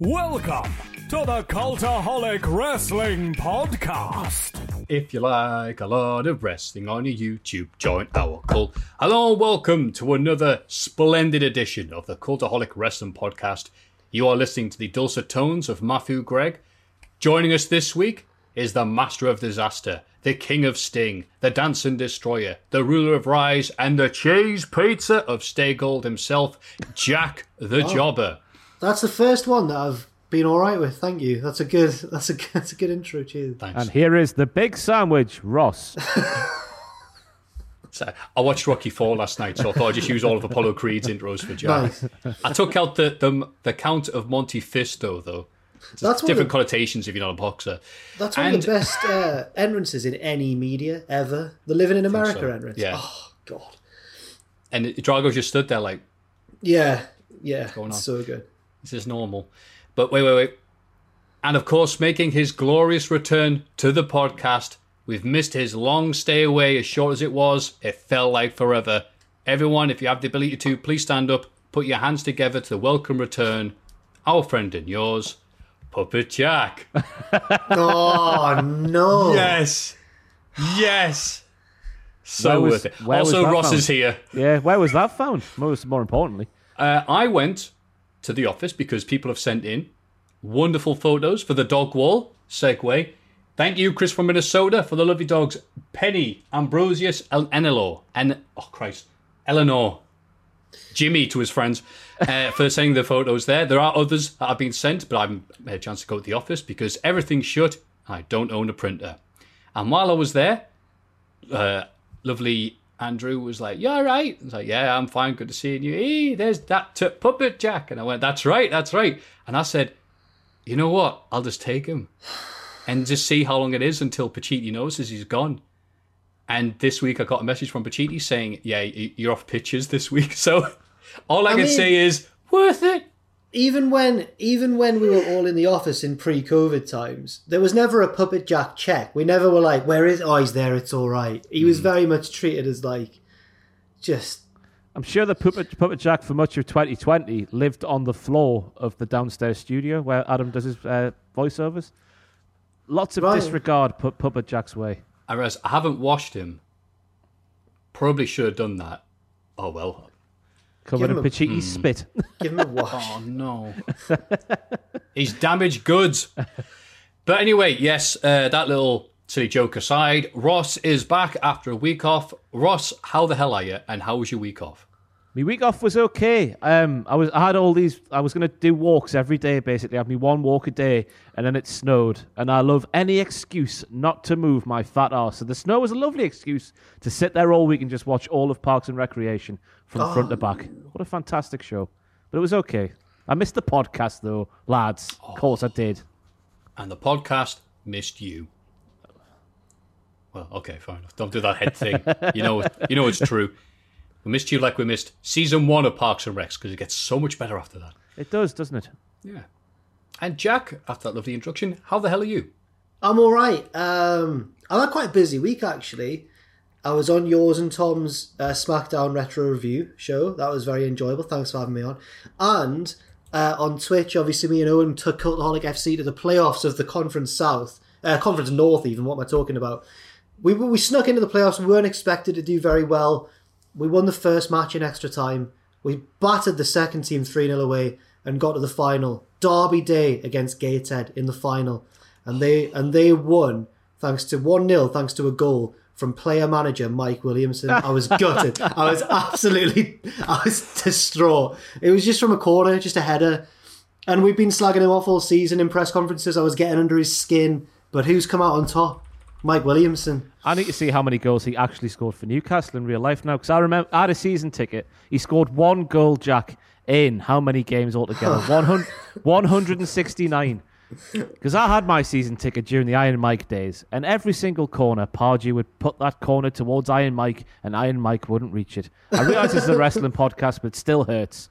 Welcome to the Cultaholic Wrestling Podcast. If you like a lot of wrestling on your YouTube, join our cult. Hello and welcome to another splendid edition of the Cultaholic Wrestling Podcast. You are listening to the dulcet tones of Matthew Gregg. Joining us this week is the Master of Disaster, the King of Sting, the Dancing Destroyer, the Ruler of Rise, and the Cheese Pizza of Stay Gold himself, Jack the oh. Jobber. That's the first one that I've been all right with. Thank you. That's a good. That's a that's a good intro. Cheers. Thanks. And here is the big sandwich, Ross. So, I watched Rocky Four last night, so I thought I'd just use all of Apollo Creed's intros for Jack. Nice. I took out the, the the Count of Monte Fisto though. It's That's different the- connotations if you're not a boxer. That's one And- of the best uh, entrances in any media ever. The Living in America so. entrance. Yeah. Oh God. And Drago just stood there like, Yeah. Yeah. going on? so good. This is normal. But wait, wait, wait. And of course, making his glorious return to the podcast, we've missed his long stay away, as short as it was. It felt like forever. Everyone, if you have the ability to, please stand up, put your hands together to welcome return our friend and yours, Puppet Jack. Oh no. Yes. Yes. So was- worth it. where was Also, Ross found? is here. yeah, where was that found? Most more importantly. Uh, I went to the office because people have sent in wonderful photos for the dog wall. Segue. Thank you, Chris from Minnesota, for the lovely dogs Penny, Ambrosius, El- Enelor, and oh Christ, Eleanor, Jimmy to his friends uh, for sending the photos there. There are others that have been sent, but I haven't had a chance to go to the office because everything's shut. I don't own a printer. And while I was there, uh, lovely Andrew was like, "You all right?" I was like, "Yeah, I'm fine. Good to see you." Hey, there's that t- puppet Jack, and I went, "That's right, that's right." And I said, "You know what? I'll just take him and just see how long it is until Pachiti notices he's gone." And this week, I got a message from Pachiti saying, "Yeah, you're off pitches this week." So all I, I can mean- say is, worth it. Even when even when we were all in the office in pre-COVID times, there was never a puppet jack check. We never were like, "Where is? Oh, he's there. It's all right." He was very much treated as like just I'm sure the puppet, puppet Jack for much of 2020 lived on the floor of the downstairs studio where Adam does his uh, voiceovers. Lots of Right. disregard put Puppet Jack's way. I realized I haven't washed him. Probably should have done that. Oh well. Covered in him a- Pachiti's spit. give him a wash. Oh no. He's damaged goods. But anyway, yes, uh, that little silly joke aside, Ross is back after a week off. Ross, how the hell are you? And how was your week off? My week off was okay. Um, I was I had all these. I was going to do walks every day. Basically, I had me one walk a day, and then it snowed. And I love any excuse not to move my fat ass. So the snow was a lovely excuse to sit there all week and just watch all of Parks and Recreation from front to back. What a fantastic show! But it was okay. I missed the podcast though, lads. Of course I did. And the podcast missed you. Well, okay, fine enough. Don't do that head thing. You know, you know it's true. We missed you like we missed season one of Parks and Recs because it gets so much better after that. It does, doesn't it? Yeah. And Jack, after that lovely introduction, how the hell are you? I'm all right. Um, I had quite a busy week actually. I was on yours and Tom's uh, SmackDown Retro Review show. That was very enjoyable. Thanks for having me on. And uh, on Twitch, obviously, me and Owen took Cultaholic FC to the playoffs of the Conference South, uh, Conference North. Even what am I talking about? We we snuck into the playoffs. We weren't expected to do very well. We won the first match in extra time. We battered the second team 3 0 away and got to the final. Derby Day against Gateshead in the final. And they and they won thanks to 1 0, thanks to a goal from player manager Mike Williamson. I was gutted. I was absolutely, I was distraught. It was just from a corner, just a header. And we've been slagging him off all season in press conferences. I was getting under his skin. But who's come out on top? Mike Williamson. I need to see how many goals he actually scored for Newcastle in real life now, because I remember I had a season ticket. He scored one goal, Jack, in how many games altogether? 100, 169. Because I had my season ticket during the Iron Mike days, and every single corner, Pardew would put that corner towards Iron Mike, and Iron Mike wouldn't reach it. I realise this is a wrestling podcast, but it still hurts.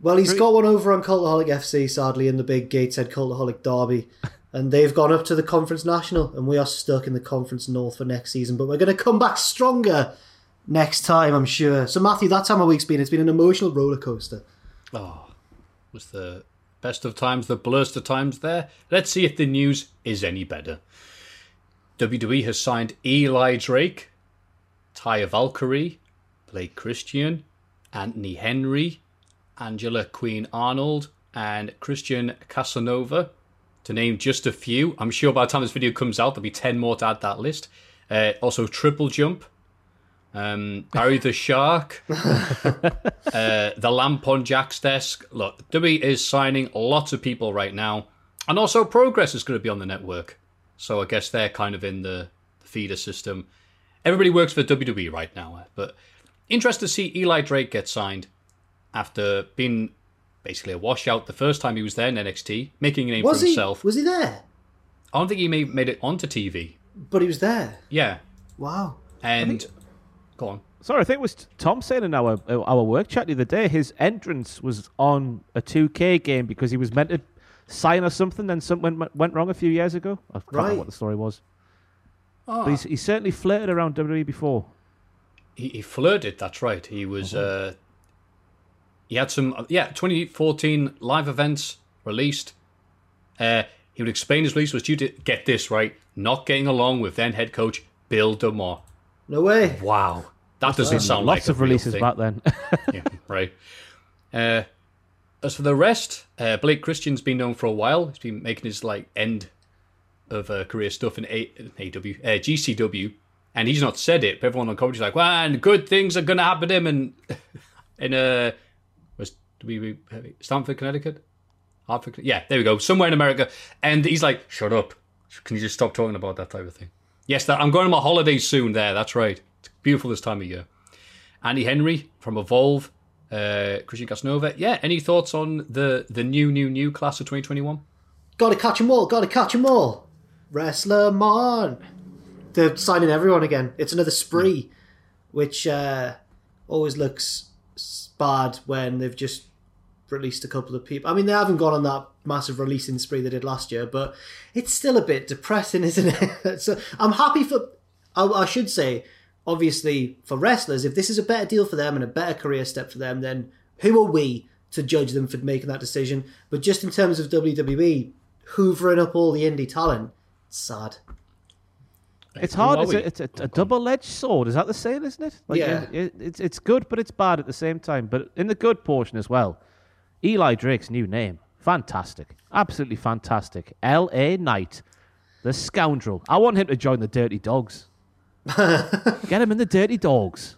Well, he's got one over on Cultaholic FC, sadly, in the big Gateshead Cultaholic derby. And they've gone up to the Conference National, and we are stuck in the Conference North for next season. But we're going to come back stronger next time, I'm sure. So, Matthew, that time of week's been, it's been an emotional roller coaster. Oh, was the best of times, the blurst of times there. Let's see if the news is any better. WWE has signed Eli Drake, Taya Valkyrie, Blake Christian, Anthony Henry, Angela Queen Arnold, and Christian Casanova, to name just a few. I'm sure by the time this video comes out, there'll be 10 more to add that list. Uh, also, Triple Jump, um, Barry the Shark, uh, the Lamp on Jack's desk. Look, WWE is signing lots of people right now. And also, Progress is going to be on the network. So I guess they're kind of in the, the feeder system. Everybody works for WWE right now. But interested to see Eli Drake get signed after being basically a washout the first time he was there in NXT, making a name Was for he? himself. Was he there? I don't think he made, made it onto TV. But he was there. Yeah. Wow. And go on. Sorry, I think it was Tom saying in our our work chat the other day. His entrance was on a 2K game because he was meant to sign or something, then something went, went wrong a few years ago. I can't remember Right. what the story was. Ah. But he's, he's certainly flirted around WWE before. He, he flirted. That's right. He was. Uh, he had some. Yeah, 2014 live events released. Uh, he would explain his release was due to get this right, not getting along with then head coach Bill DeMott. No way. Wow, that doesn't sound Lots like of a real releases thing. back then. yeah, right. Uh, as for the rest, uh, Blake Christian's been known for a while. He's been making his like end of uh, career stuff in A- AW, uh, GCW, and he's not said it. But everyone on commentary's like, "Well, and good things are going to happen to him." And in uh, was we, Stamford, Connecticut, Hartford, yeah, there we go, somewhere in America. And he's like, "Shut up! Can you just stop talking about that type of thing?" Yes, that, I'm going on my holidays soon. There, that's right. It's beautiful this time of year. Andy Henry from Evolve, uh, Christian Casanova. Yeah, any thoughts on the the new, new, new class of 2021? Gotta catch 'em all. Gotta catch 'em all. Wrestler man. They're signing everyone again. It's another spree, which uh, always looks bad when they've just released a couple of people. I mean, they haven't gone on that massive releasing spree they did last year, but it's still a bit depressing, isn't it? so I'm happy for. I, I should say, obviously, for wrestlers, if this is a better deal for them and a better career step for them, then who are we to judge them for making that decision? But just in terms of WWE, hoovering up all the indie talent, it's sad. It's hard. It's a, it's a, a double-edged sword. Is that the saying, isn't it? Like, Yeah. It, it's it's good, but it's bad at the same time. But in the good portion as well, Eli Drake's new name, fantastic, absolutely fantastic. L.A. Knight, the scoundrel. I want him to join the Dirty Dogs. Get him in the Dirty Dogs.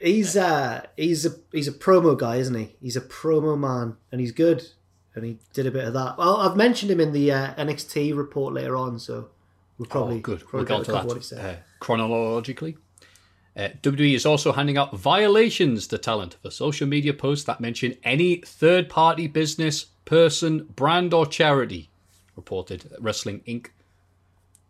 He's uh he's a he's a promo guy, isn't he? He's a promo man, and he's good. And he did a bit of that. Well, I've mentioned him in the uh, NXT report later on, so we'll probably oh, good. Probably We'll get get to cover what he that said. uh, chronologically. Uh, WWE is also handing out violations to talent for social media posts that mention any third party business, person, brand, or charity, reported Wrestling Inc.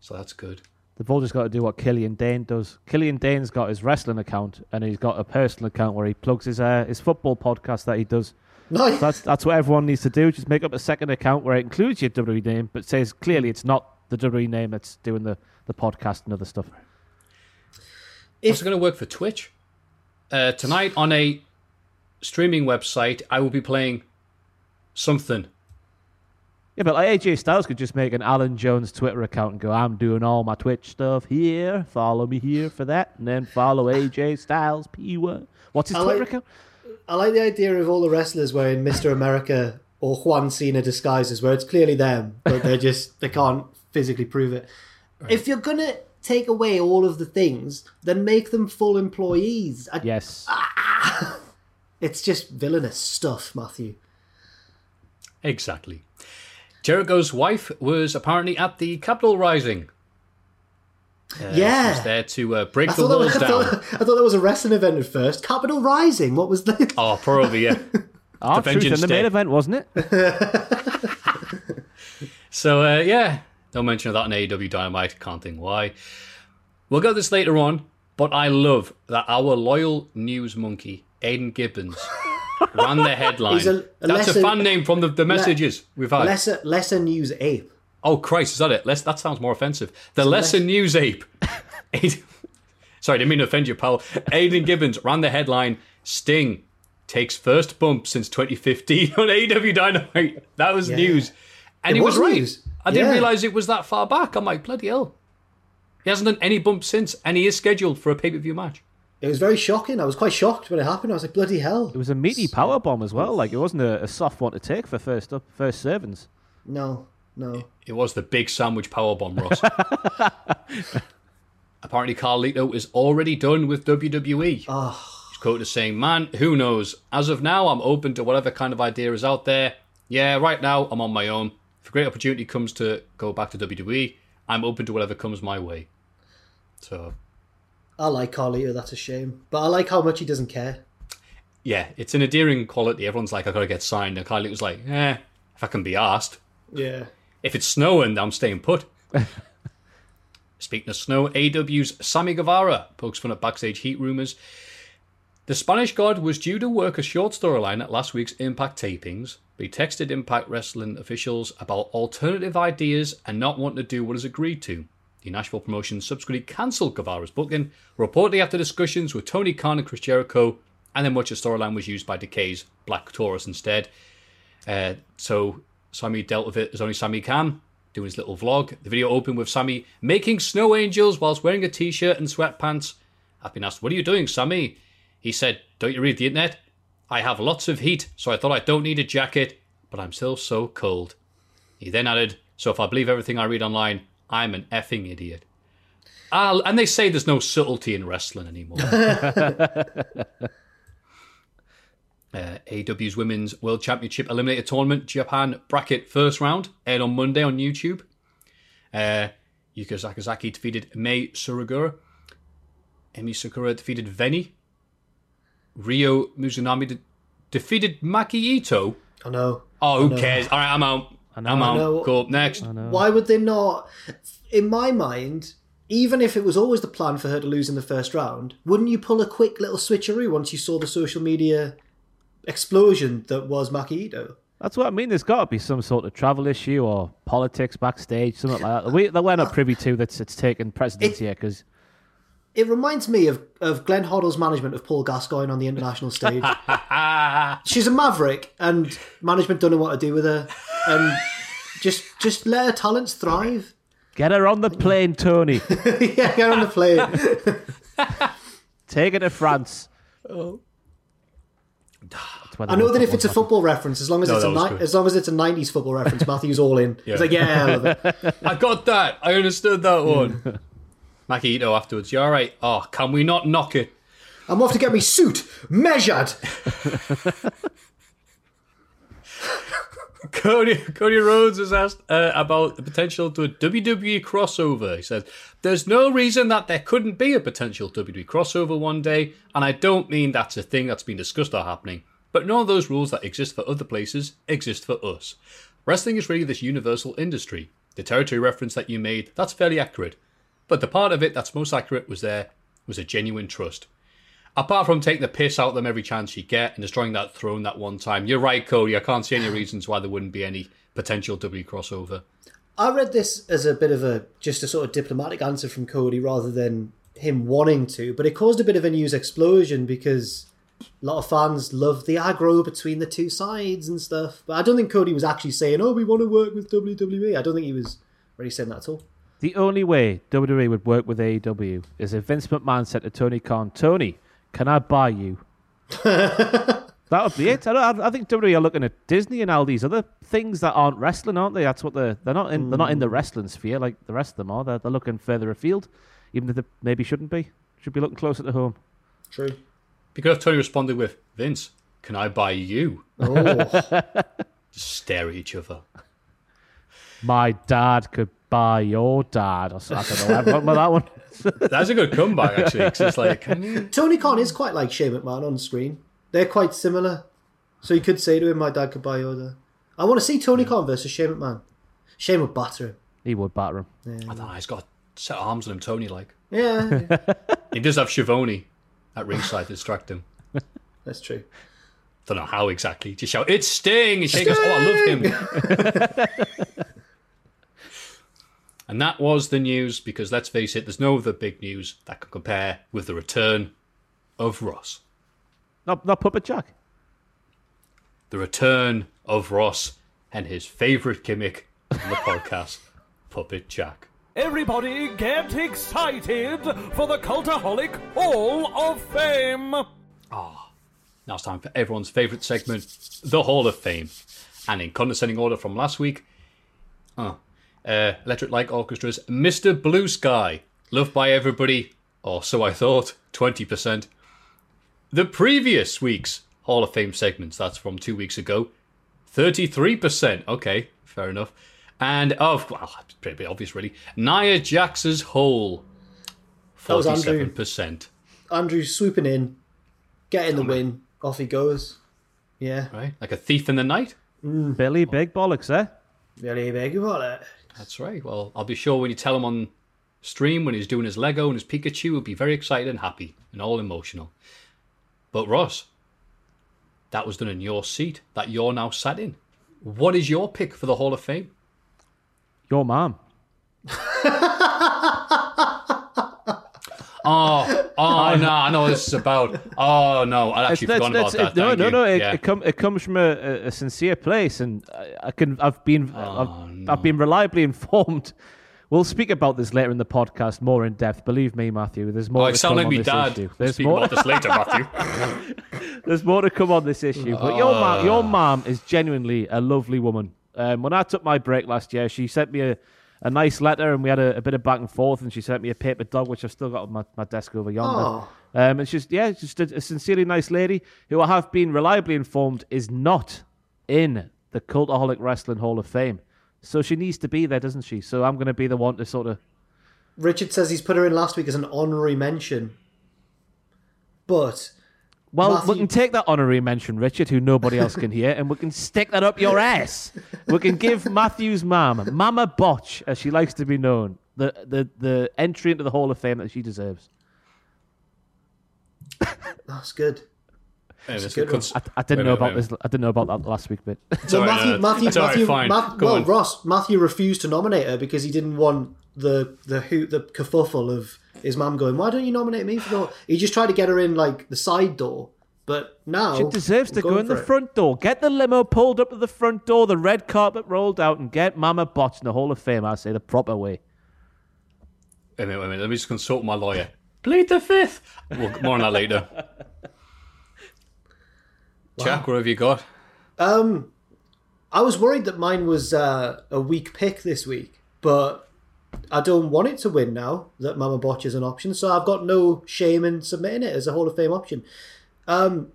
So that's good. They've all just got to do what Killian Dain does. Killian Dain's got his wrestling account, and he's got a personal account where he plugs his uh, his football podcast that he does. Nice. That's that's what everyone needs to do. Just make up a second account where it includes your WWE name, but says clearly it's not the WWE name that's doing the, the podcast and other stuff. It's going to work for Twitch. Uh, tonight on a streaming website, I will be playing something. Yeah, but like AJ Styles could just make an Alan Jones Twitter account and go, "I'm doing all my Twitch stuff here. Follow me here for that, and then follow AJ Styles P1." What's his I Twitter like- account? I like the idea of all the wrestlers wearing Mr. America or Juan Cena disguises, where it's clearly them, but they just they can't physically prove it. If you're gonna take away all of the things, then make them full employees. I, Yes. It's just villainous stuff, Matthew. Exactly. Jericho's wife was apparently at the Capitol Rising. Uh, Yeah. She was there to uh, break I the thought, that walls was, I, down. thought, I thought that was a wrestling event at first. Capital Rising. What was that? Oh, probably, yeah. R-Truth in the main event, wasn't it? So, uh, yeah, no mention of that in AEW Dynamite. Can't think why. We'll go this later on, but I love that our loyal news monkey, Aiden Gibbons, ran the headline. A- a That's lesser- a fan name from the, the messages we've had. lesser, lesser news ape. Oh Christ, is that it? Less, that sounds more offensive. The lesser news ape. Aiden- Sorry, I didn't mean to offend you, pal. Aiden Gibbons ran the headline: Sting takes first bump since 2015 on AEW Dynamite. That was news, and It he was, was right. news. I didn't Yeah. realize it was that far back. I'm like, bloody hell. He hasn't done any bumps since, and he is scheduled for a pay per view match. It was very shocking. I was quite shocked when it happened. I was like, bloody hell. It was a meaty power bomb as well. Like it wasn't a, a soft one to take for first up, first servants. No, no. It was the big sandwich power bomb, Ross. Apparently, Carlito is already done with WWE. Ah. He's quoted as saying, Man, who knows? As of now, I'm open to whatever kind of idea is out there. Yeah, right now, I'm on my own. If a great opportunity comes to go back to WWE, I'm open to whatever comes my way. So, I like Carlito. That's a shame. But I like how much he doesn't care. yeah, it's an endearing quality. Everyone's like, I gotta get signed. And Carlito's like, eh, if I can be asked. Yeah. If it's snowing, I'm staying put. Speaking of snow, AEW's Sammy Guevara pokes fun at backstage heat rumours. The Spanish God was due to work a short storyline at last week's Impact tapings, but he texted Impact Wrestling officials about alternative ideas and not wanting to do what is agreed to. The Nashville promotion subsequently cancelled Guevara's booking, reportedly after discussions with Tony Khan and Chris Jericho, and then much of the storyline was used by Decay's Black Taurus instead. Uh, so Sammy dealt with it as only Sammy can, doing his little vlog. The video opened with Sammy making snow angels whilst wearing a t-shirt and sweatpants. I've been asked, "What are you doing, Sammy?" He said, "Don't you read the internet? I have lots of heat, so I thought I don't need a jacket, but I'm still so cold." He then added, "So if I believe everything I read online, I'm an effing idiot." Ah, and they say there's no subtlety in wrestling anymore. Uh, AEW's Women's World Championship Eliminator Tournament Japan bracket first round aired on Monday on YouTube. Uh, Yuka Sakazaki defeated Mei Suragura. Emi Sakura defeated Veny. Rio Mizunami de- defeated Maki Itoh. I know. Oh, who cares? All right, I'm out. I'm out. know. Cool. Next. Why would they not? In my mind, even if it was always the plan for her to lose in the first round, wouldn't you pull a quick little switcheroo once you saw the social media explosion that was Maki Itoh? That's what I mean. There's got to be some sort of travel issue or politics backstage, something like that. We, that we're not privy to that's it's taken precedence It- here because It reminds me of, of Glenn Hoddle's management of Paul Gascoigne on the international stage. She's a maverick, and management don't know what to do with her. And just just let her talents thrive. get her on the plane, Tony. yeah, get on the plane. Take her to France. I know that if it's a football reference, as long as No, it's a ni- as long as it's a '90s football reference, Matthew's all in. He's like, yeah, I love it. I got that. I understood that one. Maki Itoh afterwards. You're all right? Oh, can we not knock it? I'm off to get me suit measured. Cody, Cody Rhodes was asked uh, about the potential to a WWE crossover. He said, There's no reason that there couldn't be a potential WWE crossover one day, and I don't mean that's a thing that's been discussed or happening, but none of those rules that exist for other places exist for us. Wrestling is really this universal industry. The territory reference that you made, that's fairly accurate. But the part of it that's most accurate was there was a genuine trust. Apart from taking the piss out of them every chance you get and destroying that throne that one time, you're right, Cody. I can't see any reasons why there wouldn't be any potential W crossover. I read this as a bit of a just a sort of diplomatic answer from Cody rather than him wanting to, but it caused a bit of a news explosion because a lot of fans love the aggro between the two sides and stuff. But I don't think Cody was actually saying, "Oh, we want to work with WWE." I don't think he was really saying that at all. The only way WWE would work with AEW is if Vince McMahon said to Tony Khan, Tony, can I buy you? that would be it. I, don't, I think WWE are looking at Disney and all these other things that aren't wrestling, aren't they? That's what they're they're not in. They're not in the hmm. wrestling sphere like the rest of them are. They're, they're looking further afield. even if they maybe shouldn't be. Should be looking closer to home. True. Because if Tony responded with, Vince, can I buy you? Oh, Just stare at each other. My dad could buy your dad. Or something. I don't know. I've got that one. That's a good comeback, actually. Because it's like, can you? Tony Khan is quite like Shane McMahon on screen. They're quite similar. So you could say to him, "My dad could buy Yoda." I want to see Tony hmm. Khan versus Shane McMahon. Shane would batter him. He would batter him. I don't know, he's got a set of arms on him, Tony, like. Yeah, He does have Schiavone at ringside to distract him. that's true. Don't know how exactly. Just shout, it's Sting! And Shane goes, oh, I love him. And that was the news, because let's face it, there's no other big news that can compare with the return of Ross. Not, not Puppet Jack. The return of Ross and his favourite gimmick on the podcast, Puppet Jack. Everybody get excited for the Cultaholic Hall of Fame! Ah. Now it's time for everyone's favourite segment, the Hall of Fame. And in condescending order from last week, oh, uh, Electric Light Orchestra's Mr. Blue Sky, loved by everybody, or so I thought, 20%. The previous week's Hall of Fame segments, that's from two weeks ago, 33%. Okay, fair enough. And, oh, well, it's pretty obvious really. Nia Jax's Hole, That was Andrew. 47%. Andrew swooping in, getting the win. Off he goes. Yeah, Right? Like a thief in the night? Billy Big Bollocks, eh? Billy big about it. That's right. Well, I'll be sure when you tell him on stream when he's doing his Lego and his Pikachu, he'll be very excited and happy and all emotional. But Ross, that was done in your seat that you're now sat in. What is your pick for the Hall of Fame? Your mom. Oh, oh no, I know what this is about. Oh no, I actually forgot about that. no, Thank no, no. It, Yeah. it, come, it comes from a, a, sincere place, and I, I can. I've been. I've, Oh, I've been reliably informed. We'll speak about this later in the podcast more in depth. Believe me, Matthew. There's more. Oh, I to sound come like on me this dad. issue. There's speak more. about this later, Matthew. There's more to come on this issue. But your mom, Ah. your mom is genuinely a lovely woman. Um, when I took my break last year, she sent me a, a nice letter, and we had a, a bit of back and forth. And she sent me a paper dog, which I've still got on my, my desk over yonder. Oh. Um, and she's yeah, just a, a sincerely nice lady who I have been reliably informed is not in the Cultaholic Wrestling Hall of Fame. So she needs to be there, doesn't she? So I'm going to be the one to sort of Richard says he's put her in last week as an honorary mention. But Well, Matthew- we can take that honorary mention, Richard, who nobody else can hear, and we can stick that up your ass. We can give Matthew's mum, Mama Botch, as she likes to be known, the, the, the entry into the Hall of Fame that she deserves. that's good. Yeah, this good cuts- I, I didn't Wait, know wait, about wait. this. I didn't know about that last week bit. So all right, Matthew, no, Matthew, it's all right, Matthew, fine. Well, on. Ross, Matthew refused to nominate her because he didn't want the the hoot, the kerfuffle of his mum going. Why don't you nominate me for the? He just tried to get her in like the side door, but now She deserves to go in the it. front door. Get the limo pulled up to the front door, the red carpet rolled out, and get Mama Botch in the Hall of Fame. I say the proper way. Wait a minute, wait a minute. Let me just consult my lawyer. Plead the fifth. We'll, more on that later. Jack, what have you got? Um, I was worried that mine was uh, a weak pick this week, but I don't want it to win now that Mama Botch is an option, so I've got no shame in submitting it as a Hall of Fame option. Um,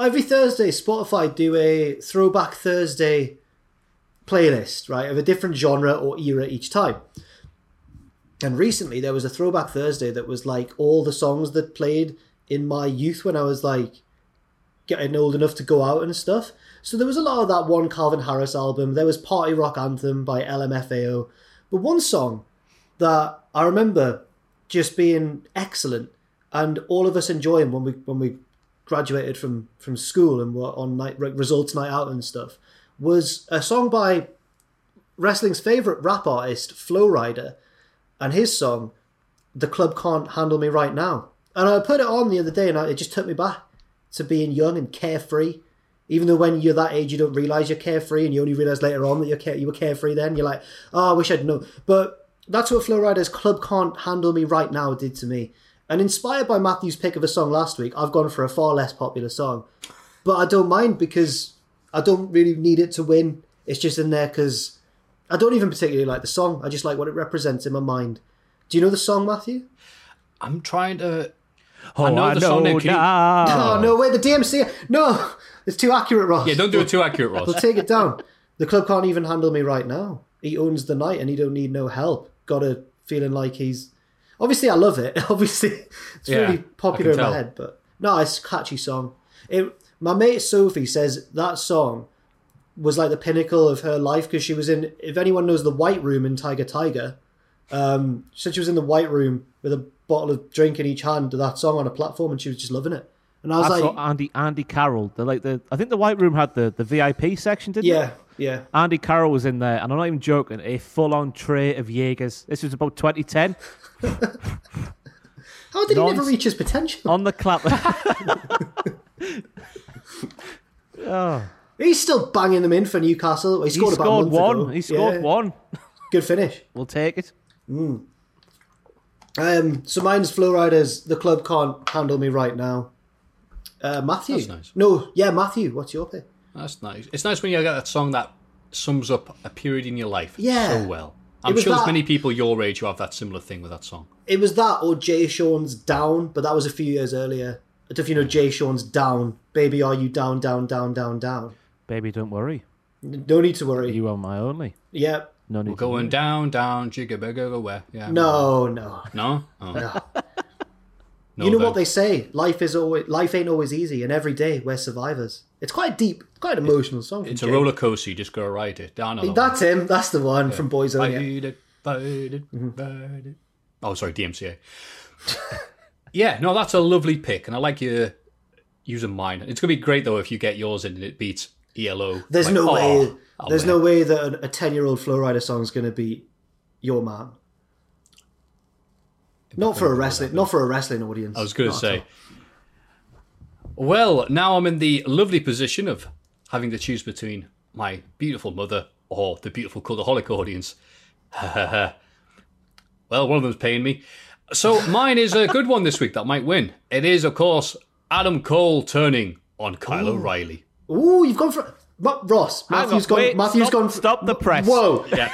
every Thursday, Spotify do a Throwback Thursday playlist, right, of a different genre or era each time. And recently, there was a Throwback Thursday that was like all the songs that played in my youth when I was like getting old enough to go out and stuff. So there was a lot of that one Calvin Harris album. There was Party Rock Anthem by LMFAO. But one song that I remember just being excellent and all of us enjoying when we when we graduated from from school and were on night results night out and stuff was a song by wrestling's favorite rap artist Flo Rida and his song "The Club Can't Handle Me Right Now." And I put it on the other day and I, it just took me back to being young and carefree. Even though when you're that age, you don't realize you're carefree, and you only realize later on that you're care- you were carefree. Then you're like, "Oh, I wish I'd known." But that's what Flo Rida's "Club Can't Handle Me Right Now" did to me. And inspired by Matthew's pick of a song last week, I've gone for a far less popular song. But I don't mind because I don't really need it to win. It's just in there because I don't even particularly like the song. I just like what it represents in my mind. Do you know the song, Matthew? I'm trying to. Oh, I know the song name. Can you- now. Oh, no, wait, the DMC. No, it's too accurate, Ross. Yeah, don't do it too accurate, Ross. We'll take it down. The club can't even handle me right now. He owns the night and he don't need no help. Got a feeling like he's. Obviously, I love it. Obviously, it's Yeah, really popular in my head, but no, it's a catchy song. It, my mate Sophie says that song was like the pinnacle of her life because she was in. If anyone knows the White Room in Tiger Tiger, um, she said she was in the White Room with a bottle of drink in each hand to that song on a platform, and she was just loving it. And I was I like, saw Andy Andy Carroll. The like the I think the White Room had the, the VIP section, didn't it? yeah, yeah. Andy Carroll was in there, and I'm not even joking. A full on tray of Jaegers. This was about 2010 How did he never reach his potential? on the clap. He's still banging them in for Newcastle. He he scored, about a scored one. ago. He scored Yeah. one. Good finish. We'll take it. Um, so mine's Flo Rida's. The club can't handle me right now. Uh, Matthew. That's nice. No, yeah, Matthew. What's your pick? That's nice. It's nice when you get that song that sums up a period in your life Yeah. so well. I'm was sure there's that- many people your age who have that similar thing with that song. It was that or Jay Sean's Down, but that was a few years earlier. I don't know if you know Jay Sean's Down. Baby, are you down, down, down, down, down? Baby, don't worry. No need to worry. You are my only. Yeah. No need. We're to worry. going down, down, jigga bigga where? Yeah. No, no. No? Oh. No, you know what they say? Life is always life ain't always easy, and every day we're survivors. It's quite deep, quite an emotional song. from It's a roller coaster. You just gotta ride it down. That's him. That's the one from yeah. It, ride it, Mm-hmm. Oh, sorry, DMCA. yeah, no, that's a lovely pick, and I like you using mine. It's gonna be great though if you get yours in and it beats ELO. There's Like, no oh, way. I'll There's win. no way that a ten year old Flo Rida song is going to beat your man. Not for a wrestling. Not for a wrestling audience. I was going to say. Well, now I'm in the lovely position of having to choose between my beautiful mother or the beautiful cultaholic audience. well, one of them's paying me. So mine is a good one this week that might win. It is, of course, Adam Cole turning on Kyle O'Reilly. Ooh, you've gone for Ma- Ross. Hang Matthew's on, gone. wait, Matthew's stop- gone. For, stop the press. Whoa. Yeah.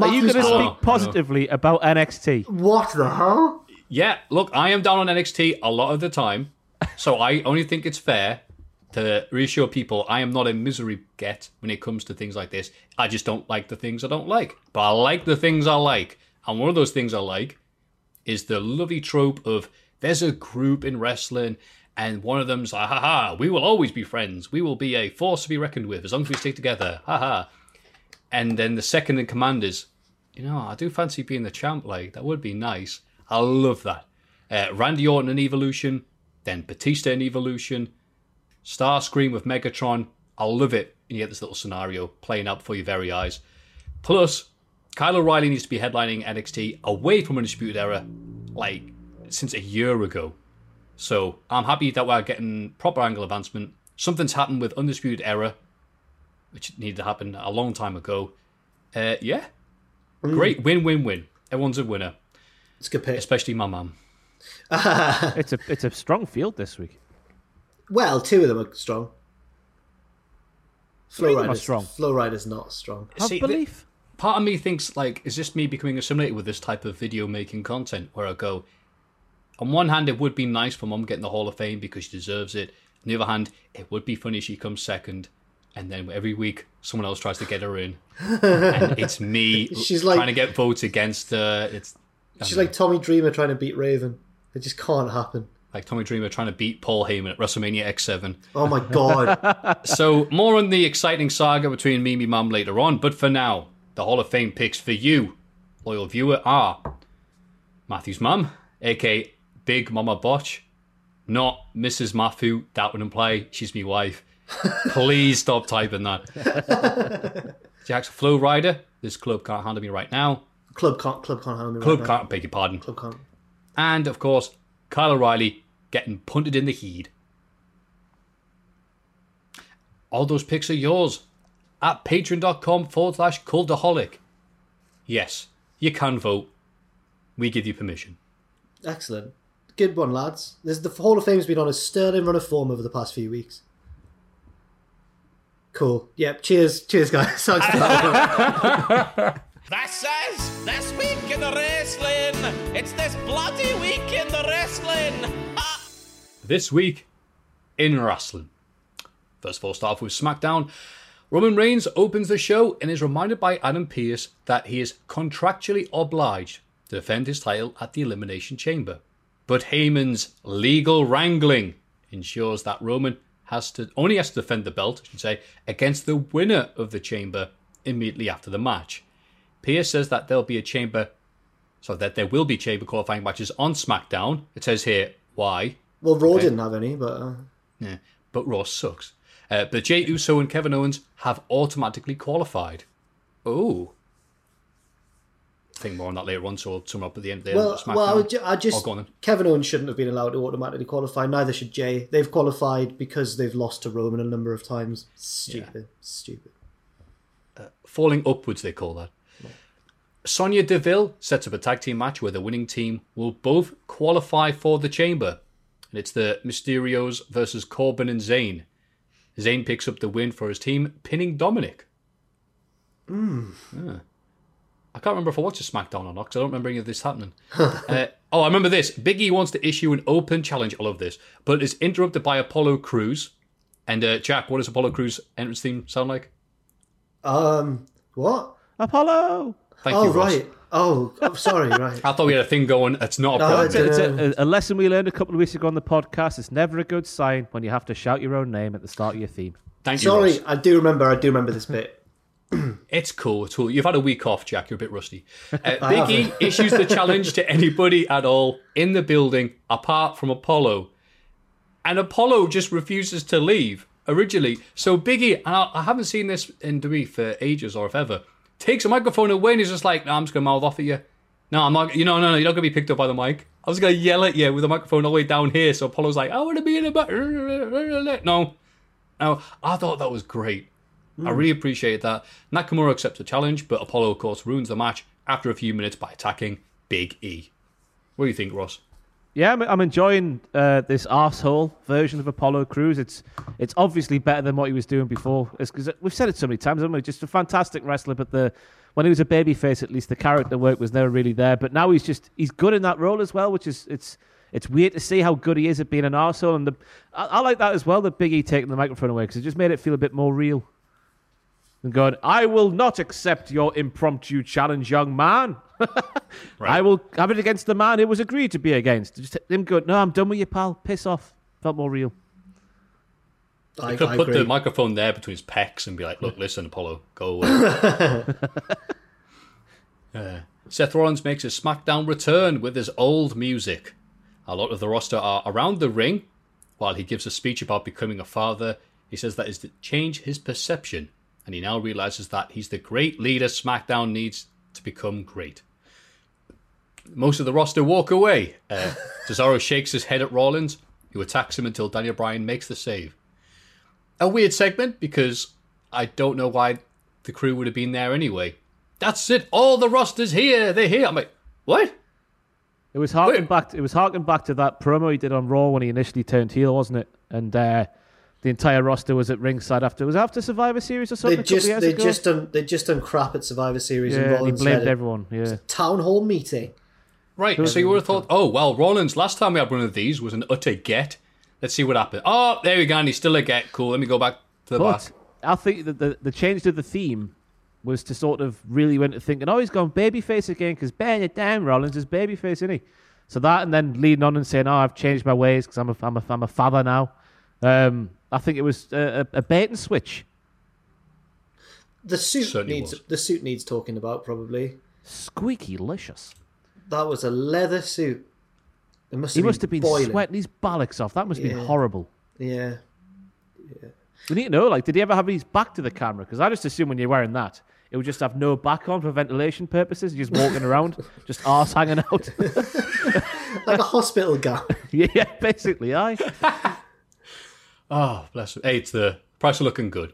Are you going to Oh, speak positively about NXT? What the hell? Yeah, look, I am down on NXT a lot of the time, so I only think it's fair to reassure people I am not a misery get when it comes to things like this. I just don't like the things I don't like, but I like the things I like. And one of those things I like is the lovely trope of there's a group in wrestling and one of them's like, ha ha, we will always be friends. We will be a force to be reckoned with as long as we stick together. Ha ha. And then the second in command is, you know, I do fancy being the champ. Like, that would be nice. I love that. Uh, Randy Orton in Evolution, then Batista in Evolution, Starscream with Megatron. I love it. And you get this little scenario playing out before your very eyes. Plus, Kyle O'Reilly needs to be headlining NXT away from Undisputed Era, like, since a year ago. So I'm happy that we're getting proper angle advancement. Something's happened with Undisputed Era, which needed to happen a long time ago. Uh, yeah, great win, win, win. Everyone's a winner, It's a good pick. especially my mum. It's a it's a strong field this week. Well, two of them are strong. do you mean Flow not Rider's strong? Flo Rida's not strong. Have See, the- belief. part of me thinks like, is this me becoming assimilated with this type of video making content? Where I go, on one hand, it would be nice for mum getting the Hall of Fame because she deserves it. On the other hand, it would be funny she comes second, and then every week someone else tries to get her in, and it's me She's like- trying to get votes against her. It's She's like Tommy Dreamer trying to beat Raven. It just can't happen. like Tommy Dreamer trying to beat Paul Heyman at WrestleMania X7. Oh my god. So more on the exciting saga between Mimi and mum later on, but for now, the Hall of Fame picks for you, loyal viewer, are Matthew's mum, aka Big Mama Botch, not Mrs. Matthew. That would imply she's my wife. Please stop typing that. Jack's Flo Rida. This club can't handle me right now. Club can't. Club can't handle me. Club right now. can't beg your pardon. Club can't. And of course, Kyle O'Reilly getting punted in the heat. All those picks are yours at patreon.com forward slash cultaholic. Yes, you can vote. We give you permission. Excellent. Good one, lads. This, the Hall of Fame's been on a sterling run of form over the past few weeks. Cool. Yep. Cheers. Cheers, guys. Thanks for that one. That says This week in the wrestling! It's this bloody week in the wrestling! Ha! This week in wrestling. First of all, start off with SmackDown. Roman Reigns opens the show and is reminded by Adam Pearce that he is contractually obliged to defend his title at the Elimination Chamber. But Heyman's legal wrangling ensures that Roman has to only has to defend the belt, I should say, against the winner of the chamber immediately after the match. Pearce says that there'll be a chamber so that there will be chamber qualifying matches on SmackDown. It says here why. Well, Raw Okay. didn't have any, but uh, Yeah, but Raw sucks. Uh, but Jay Uso and Kevin Owens have automatically qualified. Oh. I Think more on that later on, so I'll sum up at the end of the well, SmackDown. well, I, ju- I Oh, just go on. Kevin Owens shouldn't have been allowed to automatically qualify. Neither should Jay. They've qualified because they've lost to Roman a number of times. Stupid, stupid. Falling upwards, they call that. Sonya Deville sets up a tag team match where the winning team will both qualify for the chamber. And it's the Mysterios versus Corbin and Zayn. Zayn picks up the win for his team, pinning Dominic. Mm. Yeah. I can't remember if I watched a SmackDown or not because I don't remember any of this happening. uh, oh, I remember this. Biggie wants to issue an open challenge. I love this, but is interrupted by Apollo Crews. And uh, Jack, what does Apollo Crews entrance theme sound like? Um, what? Apollo. Thank oh you, Ross. right. Oh, I'm sorry. Right. I thought we had a thing going. It's not a No, problem. it's It's Uh, a, a, a lesson we learned a couple of weeks ago on the podcast. It's never a good sign when you have to shout your own name at the start of your theme. Thank you, Sorry, Ross. I do remember. I do remember this bit. It's cool. It's cool. You've had a week off, Jack. You're a bit rusty. Uh, I Big E haven't. issues the challenge to anybody at all in the building apart from Apollo. And Apollo just refuses to leave originally. So Big E, and I, I haven't seen this in WWE for ages or if ever, takes a microphone away and he's just like, no, I'm just going to mouth off at you. No, I'm not, you know, no, no, you're not going to be picked up by the mic. I was going to yell at you with the microphone all the way down here. So Apollo's like, I want to be in the back. No. No, I thought that was great. I really appreciate that. Nakamura accepts the challenge, but Apollo, of course, ruins the match after a few minutes by attacking Big E. What do you think, Ross? Yeah, I'm, I'm enjoying uh, this asshole version of Apollo Crews. It's it's obviously better than what he was doing before. Because we've said it so many times, haven't we? Just a fantastic wrestler, but the when he was a babyface, at least the character work was never really there. But now he's just he's good in that role as well, which is it's it's weird to see how good he is at being an arsehole. And the, I, I like that as well. The Big E taking the microphone away because it just made it feel a bit more real. And going, I will not accept your impromptu challenge, young man. I will have it against the man it was agreed to be against. Just him going, no, I'm done with you, pal. Piss off. Felt more real. I, You could I put agree. the microphone there between his pecs and be like, look, listen, Apollo, go away. Uh, Seth Rollins makes a SmackDown return with his old music. A lot of the roster are around the ring while he gives a speech about becoming a father. He says that is to change his perception, and he now realizes that he's the great leader SmackDown needs to become great. Most of the roster walk away. Uh, Cesaro shakes his head at Rollins, who attacks him until Daniel Bryan makes the save. A weird segment because I don't know why the crew would have been there anyway. That's it. All the rosters here. They're here. I'm like, what? It was harking back. it was harking back to that promo he did on Raw when he initially turned heel, wasn't it? And uh, the entire roster was at ringside after. Was it after Survivor Series or something? They a couple just years they ago? just done they just done crap at Survivor Series yeah, and and he Rollins blamed had a everyone. Yeah, town hall meeting. Right. So you would have thought, oh well, Rollins. Last time we had one of these was an utter get. Let's see what happened. Oh, there we go. And he's still a get. Cool. Let me go back to the but back. I think that the the change to the theme was to sort of really went to thinking, oh, he's gone babyface again because bearing it down, Rollins is babyface, isn't he? So that and then leading on and saying, oh, I've changed my ways because I'm a, I'm a I'm a father now. Um, I think it was a, a, a bait and switch. The suit Certainly needs was. the suit needs talking about probably. Squeaky licious. That was a leather suit. It must He have must have been boiling. sweating his bollocks off. That must have Yeah. been horrible. Yeah. We need to know, like, did he ever have his back to the camera? Because I just assume when you're wearing that, it would just have no back on for ventilation purposes. You're just walking around, just arse hanging out. Like a hospital gown. yeah, basically, aye. Oh, bless him. Hey, it's the price of looking good.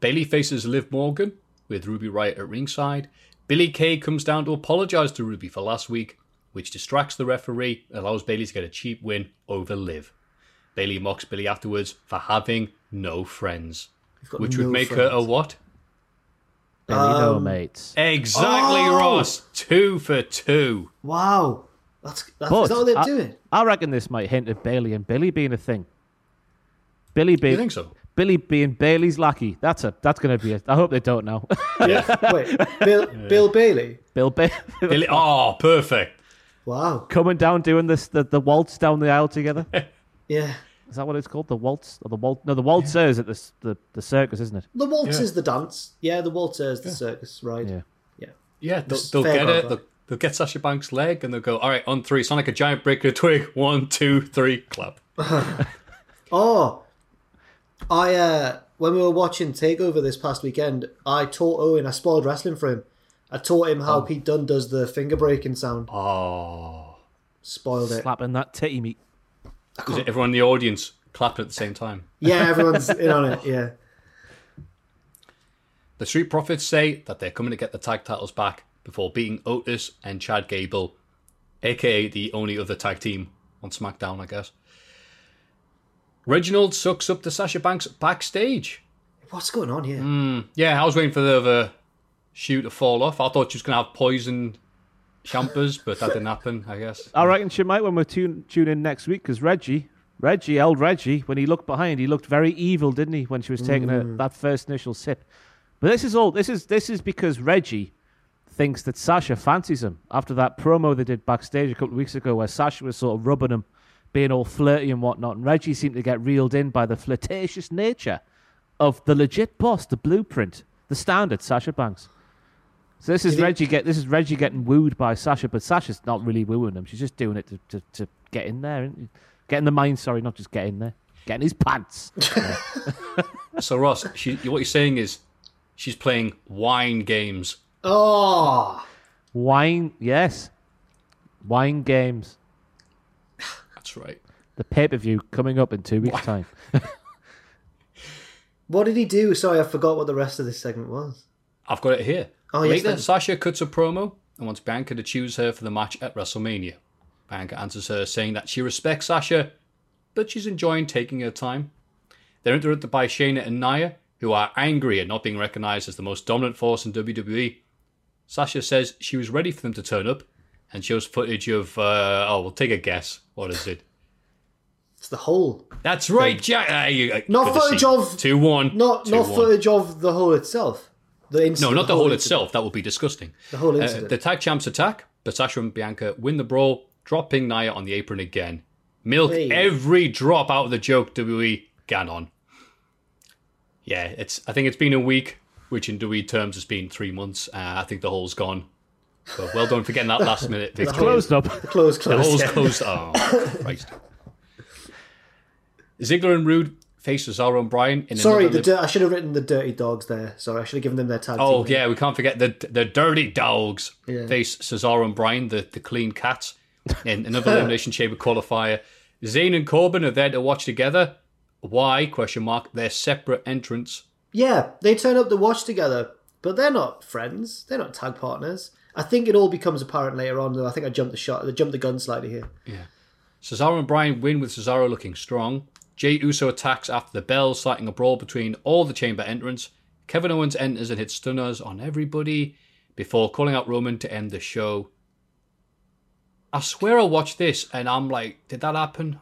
Bayley faces Liv Morgan with Ruby Riott at ringside. Billy Kay comes down to apologise to Ruby for last week, which distracts the referee allows Bayley to get a cheap win over Liv. Bayley mocks Billy afterwards for having no friends, which no would make her a friends. what? Billy no Um, mates. Exactly, Oh! Ross. Two for two. Wow. That's, that's But is that what they're I, doing? I reckon this might hint at Bayley and Billy being a thing. Billy being You think so? Billy being Bayley's lackey. That's a that's going to be. A, I hope they don't know. yeah. Wait, Bill, Bill Bailey. Bill Bailey Billy- Oh, perfect. Wow. coming down doing this the, the waltz down the aisle together. Yeah. Is that what it's called? The waltz or the waltz? No, the waltzers at the the, the circus, isn't it? The waltz is the dance. Yeah, the waltz is the circus right? Yeah. Yeah. Yeah, they'll, they'll get it. They'll, they'll get Sasha Banks' leg and they'll go, all right, on three. Sound like a giant breaker twig. One, two, three, clap. Oh, I uh, when we were watching Takeover this past weekend, I taught Owen. I spoiled wrestling for him. I taught him how Pete Dunne does the finger breaking sound. Oh. Spoiled it. Slapping that titty meat. Is it everyone in the audience clapping at the same time? Yeah, everyone's in on it. Yeah. The Street Profits say that they're coming to get the tag titles back before beating Otis and Chad Gable, aka the only other tag team on SmackDown, I guess. Reginald sucks up to Sasha Banks backstage. What's going on here? Hmm, yeah, I was waiting for the other shoe to fall off. I thought she was going to have poison champers, but that didn't happen, I guess. I reckon she might when we tune tune in next week because Reggie, Reggie, old Reggie, when he looked behind, he looked very evil, didn't he? When she was taking a, mm. that first initial sip. But this is all. This is this is because Reggie thinks that Sasha fancies him after that promo they did backstage a couple of weeks ago, where Sasha was sort of rubbing him, being all flirty and whatnot, and Reggie seemed to get reeled in by the flirtatious nature of the legit boss, the blueprint, the standard Sasha Banks. So this is Did he- Reggie get this is Reggie getting wooed by Sasha, but Sasha's not really wooing him. She's just doing it to, to, to get in there, isn't get in the mind. Sorry, not just get in there, get in his pants. So, Ross, she, what you're saying is she's playing wine games. Oh, Wine, yes, wine games. That's right. The pay per view coming up in two weeks' time. what did he do? Sorry, I forgot what the rest of this segment was. I've got it here. Oh, yes, Later, then. Sasha cuts a promo and wants Bianca to choose her for the match at WrestleMania. Bianca answers her saying that she respects Sasha, but she's enjoying taking her time. They're interrupted by Shayna and Nia, who are angry at not being recognized as the most dominant force in WWE. Sasha says she was ready for them to turn up and shows footage of, uh, oh, we'll take a guess. What is it? It's the whole, That's right, Jack. Uh, you, uh, Not footage of- 2 1. not not footage of the hole itself. The No, not the hole incident. itself. That would be disgusting. The whole Uh, incident. the tag champs attack, but Sasha and Bianca win the brawl, dropping Nia on the apron again. Milk Hey. every drop out of the joke WWE Ganon. Yeah, it's. I think it's been a week, which in WWE terms has been three months. Uh, I think the hole's gone. So well done for getting that last minute victory. Closed up. Close, The close. hole's yeah. closed. Oh, Christ. Ziggler and Rude face Cesaro and Bryan in Sorry, another the lip- I should have written the Dirty Dogs there. Sorry, I should have given them their tag. Oh team. yeah, we can't forget the the dirty dogs Yeah. face Cesaro and Bryan, the, the clean cats, in another elimination chamber qualifier. Zayn and Corbin are there to watch together. Why? Question mark. They're separate entrants. Yeah, they turn up to watch together, but they're not friends. They're not tag partners. I think it all becomes apparent later on. Though I think I jumped the shot, I jumped the gun slightly here. Yeah. Cesaro and Bryan win with Cesaro looking strong. Jey Uso attacks after the bell, starting a brawl between all the chamber entrants. Kevin Owens enters and hits stunners on everybody before calling out Roman to end the show. I swear I watched this and I'm like, did that happen?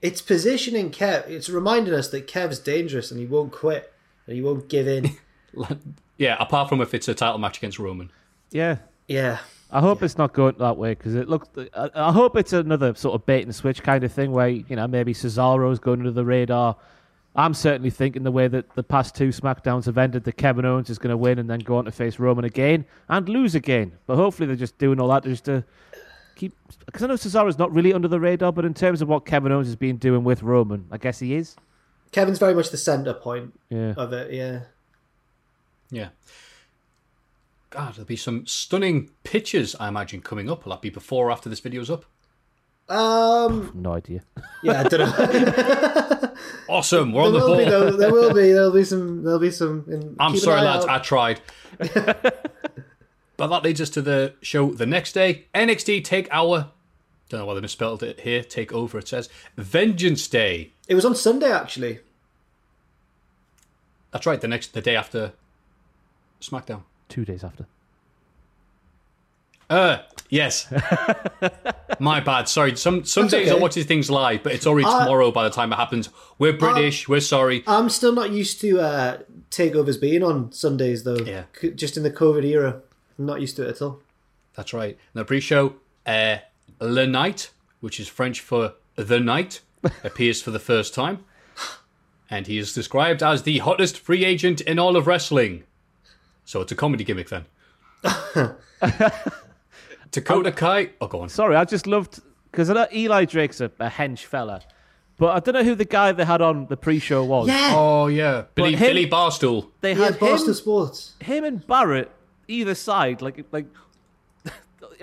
It's positioning Kev. It's reminding us that Kev's dangerous and he won't quit and he won't give in. Yeah, apart from if it's a title match against Roman. Yeah, yeah, I hope it's not going that way because it looked. I, I hope it's another sort of bait and switch kind of thing where you know maybe Cesaro's going under the radar. I'm certainly thinking the way that the past two Smackdowns have ended, that Kevin Owens is going to win and then go on to face Roman again and lose again. But hopefully they're just doing all that just to keep. Because I know Cesaro's not really under the radar, but in terms of what Kevin Owens has been doing with Roman, I guess he is. Kevin's very much the center point Yeah. of it. Yeah, Yeah. God, there'll be some stunning pictures, I imagine, coming up. Will that be before or after this video's up? um, No idea. yeah, I don't know. Awesome, we're on there the will be, ball. there will be, there'll be some, there'll be some. In, I'm sorry, lads, out. I tried. but that leads us to the show the next day. NXT Take Our. Don't know why they misspelled it here. Take Over, it says. Vengeance Day. It was on Sunday actually. That's right, the next the day after SmackDown. Two days after. Uh, yes. My bad. Sorry. Some some That's days I okay. watch these things live, but it's already Uh, tomorrow by the time it happens. We're British. we're sorry. I'm still not used to uh, takeovers being on Sundays though. Yeah. C- Just in the COVID era, I'm not used to it at all. That's right. The pre-show, uh, Le Night, which is French for the night, appears for the first time, and he is described as the hottest free agent in all of wrestling. So it's a comedy gimmick then. Dakota Kai. Oh, go on. Sorry, I just loved because I know Eli Drake's a, a hench fella, but I don't know who the guy they had on the pre-show was. Yeah. Oh yeah, Billy him- Billy Barstool. They Yeah, had Boston him, Sports. him and Barrett either side, like like the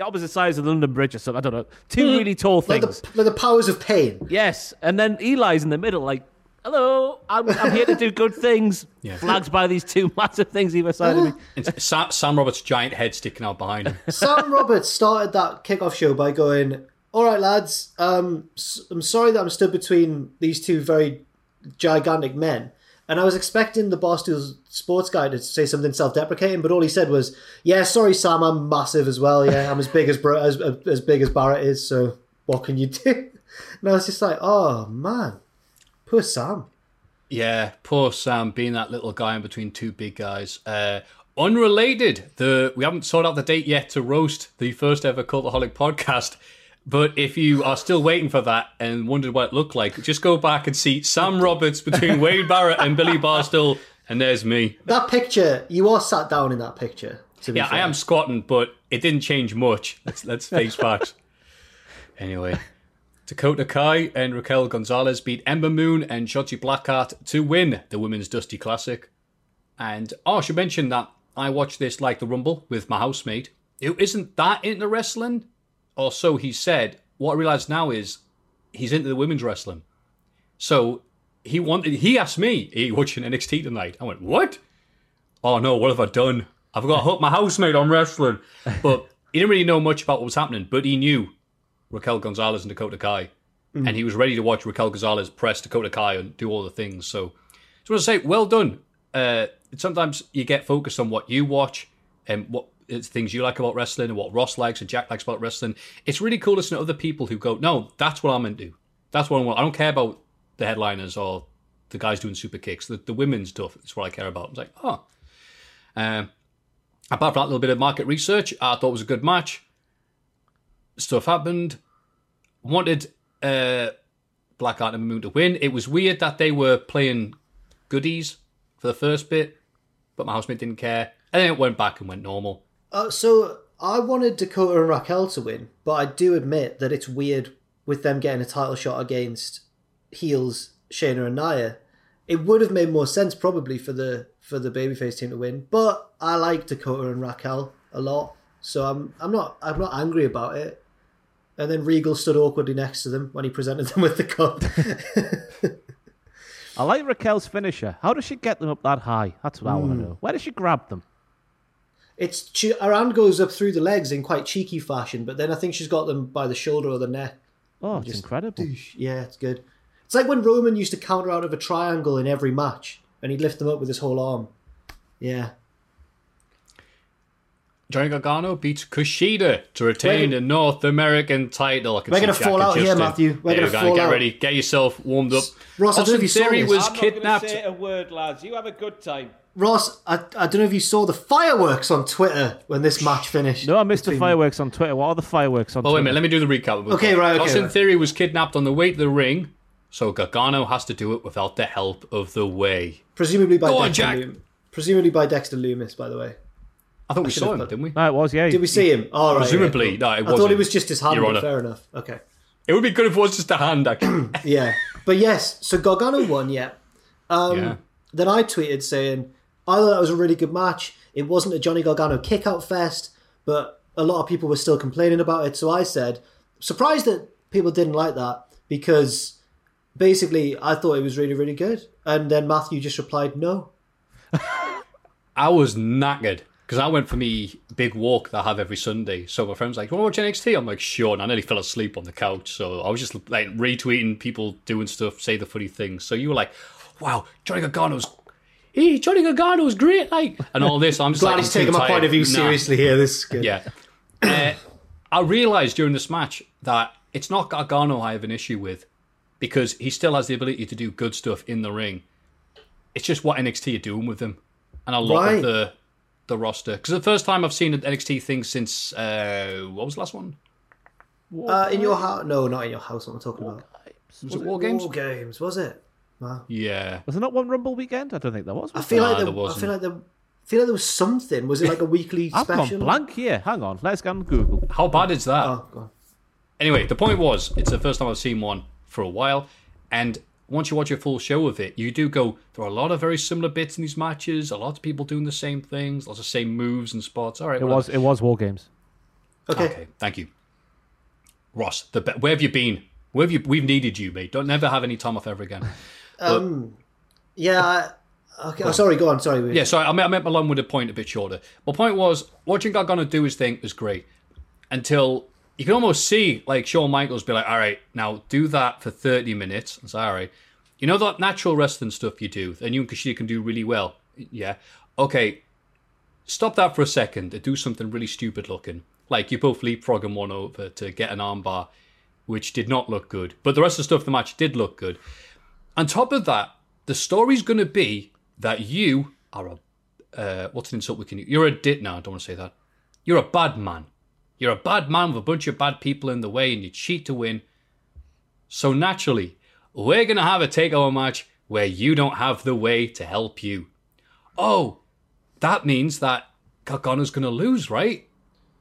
opposite sides of the London Bridge or something. I don't know. Two really tall Hmm. Like things. the, like the powers of pain. Yes, and then Eli's in the middle, like, "Hello, I'm, I'm here to do good things." Yeah. Flagged by these two massive things either side of me. And Sam, Sam Roberts' giant head sticking out behind him. Sam Roberts started that kickoff show by going, "All right, lads, um, s- I'm sorry that I'm stood between these two very gigantic men." And I was expecting the Barstool sports guy to say something self-deprecating, but all he said was, "Yeah, sorry, Sam, I'm massive as well. Yeah, I'm as big as Br- as as big as Barrett is. So what can you do?" And I was just like, "Oh man, poor Sam." Yeah, poor Sam being that little guy in between two big guys. Uh, unrelated, the we haven't sorted out the date yet to roast the first ever Cultaholic podcast. But if you are still waiting for that and wondered what it looked like, just go back and see Sam Roberts between Wade Barrett and Billy Barstool, and there's me. That picture, you are sat down in that picture. Yeah, I am squatting, but it didn't change much. Let's let's face facts. Anyway, Dakota Kai and Raquel Gonzalez beat Ember Moon and Shotzi Blackheart to win the Women's Dusty Classic. And oh, I should mention that I watched this like the Rumble with my housemate, who isn't that into wrestling, or so he said. What I realise now is he's into the women's wrestling. So he wanted. He asked me, "Are you watching NXT tonight?" I went, "What?" oh no, what have I done? I've got to hook my housemate on wrestling. But he didn't really know much about what was happening, but he knew Raquel Gonzalez and Dakota Kai. And he was ready to watch Raquel Gonzalez press Dakota Kai and do all the things. So just want to say, well done. Uh, sometimes you get focused on what you watch and what it's things you like about wrestling and what Ross likes and Jack likes about wrestling. It's really cool listening to other people who go, no, that's what I'm into. That's what I want. I don't care about the headliners or the guys doing super kicks. The, the women's stuff is what I care about. I was like, oh. Um, apart from that little bit of market research, I thought it was a good match. Stuff happened. Wanted uh, Blackheart and Moon to win. It was weird that they were playing goodies for the first bit, but my housemate didn't care. And then it went back and went normal. Uh, so I wanted Dakota and Raquel to win, but I do admit that it's weird with them getting a title shot against heels Shayna and Nia. It would have made more sense probably for the for the babyface team to win, but I like Dakota and Raquel a lot, so I'm I'm not I'm not angry about it. And then Regal stood awkwardly next to them when he presented them with the cup. I like Raquel's finisher. How does she get them up that high? That's what I want Hmm. to know. Where does she grab them? it's she, her hand goes up through the legs in quite cheeky fashion, but then I think she's got them by the shoulder or the neck. Oh, it's incredible. Yeah, it's good. It's like when Roman used to counter out of a triangle in every match, and he'd lift them up with his whole arm. Yeah. Johnny Gargano beats Kushida to retain We're- the North American title. I can We're gonna fall out here. Matthew. We're There gonna you go. fall Get out. ready. Get yourself warmed up. Ross, I don't know if you saw this. was I'm kidnapped. a word, lads. You have a good time. Ross, I, I don't know if you saw the fireworks on Twitter when this match finished. No, I missed the fireworks on Twitter. What are the fireworks on Oh, wait a Twitter? minute. Let me do the recap. Okay, right, okay, Austin right. Theory was kidnapped on the way to the ring, so Gargano has to do it without the help of the way. Presumably by Go on, Dexter Jack. Lumis. Presumably by Dexter Lumis, by the way. I thought we should saw him, put- didn't we? No, it was, yeah. Did we see him? All right. Presumably, yeah, no, it I thought wasn't. it was just his hand, Your Honour. fair enough. Okay. It would be good if it was just a hand, actually. Yeah. But yes, so Gargano won, yeah. Um, yeah. Then I tweeted saying, I thought that was a really good match. It wasn't a Johnny Gargano kickout fest, but a lot of people were still complaining about it. So I said, surprised that people didn't like that because basically I thought it was really, really good. And then Matthew just replied, no. I was knackered because I went for me big walk that I have every Sunday. So my friend's like, "You want to watch NXT?" I'm like, "Sure." And I nearly fell asleep on the couch. So I was just like retweeting people doing stuff, say the funny things. So you were like, "Wow, Johnny Gargano's hey, Johnny Gargano's great, like, and all this. I'm just Glad like, he's taking my point of view Nah. seriously here. This is good. Yeah. uh, I realised during this match that it's not Gargano I have an issue with because he still has the ability to do good stuff in the ring. It's just what NXT are doing with him and a lot Right. of the the roster. Because the first time I've seen an NXT thing since uh, what was the last one? Uh, in your house? No, not in your house. What I'm talking about. Was, it War Games? War games, was it? Wow. Yeah. Was there not one Rumble weekend? I don't think there was. I feel Nah, like there there, I wasn't. feel like there, I feel like there was something. Was it like a weekly I've special? gone blank here. Hang on. Let's go on Google. How bad is that? Oh, God. Anyway, the point was, it's the first time I've seen one for a while, and once you watch a full show of it, you do go. There are a lot of very similar bits in these matches. A lot of people doing the same things, lots of same moves and spots. All right, It well, was it was War Games. Okay. okay. Thank you, Ross. The be- where have you been? Where have you? We've needed you, mate. Don't never have any time off ever again. Um, yeah. I, okay. Oh, sorry. Go on. Sorry. Yeah, sorry, I meant, I meant my long-winded point a bit shorter. My point was, watching Gargano do his thing was great until you can almost see like Shawn Michaels be like, "All right, now do that for thirty minutes." It's all right. You know that natural wrestling stuff you do, and you and Kushida can do really well. Yeah, okay. Stop that for a second and do something really stupid looking, like you both leapfrogging one over to get an armbar, which did not look good. But the rest of the stuff the match did look good. On top of that, the story's going to be that you are a uh, what's an insult we can use? You're a dit. No, I don't want to say that. You're a bad man. You're a bad man with a bunch of bad people in the way, and you cheat to win. So naturally, we're gonna have a takeover match where you don't have the way to help you. Oh, that means that Gargano's gonna lose, right?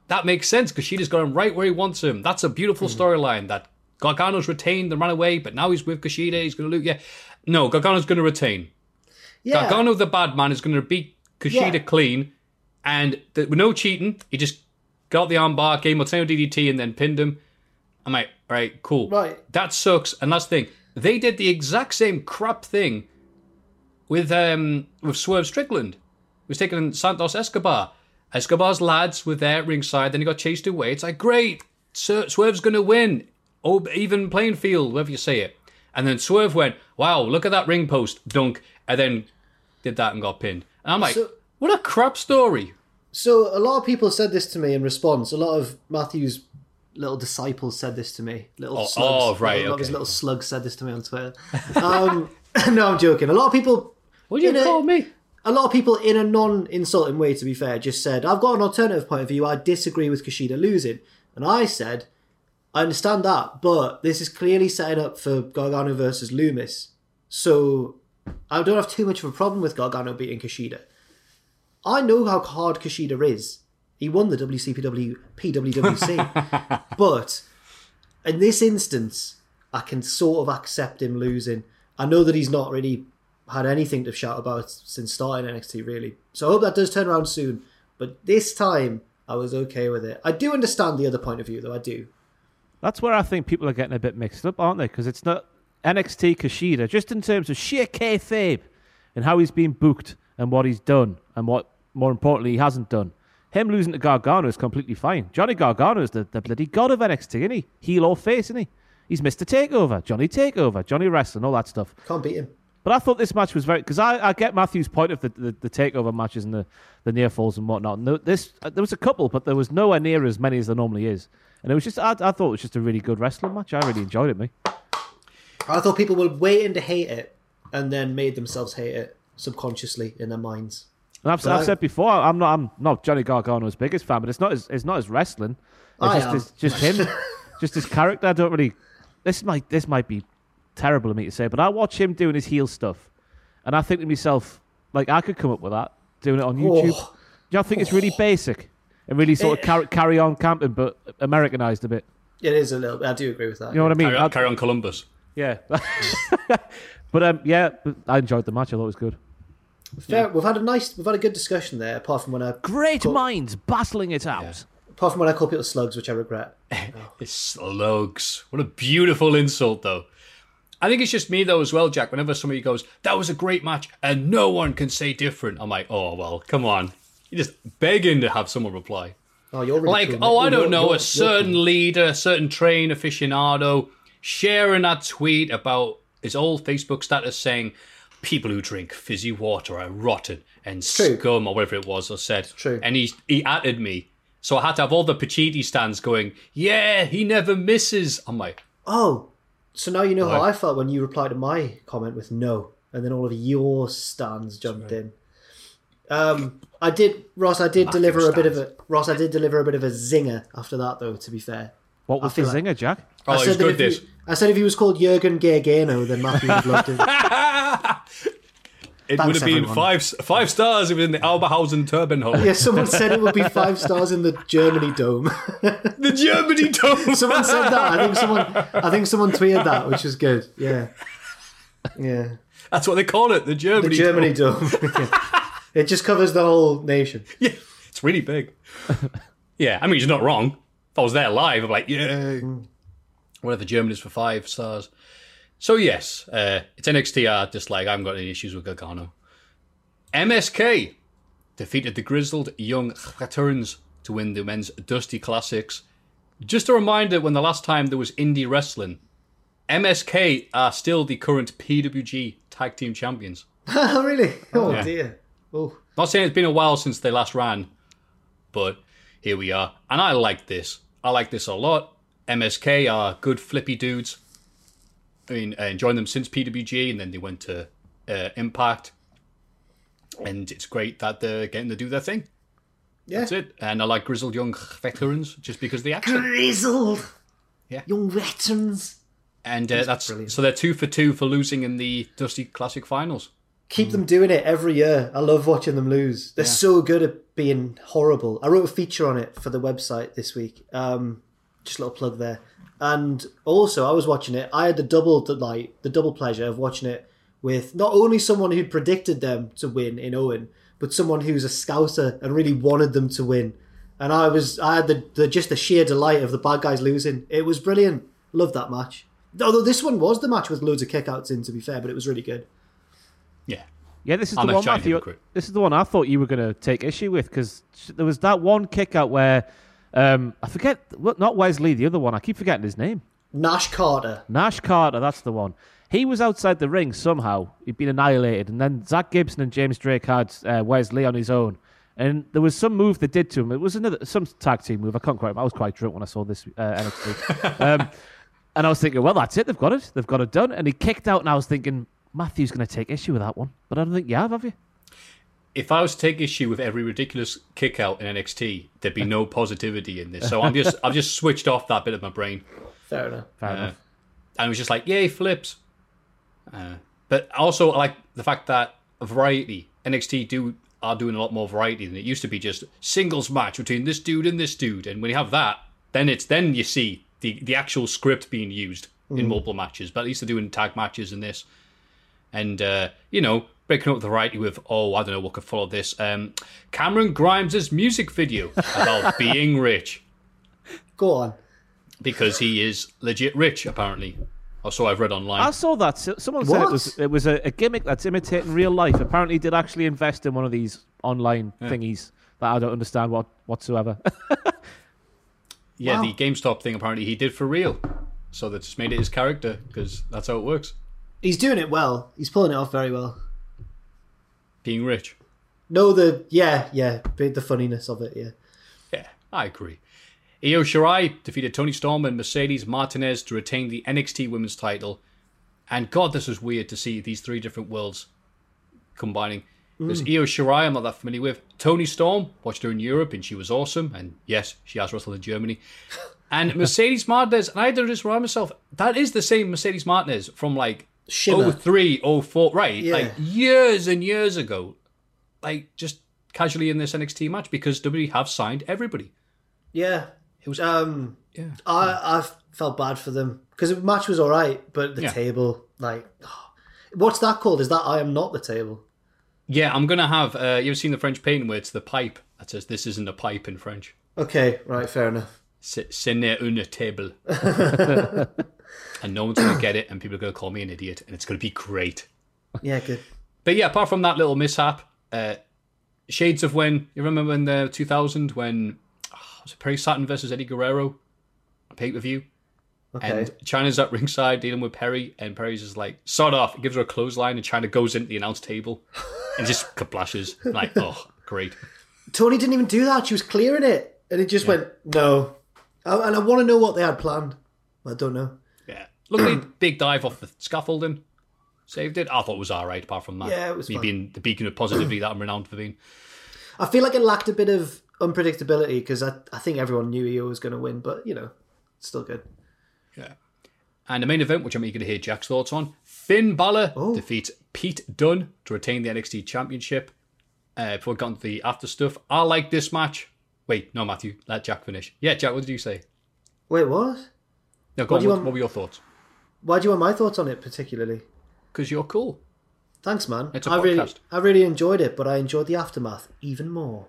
That makes sense because Kushida's got him right where he wants him. That's a beautiful hmm. storyline. That Gargano's retained and ran away, but now he's with Kushida. He's gonna lose. Yeah, no, Gargano's gonna retain. Yeah. Gargano, the bad man, is going to beat Kushida Yeah. clean, and th- with no cheating, he just got the armbar, gave Mateo DDT, and then pinned him. I'm like, all right, cool. Right. That sucks. And last thing, they did the exact same crap thing with um with Swerve Strickland. He was taking Santos Escobar. Escobar's lads were there ringside, then he got chased away. It's like, great, Sir- Swerve's going to win. Oh, even playing field, whatever you say it. And then Swerve went, wow, look at that ring post, dunk, and then did that and got pinned. And I'm like, So- what a crap story. So a lot of people said this to me in response. A lot of Matthew's little disciples said this to me. Little Oh, slugs. oh, right, A lot of his okay. little slugs said this to me on Twitter. Um, no, I'm joking. A lot of people. What do you in a- call me? A lot of people, in a non-insulting way, to be fair, just said, "I've got an alternative point of view. I disagree with Kushida losing," and I said, "I understand that, but this is clearly setting up for Gargano versus Lumis, so I don't have too much of a problem with Gargano beating Kushida. I know how hard Kushida is. He won the WCPW PWWC, but in this instance, I can sort of accept him losing. I know that he's not really had anything to shout about since starting NXT, really. So I hope that does turn around soon. But this time, I was okay with it. I do understand the other point of view, though. I do. That's where I think people are getting a bit mixed up, aren't they? Because it's not NXT Kushida, just in terms of sheer kayfabe and how he's been booked and what he's done and what, more importantly, he hasn't done. Him losing to Gargano is completely fine. Johnny Gargano is the, the bloody god of NXT, isn't he? Heel or face, isn't he? He's Mr. Takeover, Johnny Takeover, Johnny Wrestling, all that stuff. Can't beat him. But I thought this match was very because I, I get Matthew's point of the, the, the takeover matches and the, the near falls and whatnot. No, this uh, there was a couple, but there was nowhere near as many as there normally is. And it was just I, I thought it was just a really good wrestling match. I really enjoyed it, me. I thought people were waiting to hate it and then made themselves hate it subconsciously in their minds. And I've, I've I- said before, I'm not I'm not Johnny Gargano's biggest fan, but it's not his, it's not his wrestling. It's I just, am. It's just him, just his character. I don't really. This might this might be terrible of me to say, but I watch him doing his heel stuff, and I think to myself, like I could come up with that doing it on YouTube. Oh. Do you think it's really basic and really sort Eh. of carry, carry on camping, but Americanized a bit? It is a little. I do agree with that. You know what I mean? Carry I- on, carry on Columbus. yeah. but um, yeah, I enjoyed the match. I thought it was good. Fair, We've had a nice, we've had a good discussion there. Apart from when I, Great Cool. minds battling it out. apart from when I call people slugs, which I regret. It's slugs. What a beautiful insult, though. I think it's just me, though, as well, Jack. Whenever somebody goes, that was a great match, and no one can say different, I'm like, oh, well, come on. You're just begging to have someone reply. Oh, you're really Like, cool, oh. I don't You're- know, you're- a certain you're leader, a certain train aficionado sharing that tweet about his old Facebook status saying, people who drink fizzy water are rotten and True. scum or whatever it was I said. True. And he he added me. So I had to have all the Pacitti stands going, yeah, he never misses. I'm like, Oh, so now you know how I felt when you replied to my comment with no, and then all of your stands jumped in. Um, I did, Ross. I did Matthew deliver a bit of a. Ross. I did deliver a bit of a zinger after that, though. To be fair, What was I the feel like- zinger, Jack? oh, I said that good if this. He, I said if he was called Jurgen Gergano, then Matthew would have loved it. Thanks, would have been everyone. five five stars if it was in the Oberhausen Turban Hole. yeah, someone said it would be five stars in the Germany Dome. The Germany Dome. someone said that. I think someone. I think someone tweeted that, which is good. Yeah, yeah. That's what they call it, the The Germany Germany Dome. Dome. it just covers the whole nation. Yeah, it's really big. yeah, I mean, he's not wrong. If I was there live, I'm like, yeah. Mm. Whatever German is for five stars. So, yes, uh, it's NXT I dislike. I haven't got any issues with Gargano. MSK defeated the grizzled young veterans to win the men's Dusty Classics. Just a reminder when the last time there was indie wrestling, MSK are still the current PWG Tag Team Champions. Oh, really? Oh, Yeah. dear. Oh, Not saying it's been a while since they last ran, but here we are. And I like this. I like this a lot. MSK are good flippy dudes. I mean, I enjoyed them since PWG, and then they went to uh, Impact. And it's great that they're getting to do their thing. yeah. That's it. And I like grizzled young veterans just because the accent. Grizzled. Yeah. Young veterans. And uh, that's brilliant. so they're two for two for losing in the Dusty Classic finals. Keep them doing it every year. I love watching them lose. They're so good at being horrible. I wrote a feature on it for the website this week. Um, just a little plug there. And also, I was watching it. I had the double delight, the double pleasure of watching it with not only someone who predicted them to win in Owen, but someone who's a scouter and really wanted them to win. And I was, I had the, the just the sheer delight of the bad guys losing. It was brilliant. Loved that match. Although this one was the match with loads of kickouts in, to be fair, but it was really good. Yeah. Yeah, this is I'm the one, Matthew. hypocrite. This is the one I thought you were going to take issue with because there was that one kick out where um, I forget, what, not Wes Lee, the other one. I keep forgetting his name. Nash Carter. Nash Carter, that's the one. He was outside the ring somehow. He'd been annihilated, and then Zach Gibson and James Drake had uh, Wes Lee on his own. And there was some move they did to him. It was another some tag team move. I can't quite. remember. I was quite drunk when I saw this uh, NXT. um, and I was thinking, well, that's it. They've got it. They've got it done. And he kicked out, and I was thinking, Matthew's going to take issue with that one. But I don't think you have, have you? If I was to take issue with every ridiculous kick out in NXT, there'd be no positivity in this. So I'm just I've just switched off that bit of my brain. Fair enough. Fair Uh, enough. and it was just like, yay, flips. Uh, but also I like the fact that variety NXT do are doing a lot more variety than it used to be just singles match between this dude and this dude. And when you have that, then it's then you see the the actual script being used in multiple matches. But at least they're doing tag matches in this. And uh, you know, breaking up the variety with oh, I don't know what could follow this. Um, Cameron Grimes' music video about being rich Go on. because he is legit rich, apparently. Or so I've read online. I saw that. So- Someone said it was it was a, a gimmick that's imitating real life. Apparently, he did actually invest in one of these online thingies that I don't understand what whatsoever. yeah, Wow. the GameStop thing apparently he did for real. So they just made it his character because that's how it works. He's doing it well. He's pulling it off very well. Being rich. No, the yeah, yeah, the funniness of it. Yeah, Yeah, I agree. Io Shirai defeated Toni Storm and Mercedes Martinez to retain the NXT Women's title. And God, this was weird to see these three different worlds combining. There's mm. Io Shirai, I'm not that familiar with. Toni Storm, watched her in Europe and she was awesome. And yes, she has wrestled in Germany. And Mercedes Martinez, and I had to just remind myself, that is the same Mercedes Martinez from like Shimmer. 03, 04, right? Yeah. Like years and years ago. Like just casually in this NXT match because WWE have signed everybody. yeah. It was Um, yeah. I I felt bad for them because the match was all right, but the Yeah. table, like, what's that called? Is that I am not the table? Yeah, I'm gonna have. Uh, you've seen the French painting where it's the pipe that says "This isn't a pipe" in French? Okay, right, fair enough. N'est une table. and no one's gonna get it, and people are gonna call me an idiot, and it's gonna be great. Yeah, good. But yeah, apart from that little mishap, uh, shades of when you remember in the 2000 when oh, was it Perry Saturn versus Eddie Guerrero, pay per view. Okay. And Chyna's at ringside dealing with Perry, and Perry's just like, sod off. He gives her a clothesline, and China goes into the announce table and just kablashes. Like, oh, great. Toni didn't even do that. She was clearing it, and it just went no. And I want to know what they had planned. I don't know. Yeah. Luckily, big dive off the scaffolding. Saved it. I thought it was alright, apart from that. Yeah, it was Me being the beacon of positivity that I'm renowned for being. I feel like it lacked a bit of unpredictability because I, I think everyone knew Io was going to win, but you know, it's still good. Yeah. And the main event, which I'm eager to hear Jack's thoughts on Finn Balor Oh. defeats Pete Dunne to retain the NXT Championship. Uh, before we got into the after stuff, I like this match. Wait, no, Matthew, let Jack finish. Yeah, Jack, what did you say? Wait, what? No, go What on, what, want- what were your thoughts? Why do you want my thoughts on it particularly? Because you're cool. Thanks, man. It's a I really, podcast. I really enjoyed it, but I enjoyed the aftermath even more.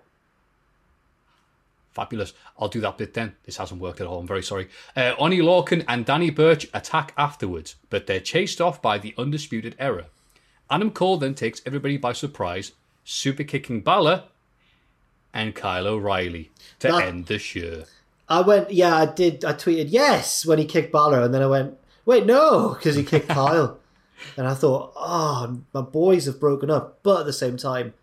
Fabulous. I'll do that bit then. This hasn't worked at all. I'm very sorry. Uh, Oni Lorcan and Danny Burch attack afterwards, but they're chased off by the Undisputed Era. Adam Cole then takes everybody by surprise, super kicking Balor and Kyle O'Reilly to That- end the show. I went, yeah, I did. I tweeted yes when he kicked Balor, and then I went, wait, no, because he kicked Kyle. And I thought, oh, my boys have broken up. But at the same time,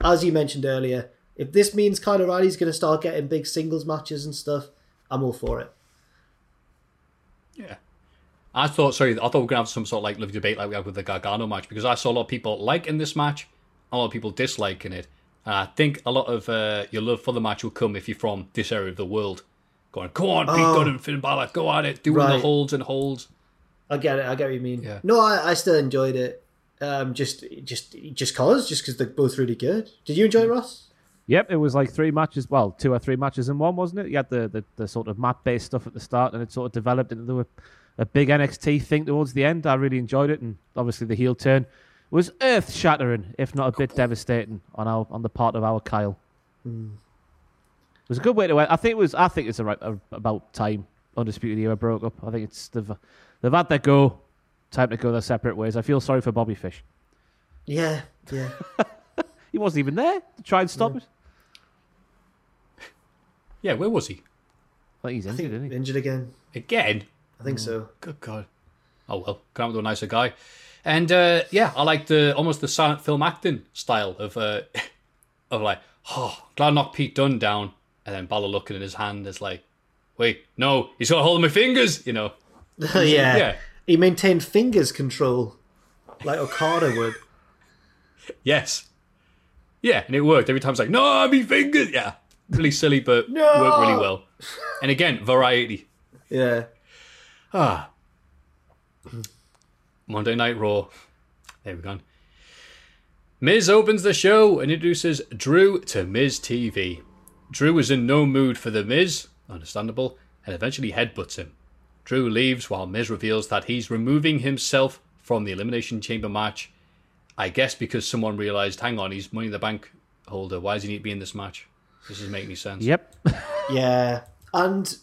as you mentioned earlier, if this means Kyle O'Reilly's going to start getting big singles matches and stuff, I'm all for it. Yeah. I thought, sorry, I thought we are going to have some sort of like lively debate like we had with the Gargano match because I saw a lot of people liking this match, a lot of people disliking it. And I think a lot of uh, your love for the match will come if you're from this area of the world. Going, go on, Pete Oh. Dunne and Finn Balor, go at it, doing the holds and holds. I get it. I get what you mean. Yeah. No, I, I still enjoyed it. Um, just, just, just cause, just because they're both really good. Did you enjoy it, Ross? Yep, it was like three matches. Well, two or three matches in one, wasn't it? You had the the, the sort of mat based stuff at the start, and it sort of developed into a, a big NXT thing towards the end. I really enjoyed it, and obviously the heel turn was earth shattering, if not a bit devastating on our on the part of our Kyle. Hmm. It was a good way to end. I think it was. I think it's right- about time Undisputed Era broke up. I think it's they've they've had their go. Time to go their separate ways. I feel sorry for Bobby Fish. Yeah, yeah. He wasn't even there to try and stop it. Yeah, where was he? I think he's I injured, think isn't he? injured again. Again? I think so. Mm, good God. Oh well, come up with a nicer guy. And uh, yeah, I like the almost the silent film acting style of uh, of like, oh, glad I knocked Pete Dunne down, and then Balor looking at his hand is like, wait, no, he's got hold of my fingers, you know. yeah. Yeah. He maintained fingers control, like Okada would. Yes. Yeah, and it worked. Every time it's like, no, I me fingers. Yeah. Really silly, but No! worked really well. And again, variety. Yeah. Ah. Monday Night Raw. There we go. Miz opens the show and introduces Drew to Miz TV. Drew is in no mood for the Miz, understandable, and eventually headbutts him. Drew leaves while Miz reveals that he's removing himself from the Elimination Chamber match. I guess because someone realised, hang on, he's Money in the Bank holder. Why does he need to be in this match? This doesn't make any sense. Yep. Yeah. And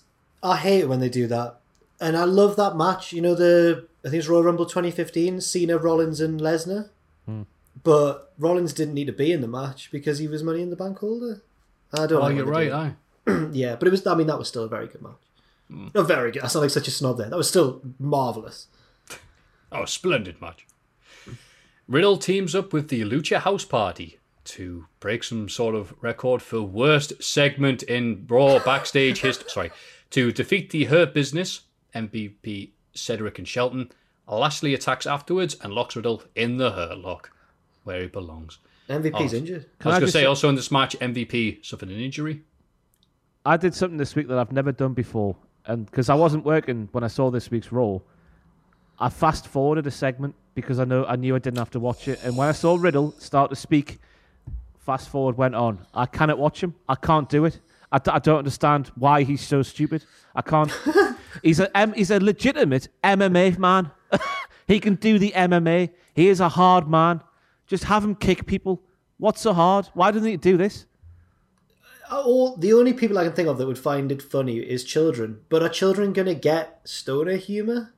I hate it when they do that. And I love that match. You know, the, I think it's Royal Rumble 2015, Cena, Rollins, and Lesnar. Hmm. But Rollins didn't need to be in the match because he was Money in the Bank holder. I don't Oh, you're when they do right, aye. Yeah, but it was, I mean, that was still a very good match. Not very good. I sound like such a snob there. That was still marvellous. Oh, splendid match. Riddle teams up with the Lucha House Party to break some sort of record for worst segment in Raw backstage history. Sorry, to defeat the Hurt Business, MVP Cedric and Shelton. Lashley attacks afterwards and locks Riddle in the Hurt Lock, where he belongs. MVP's Oh. injured. I was going to say, say- also in this match, MVP suffered an injury. I did something this week that I've never done before, and because I wasn't working when I saw this week's Raw, I fast forwarded a segment because I know I knew I didn't have to watch it, and when I saw Riddle start to speak, fast forward went on. I cannot watch him. I can't do it. I, d- I don't understand why he's so stupid. I can't. he's a um, he's a legitimate MMA man. he can do the MMA. He is a hard man. Just have him kick people. What's so hard? Why doesn't he do this? all the only people I can think of that would find it funny is children. But are children gonna get stoner humor?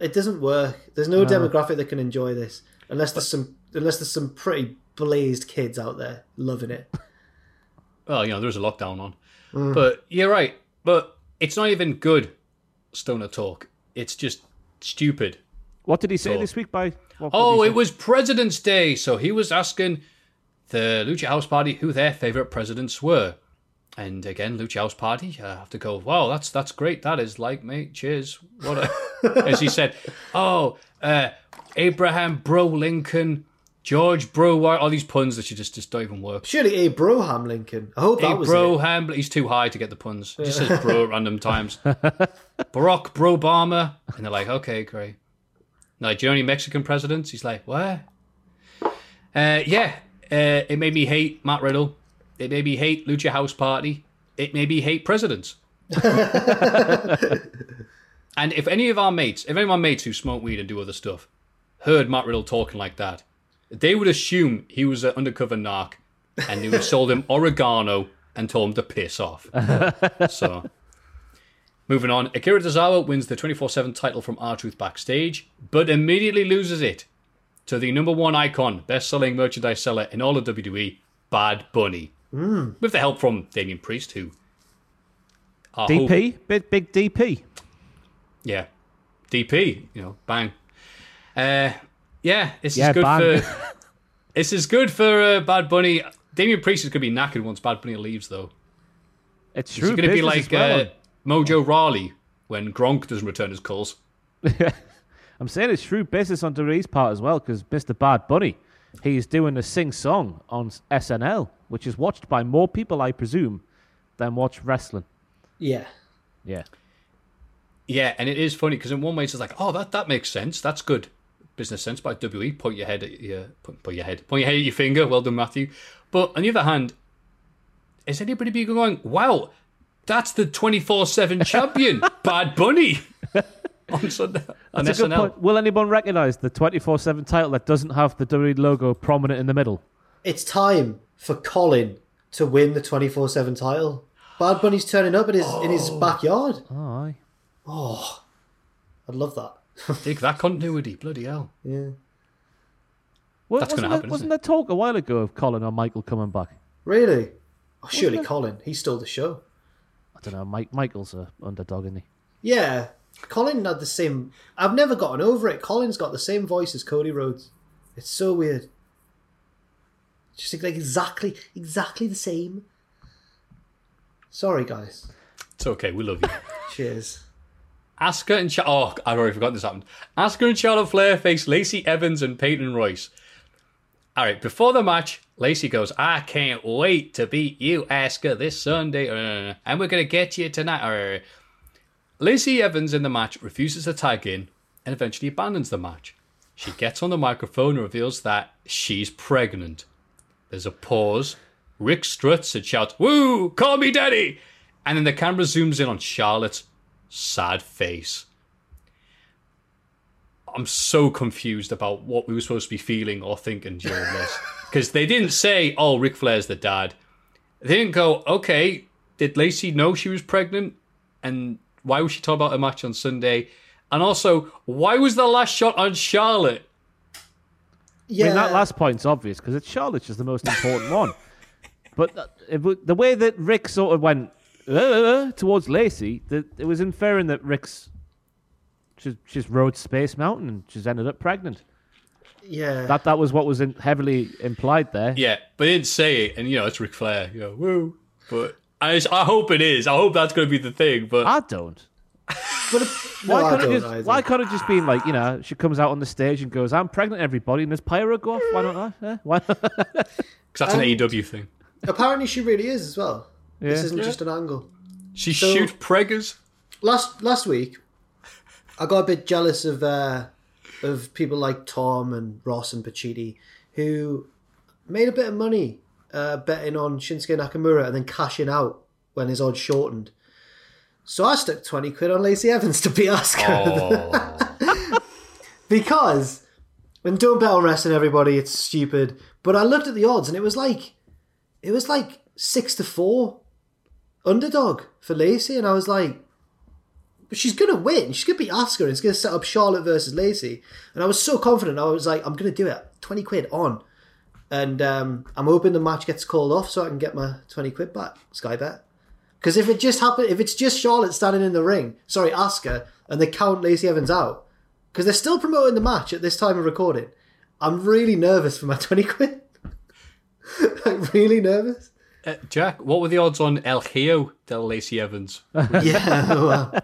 It doesn't work. There's no, demographic that can enjoy this unless there's some unless there's some pretty blazed kids out there loving it. Well, you know, there's a lockdown on. But you're right. But it's not even good. stoner talk. It's just stupid. What did he say So- this week? By Oh, it was President's Day, so he was asking the Lucha House Party who their favorite presidents were. And again, Lucha House Party, I have to go, wow, that's that's great. That is like, mate, cheers. What a... As he said, oh, uh, Abraham Bro Lincoln, George Bro, Wy- all these puns that you just, just don't even work. Surely a Broham Lincoln. I hope that was bro, it. He's too high to get the puns. Just says bro at random times. Barack Bro Obama. And they're like, okay, great. Like, do you know any Mexican presidents? He's like, what? Uh, yeah, uh, it made me hate Matt Riddle. It made me hate Lucha House Party. It made me hate presidents. and if any of our mates, if any of our mates who smoke weed and do other stuff, heard Matt Riddle talking like that, they would assume he was an undercover narc and they would have sold him oregano and told him to piss off. so, moving on, Akira Tozawa wins the 24 7 title from R-Truth backstage, but immediately loses it to the number one icon, best selling merchandise seller in all of WWE, Bad Bunny. With the help from Damien Priest, who. are hoping- DP, big big DP. yeah. DP, you know, bang. Uh, yeah, this Yeah, is good bang. for. this is good for uh, Bad Bunny. Damien Priest is going to be knackered once Bad Bunny leaves, though. It's He's true. going to be like well. uh, Mojo Rawley when Gronk doesn't return his calls. I'm saying it's true business on Doree's part as well because Mr. Bad Bunny, he's doing a sing song on SNL, which is watched by more people, I presume, than watch wrestling. Yeah. Yeah. Yeah, and it is funny because in one way it's just like, oh, that that makes sense. That's good business sense by WE. Point your head at your point, point your head, point your head at your finger. Well done, Matthew. But on the other hand, is anybody be going, wow, that's the twenty four seven champion, Bad Bunny, on Sunday on That's a good point. Will anyone recognise the 24 7 title that doesn't have the WWE logo prominent in the middle? It's time for Colin to win the 24 7 title. Bad Bunny's turning up in his, in his oh. backyard. Oh, aye. Oh, I'd love that. Dig that continuity, bloody hell. Yeah. Well, That's gonna wasn't happen, There, isn't wasn't it? there talk a while ago of Colin or Michael coming back? Really? Oh, surely Colin. He stole the show. I don't know. Mike Michael's a underdog, isn't he? Yeah. Colin had the same. I've never gotten over it. Colin's got the same voice as Cody Rhodes. It's so weird. Just like exactly, exactly the same. Sorry, guys. It's okay, we love you. Cheers. Asuka and Char- oh, I've already forgotten this happened. Asuka and Charlotte Flair face Lacey Evans and Peyton Royce. All right, before the match, Lacey goes, "I can't wait to beat you, Asuka, this Sunday, uh, and we're gonna get you tonight." Uh. Lacey Evans in the match refuses to tag in and eventually abandons the match. She gets on the microphone and reveals that she's pregnant. There's a pause. Ric struts and shouts, "Woo! Call me daddy!" And then the camera zooms in on Charlotte's sad face. I'm so confused about what we were supposed to be feeling or thinking during this. Because they didn't say, oh, Ric Flair's the dad. They didn't go, okay, did Lacey know she was pregnant? And why was she talking about a match on Sunday? And also, why was the last shot on Charlotte? Yeah. I mean, that last point's obvious because it's Charlotte's just the most important one. But it w- the way that Ric sort of went uh, towards Lacey, that it was inferring that Ric's she's, she's rode Space Mountain and she's ended up pregnant. yeah. That that was what was in, heavily implied there. Yeah, but they didn't say it. And, you know, it's Ric Flair. You know, woo. But I, just- I hope it is. I hope that's going to be the thing. But I don't. but if, Why no, I can't it don't just. Why can't it just be like you know she comes out on the stage and goes I'm pregnant everybody and there's pyro go off why not that? Eh? Why? Because that's an Um, AEW thing. Apparently, she really is as well. This isn't Yeah. just an angle. She so- shoot preggers. last last week, I got a bit jealous of uh, of people like Tom and Ross and Pacitti who made a bit of money uh, betting on Shinsuke Nakamura and then cashing out when his odds shortened. So I stuck twenty quid on Lacey Evans to beat Asuka Oh. because when don't bet on wrestling, everybody, it's stupid. But I looked at the odds and it was like it was like six to four underdog for Lacey, and I was like, she's gonna win. She's gonna beat Asuka, and it's gonna set up Charlotte versus Lacey. And I was so confident. I was like, I'm gonna do it. Twenty quid on, and um, I'm hoping the match gets called off so I can get my twenty quid back. Sky bet Because if it just happened, if it's just Charlotte standing in the ring, sorry, Asuka, and they count Lacey Evans out, because they're still promoting the match at this time of recording, I'm really nervous for my 20 quid. like, really nervous. Uh, Jack, what were the odds on El Hijo del Lacey Evans? Yeah, well,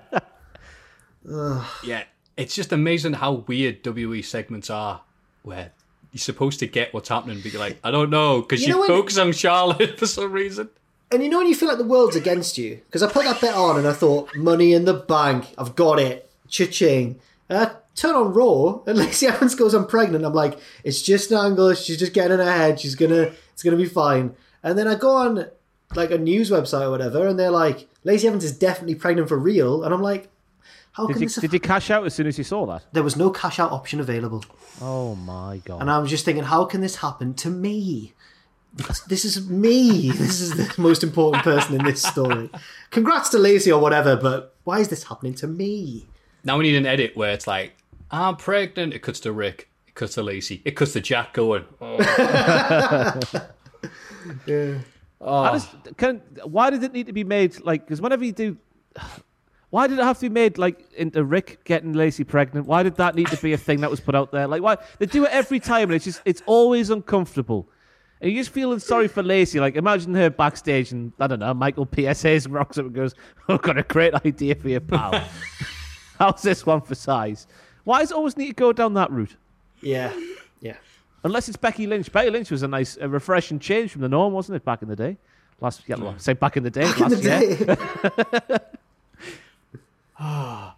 yeah, it's just amazing how weird WWE segments are, where you're supposed to get what's happening, but you're like, I don't know, because You you, know when- focus on Charlotte for some reason. And you know when you feel like the world's against you? Because I put that bit on and I thought, money in the bank, I've got it, cha-ching. And I turn on Raw and Lacey Evans goes, I'm pregnant. I'm like, it's just an angle, she's just getting in her head, she's gonna, it's gonna be fine. And then I go on like a news website or whatever and they're like, Lacey Evans is definitely pregnant for real. And I'm like, how Did can you, this... did you cash out as soon as you saw that? There was no cash out option available. Oh my god! And I was just thinking, how can this happen to me? This is me. This is the most important person in this story. Congrats to Lacey or whatever, but why is this happening to me? Now we need an edit where it's like, I'm pregnant. It cuts to Ric. It cuts to Lacey. It cuts to Jack going, oh. Ah. I just, can, why did it need to be made like? Because whenever you do, why did it have to be made like into Ric getting Lacey pregnant? Why did that need to be a thing that was put out there? Like, why they do it every time, and it's just it's always uncomfortable. And you're just feeling sorry for Lacey. Like, imagine her backstage, and I don't know, Michael PSA's rocks up and goes, oh, "I've got a great idea for you, pal. How's this one for size? Why does it always need to go down that route? Yeah, yeah. Unless it's Becky Lynch. Becky Lynch was a nice, a refreshing change from the norm, wasn't it? Back in the day, last yeah, well, say back in the day, Back in last the year. day. Ah.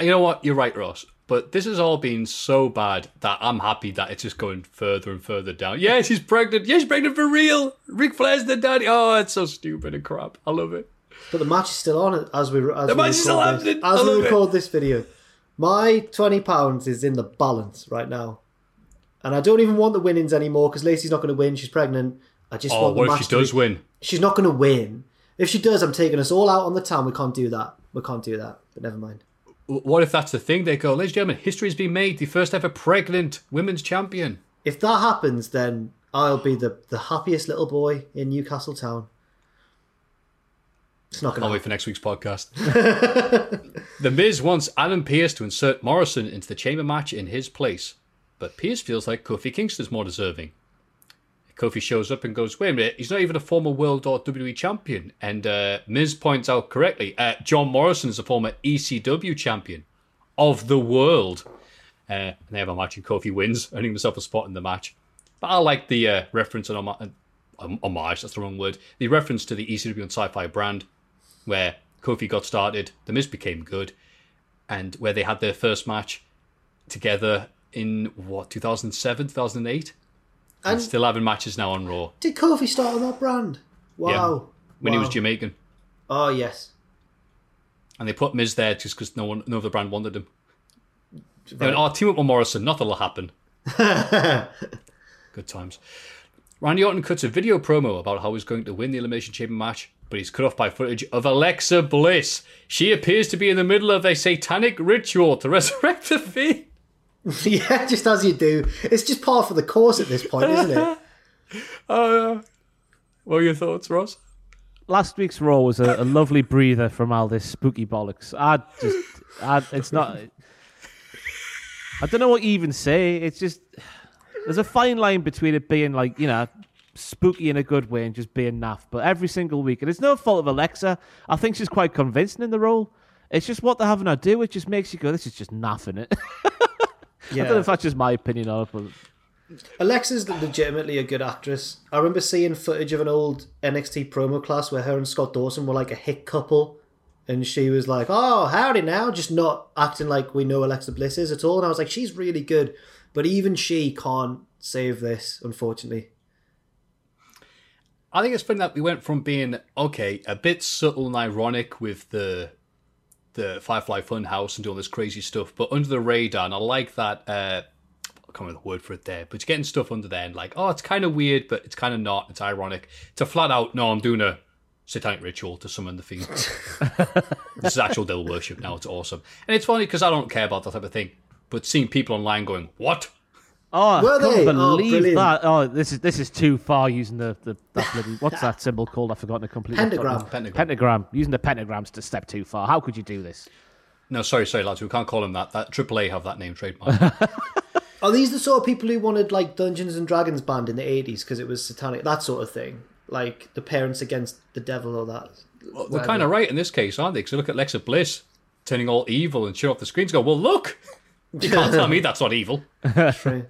you know what? You're right, Ross. But this has all been so bad that I'm happy that it's just going further and further down. Yeah, she's pregnant. Yeah, she's pregnant for real. Ric Flair's the daddy. Oh, it's so stupid and crap. I love it. But the match is still on as we as The we match is still this, happening. As we love it. record this video. My twenty pounds is in the balance right now, and I don't even want the winnings anymore because Lacey's not going to win. She's pregnant. I just Oh, want the what if match she to does be- win? She's not going to win. If she does, I'm taking us all out on the town. We can't do that. We can't do that. But never mind. What if that's the thing? They go, ladies and gentlemen, history's been made. The first ever pregnant women's champion. If that happens, then I'll be the, the happiest little boy in Newcastle town. It's not going to. I'll wait for next week's podcast. the Miz wants Adam Pearce to insert Morrison into the chamber match in his place, but Pearce feels like Kofi Kingston's more deserving. Kofi shows up and goes, wait a minute, he's not even a former World or WWE champion. And uh, Miz points out correctly, uh, John Morrison is a former ECW champion of the world. Uh, and they have a match and Kofi wins, earning himself a spot in the match. But I like the uh, reference and homa- homage, that's the wrong word, the reference to the ECW and sci-fi brand where Kofi got started, The Miz became good, and where they had their first match together in what 2007, 2008, and, And- still having matches now on Raw. Did Kofi start on that brand? Wow. When he Wow. was Jamaican, Oh, yes. and they put Miz there just because no one, no other brand wanted him. They went, "Oh, team up with Morrison, nothing'll happen." Good times. Randy Orton cuts a video promo about how he's going to win the Elimination Chamber match, but he's cut off by footage of Alexa Bliss. She appears to be in the middle of a satanic ritual to resurrect the Fiend. yeah, just as you do. It's just par for the course at this point, isn't it? Uh, what are your thoughts, Ross? Last week's Raw was a, a lovely breather from all this spooky bollocks. I just, I, it's not. I don't know what you even say. It's just there's a fine line between it being like you know spooky in a good way and just being naff. But every single week, and it's no fault of Alexa. I think she's quite convincing in the role. It's just what they're having her do. It just makes you go, "This is just naffing it." I don't know if that's just my opinion on it, but Alexa's legitimately a good actress. I remember seeing footage of an old NXT promo class where her and Scott Dawson were like a hit couple. And she was like, oh, howdy now. Just not acting like we know Alexa Bliss is at all. And I was like, she's really good. But even she can't save this, unfortunately. I think it's funny that we went from being okay, a bit subtle and ironic with the the Firefly Funhouse and doing this crazy stuff, but under the radar. And I like that. Uh, I can't remember the word for it there, but you're getting stuff under there and like, oh, it's kind of weird, but it's kind of not. It's ironic. It's a flat out, no, I'm doing a satanic ritual to summon the fiend. this is actual devil worship now. It's awesome, and it's funny because I don't care about that type of thing. But seeing people online going, "What?" Oh, I can't they? Oh, believe brilliant. that. Oh, this is this is too far using the, the that bloody what's that symbol called? I've forgotten it completely. Pentagram. Pentagram. Pentagram. Using the pentagrams to step too far. How could you do this? No, sorry, sorry, lads. We can't call him that. That AAA have that name trademark. Are these the sort of people who wanted like Dungeons and Dragons banned in the eighties because it was satanic, that sort of thing? Like the parents against the devil or that. Well, they're kind of right in this case, aren't they? Because look at Lexa Bliss turning all evil and shut off the screens. Go, well, look, you can't tell me that's not evil. That's True.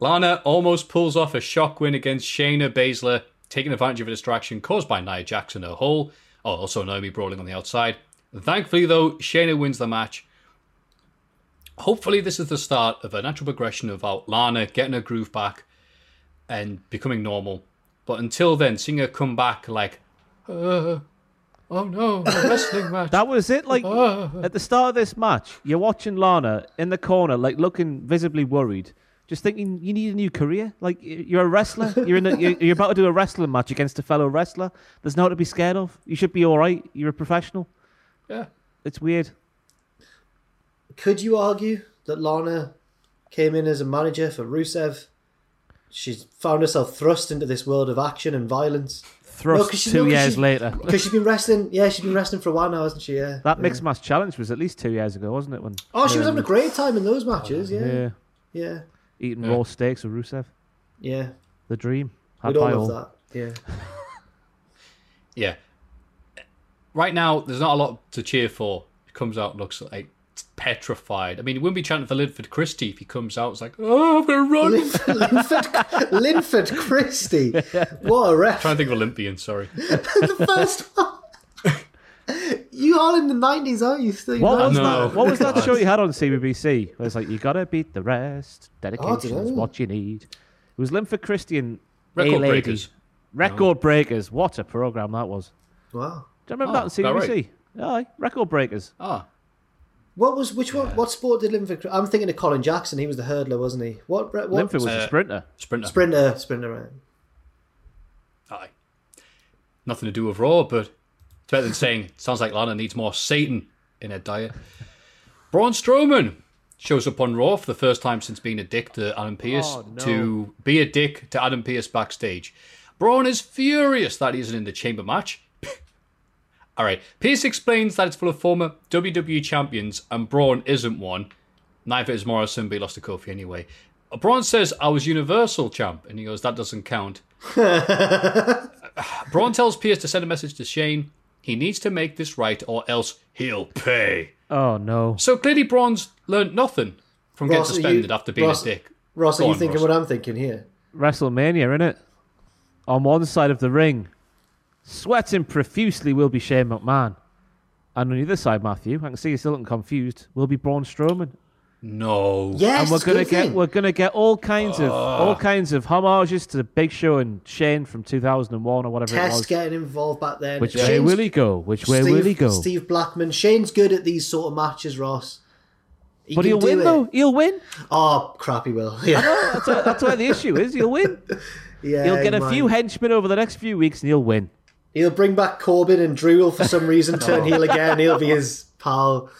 Lana almost pulls off a shock win against Shayna Baszler, taking advantage of a distraction caused by Nia Jackson her hole. Oh, also Naomi brawling on the outside. Thankfully, though, Shayna wins the match. Hopefully, this is the start of a natural progression of Lana getting her groove back and becoming normal. But until then, seeing her come back like, uh, oh no, wrestling match. That was it. Like at the start of this match, you're watching Lana in the corner, like looking visibly worried, just thinking you need a new career. Like you're a wrestler, you're in, a, you're, you're about to do a wrestling match against a fellow wrestler. There's no to be scared of. You should be all right. You're a professional. yeah. It's weird. Could you argue that Lana came in as a manager for Rusev? She's found herself thrust into this world of action and violence. Thrust two years later. Because she's been wrestling. Yeah, she's been wrestling for a while now, hasn't she? Yeah. That yeah. mixed match challenge was at least two years ago, wasn't it? When Oh, she was having a great time in those matches. Yeah. yeah, Yeah. Eating raw steaks with Rusev, Yeah. the dream. Had We'd all love all. that. Yeah. Yeah. Right now, there's not a lot to cheer for. He comes out, looks like petrified. I mean, he wouldn't be chanting for Linford Christie if he comes out. It's like, oh, I'm going to run. Linford, Linford Christie. What a ref. trying to think of Olympian, sorry. the first one. You are in the 90s, aren't you? Still, What was, No. that, what was that show you had on CBBC? Where it's like, you gotta beat the rest. Dedication is what you need. It was Linford Christian Record A-Lady. Breakers. Record Breakers. What a program that was. Wow. Do you remember Oh, that on is that CBBC? Aye, Record Breakers. Ah, What was which one? What sport did Linford? I'm thinking of Colin Jackson. He was the hurdler, wasn't he? What? what Linford was a Uh, sprinter. sprinter. sprinter? Sprinter. Right. Aye. Nothing to do with Raw, but it's better than saying, sounds like Lana needs more Satan in her diet. Braun Strowman shows up on Raw for the first time since being a dick to Adam Pearce Oh, no. to be a dick to Adam Pearce backstage. Braun is furious that he isn't in the chamber match. All right. Pearce explains that it's full of former WWE champions and Braun isn't one. Neither is Morrison, but he lost to Kofi anyway. Braun says, I was Universal champ. And he goes, that doesn't count. Braun tells Pierce to send a message to Shane. He needs to make this right or else he'll pay. Oh no. So clearly Braun's learned nothing from getting Ross, are you- suspended after being Ross- a dick. Ross, Go are you on, thinking Ross. what I'm thinking here? WrestleMania, innit? On one side of the ring, sweating profusely will be Shane McMahon. And on the other side, Matthew, I can see you're still looking confused, will be Braun Strowman. No. Yes, and we're gonna good get thing. we're gonna get all kinds of ah. all kinds of homages to the Big Show and Shane from 2001 or whatever it Test was. getting involved back then. Which way will he go? Which way Steve, will he go? Steve Blackman. Shane's good at these sort of matches, Ross. He but he'll win it. though. He'll win. Oh crap, he will. Yeah, That's, where- that's where the issue is. He'll win. yeah. He'll get he a few henchmen over the next few weeks and he'll win. He'll bring back Corbin and Drew will for some reason Oh. turn heel again. He'll be his pal.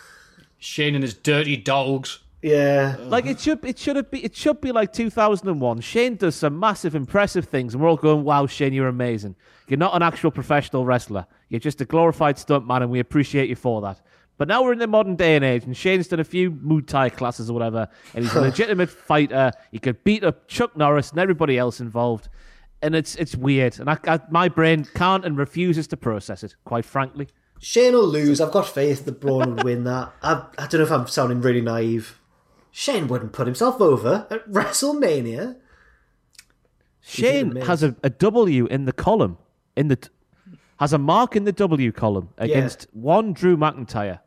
Shane and his dirty dogs. Yeah. Like it should, it should be, it should be like 2001. Shane does some massive, impressive things, and we're all going, "Wow, Shane, you're amazing. You're not an actual professional wrestler. You're just a glorified stuntman, and we appreciate you for that." But now we're in the modern day and age, and Shane's done a few Muay Thai classes or whatever, and he's a legitimate fighter. He could beat up Chuck Norris and everybody else involved, and it's it's weird, and I, I, my brain can't and refuses to process it. Quite frankly, Shane will lose. I've got faith that Braun would win that. I, I don't know if I'm sounding really naive. Shane wouldn't put himself over at WrestleMania. Shane has a, a W in the column in the has a mark in the W column against one Drew McIntyre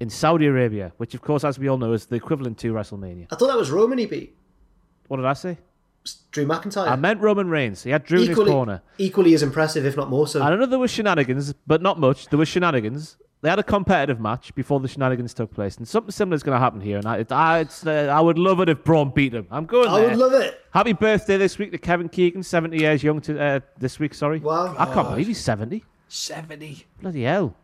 in Saudi Arabia, which of course, as we all know, is the equivalent to WrestleMania. I thought that was Roman he beat. What did I say? Drew McIntyre. I meant Roman Reigns. He had Drew in his equally, corner. equally as impressive, if not more so. I don't know there was shenanigans, but not much. There was shenanigans. They had a competitive match before the shenanigans took place, and something similar is going to happen here. And I, it, I, it's, uh, I would love it if Braun beat him. I'm going I there. would love it. Happy birthday this week to Kevin Keegan, 70 years young to, uh, this week. Sorry, Wow. I can't believe he's 70. 70. Bloody hell.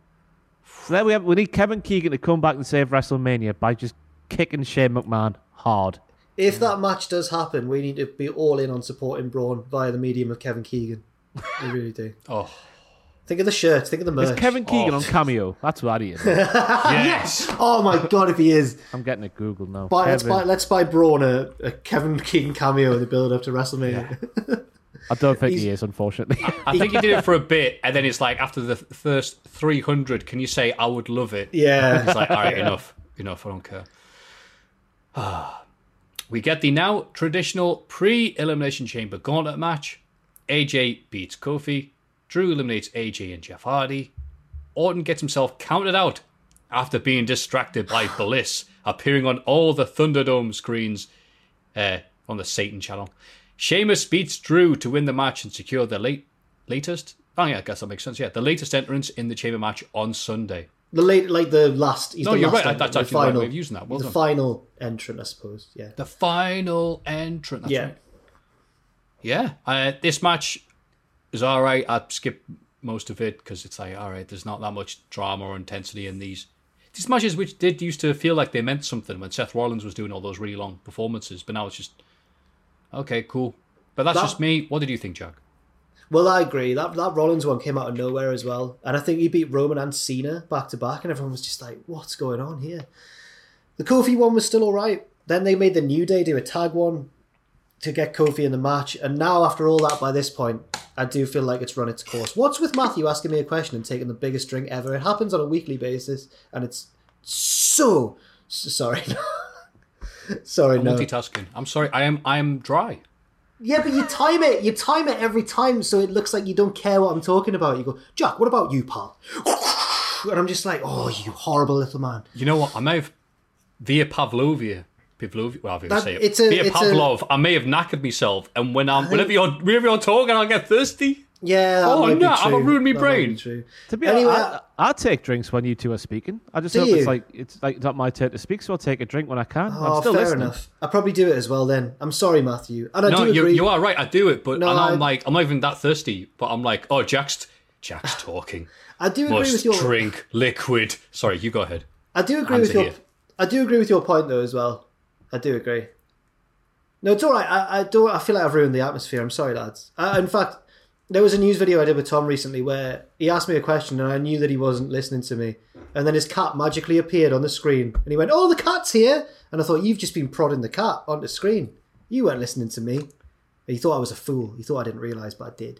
So there we have. We need Kevin Keegan to come back and save WrestleMania by just kicking Shane McMahon hard. If that match does happen, we need to be all in on supporting Braun via the medium of Kevin Keegan. We really do. Oh, Think of the shirts. Think of the merch. Is Kevin Keegan Oh. on Cameo? That's what he is. yes. Oh my god, if he is, I'm getting it Google now. buy, let's Kevin- buy let's buy Braun a, a Kevin Keegan cameo in the build up to WrestleMania. I don't think He's- he is, unfortunately. I think he did it for a bit, and then it's like after the first 300, can you say, I would love it? yeah, It's like, all right, enough. Enough, I don't care. we get the now traditional pre Elimination Chamber gauntlet match. AJ beats Kofi. Drew eliminates AJ and Jeff Hardy. Orton gets himself counted out after being distracted by Bliss appearing on all the Thunderdome screens uh, on the Satan channel. Sheamus beats Drew to win the match and secure the late latest. Oh yeah, I guess that makes sense. Yeah, the latest entrance in the chamber match on Sunday. the late like the last. He's No, the you're last right. entrant, That's actually the right final, way of using that. Well the done. final entrant, I suppose. Yeah, The final entrant. That's yeah. right. Yeah. Uh, this match is all right. I skipped most of it because it's like, all right, there's not that much drama or intensity in these. These matches, which did used to feel like they meant something when Seth Rollins was doing all those really long performances, but now it's just okay, cool. But that's That- just me. What did you think, Jack? Well, I agree. That that Rollins one came out of nowhere as well, and I think he beat Roman and Cena back to back, and everyone was just like, "What's going on here?" The Kofi one was still all right. Then they made the New Day do a tag one to get Kofi in the match, and now after all that, by this point, I do feel like it's run its course. What's with Matthew asking me a question and taking the biggest drink ever? It happens on a weekly basis, and it's so, so sorry. sorry, no. Multitasking. I'm sorry. I am. I am dry. Yeah, but you time it. You time it every time, so it looks like you don't care what I'm talking about. You go, Jack. What about you, pal? And I'm just like, oh, you horrible little man. You know what? I may have via Pavlovia. Pavlovia. Well, I That- say it. it's a- via it's a- Pavlov. I may have knackered myself, and when I'm whenever you're whenever you're talking, I get thirsty. Yeah. That Oh, no, be I've true. ruined me That might be brain. To be Anyway, honest, I, I take drinks when you two are speaking. I just hope you? it's like it's like not my turn to speak, so I'll take a drink when I can. Oh, I'm still fair listening. enough. I probably do it as well. Then I'm sorry, Matthew, and I no, do you, agree. you are right. I do it, but No, and I'm I- like, I'm not even that thirsty. But I'm like, oh, Jack's Jack's talking. I do agree Must with your. drink liquid. Sorry, you go ahead. I do agree Hands with your. here. I do agree with your point though as well. I do agree. No, it's all right. I, I don't. I feel like I've ruined the atmosphere. I'm sorry, lads. Uh, in fact, there was a news video I did with Tom recently where he asked me a question and I knew that he wasn't listening to me, and then his cat magically appeared on the screen and he went, "Oh, the cat's here!" And I thought you've just been prodding the cat on the screen. You weren't listening to me. He thought I was a fool. He thought I didn't realise, but I did.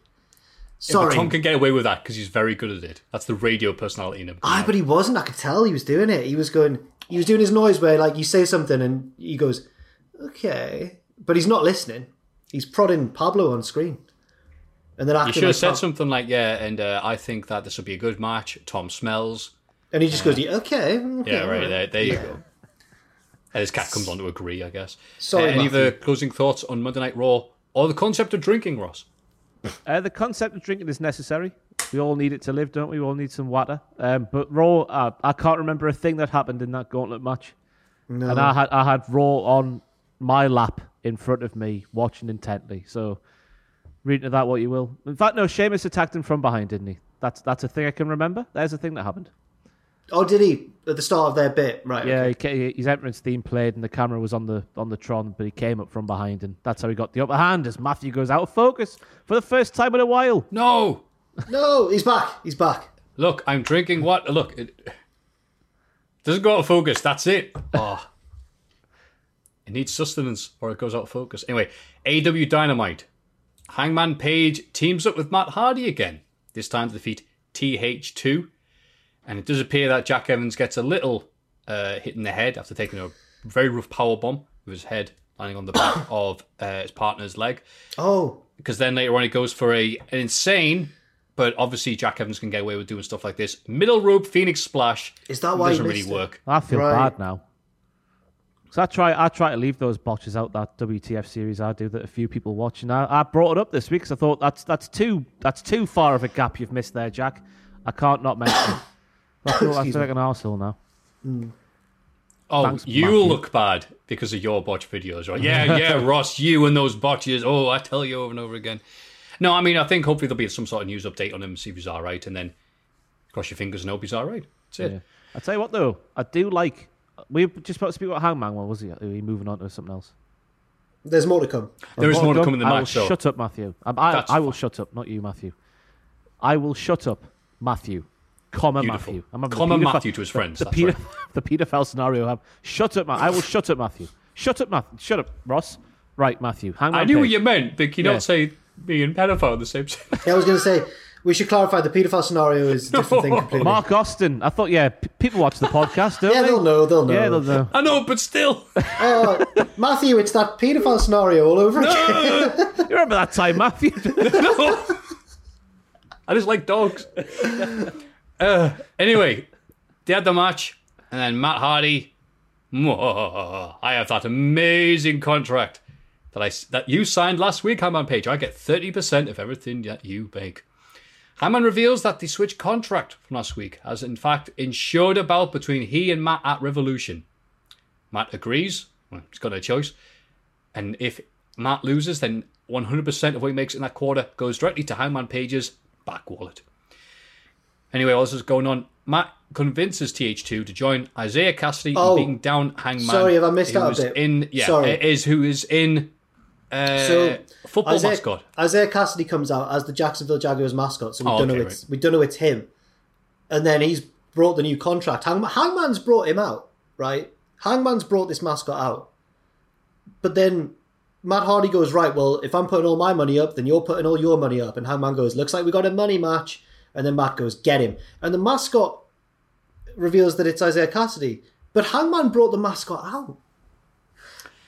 Yeah, Sorry. Tom can get away with that because he's very good at it. That's the radio personality in him. Ah, but he wasn't. I could tell he was doing it. He was going. He was doing his noise where, like, you say something and he goes, "Okay," but he's not listening. He's prodding Pablo on screen, and then you should have like, said Pab- something like, "Yeah," and uh, I think that this will be a good match. Tom smells. and he just goes, "Yeah, "Okay, okay, Yeah, right there. There you go. And his cat comes on to agree, I guess. Sorry, Uh, any other closing thoughts on Monday Night Raw or the concept of drinking, Ross? Uh, the concept of drinking is necessary. We all need it to live, don't we? We all need some water. Um, but Raw, uh, I can't remember a thing that happened in that gauntlet match. No. And I had I had Raw on my lap in front of me, watching intently. So read into that what you will. In fact, no, Sheamus attacked him from behind, didn't he? That's that's a thing I can remember. There's a thing that happened. Oh, did he at the start of their bit? Right. Yeah, okay. he ca- his entrance theme played, and the camera was on the on the Tron, but he came up from behind, and that's how he got the upper hand. As Matthew goes out of focus for the first time in a while. No! No, he's back. He's back. Look, I'm drinking what? Look, it doesn't go out of focus. That's it. Oh. It needs sustenance or it goes out of focus. Anyway, AEW Dynamite. Hangman Page teams up with Matt Hardy again, this time to defeat TH2. And it does appear that Jack Evans gets a little uh, hit in the head after taking a very rough power bomb with his head landing on the back of uh, his partner's leg. Oh, Because then later on he goes for a an insane, but obviously Jack Evans can get away with doing stuff like this. Middle rope Phoenix splash. Is that why he doesn't really it? work? I feel Right. bad now. So I try, I try to leave those botches out that WTF series I do that a few people watch, and I, I brought it up this week because I thought that's that's too that's too far of a gap you've missed there, Jack. I can't not mention. it. I feel, I feel like an arsehole now. Hmm. Oh, Thanks, you Matthew. look bad because of your botch videos, right? Yeah, yeah, Ross, you and those botches. Oh, I tell you over and over again. No, I mean, I think hopefully there'll be some sort of news update on him, see if he's all right, and then cross your fingers and hope he's all right. That's it. Yeah. I tell you what though, I do like. We were just about to speak about Hangman. What was he? Are we moving on to something else? There's more to come. There is more to come in the I will match, though. shut up, Matthew. Um, I, I will fine. shut up, not you, Matthew. I will shut up, Matthew. Comma Beautiful. Matthew. I'm having the Comma paedophi- Matthew to his friends, The, that's the, right. the paedophile scenario. I'm, shut up, Ma- I will shut up, Matthew. Shut up, Matthew. Shut up, Ross. Right, Matthew. Hang on. I knew what you meant, but can you Yeah. not say me and pedophile at the same time? Yeah, I was going to say we should clarify the paedophile scenario is a different thing completely. Mark Austin. I thought, yeah, p- people watch the podcast, don't they? yeah, they? they'll know. They'll know. Yeah, they'll know. I know, but still. Matthew, it's that paedophile scenario all over again. You remember that time, Matthew? no. I just like dogs. uh, anyway, they had the match, and then Matt Hardy. I have that amazing contract that I that you signed last week, Hangman Page. I get thirty percent of everything that you make. Hammond reveals that the Switch contract from last week, has in fact ensured a bout between he and Matt at Revolution. Matt agrees. Well, he's got no choice. And if Matt loses, then 100% of what he makes in that quarter goes directly to Hangman Page's back wallet. Anyway, all this is going on. Matt convinces TH2 to join Isiah Kassidy Oh, in beating down Hangman. sorry, have I missed out a bit? In, yeah, Sorry. is who is in uh, So, football Isiah, mascot. Isiah Kassidy comes out as the Jacksonville Jaguars mascot, so we Oh, don't okay, know it's we don't know it's him. And then he's brought the new contract. Hangman, Hangman's brought him out, right? Hangman's brought this mascot out. But then Matt Hardy goes, right, well, if I'm putting all my money up, then you're putting all your money up. And Hangman goes, looks like we got a money match. And then Matt goes, get him. And the mascot reveals that it's Isiah Kassidy. But Hangman brought the mascot out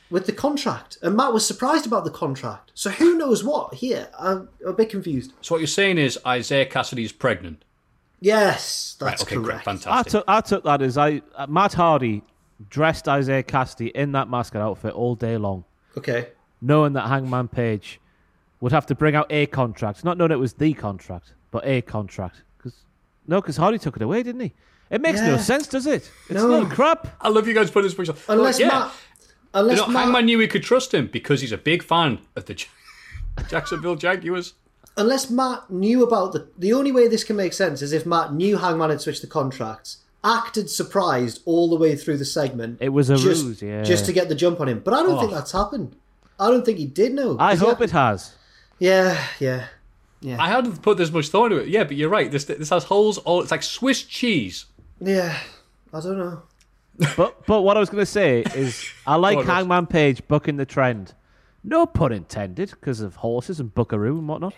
with the contract. And Matt was surprised about the contract. So who knows what here? I'm a bit confused. So what you're saying is Isiah Kassidy is pregnant. Yes, that's right, okay, great, correct. I fantastic. took, I took that as I uh, Matt Hardy dressed Isiah Kassidy in that mascot outfit all day long, Okay. knowing that Hangman Page would have to bring out a contract, not knowing it was the contract, but a contract. Cause, no, because Hardy took it away, didn't he? It makes no sense, does it? It's No. not crap. I love you guys putting this picture. Unless yeah. Matt. Unless You know, Matt, Hangman knew he could trust him because he's a big fan of the Jacksonville Jaguars. unless Matt knew about the. The only way this can make sense is if Matt knew Hangman had switched the contracts, acted surprised all the way through the segment. It was a just, ruse, yeah. Just to get the jump on him. But I don't think Oh. that's happened. I don't think he did know. I hope had- it has. Yeah, yeah. I hadn't put this much thought into it. Yeah, but you're right. This this has holes. All it's like Swiss cheese. Yeah. I don't know. But but what I was going to say is I like Go on, Ross. Hangman Page bucking the trend. No pun intended, because of horses and buckaroo and whatnot.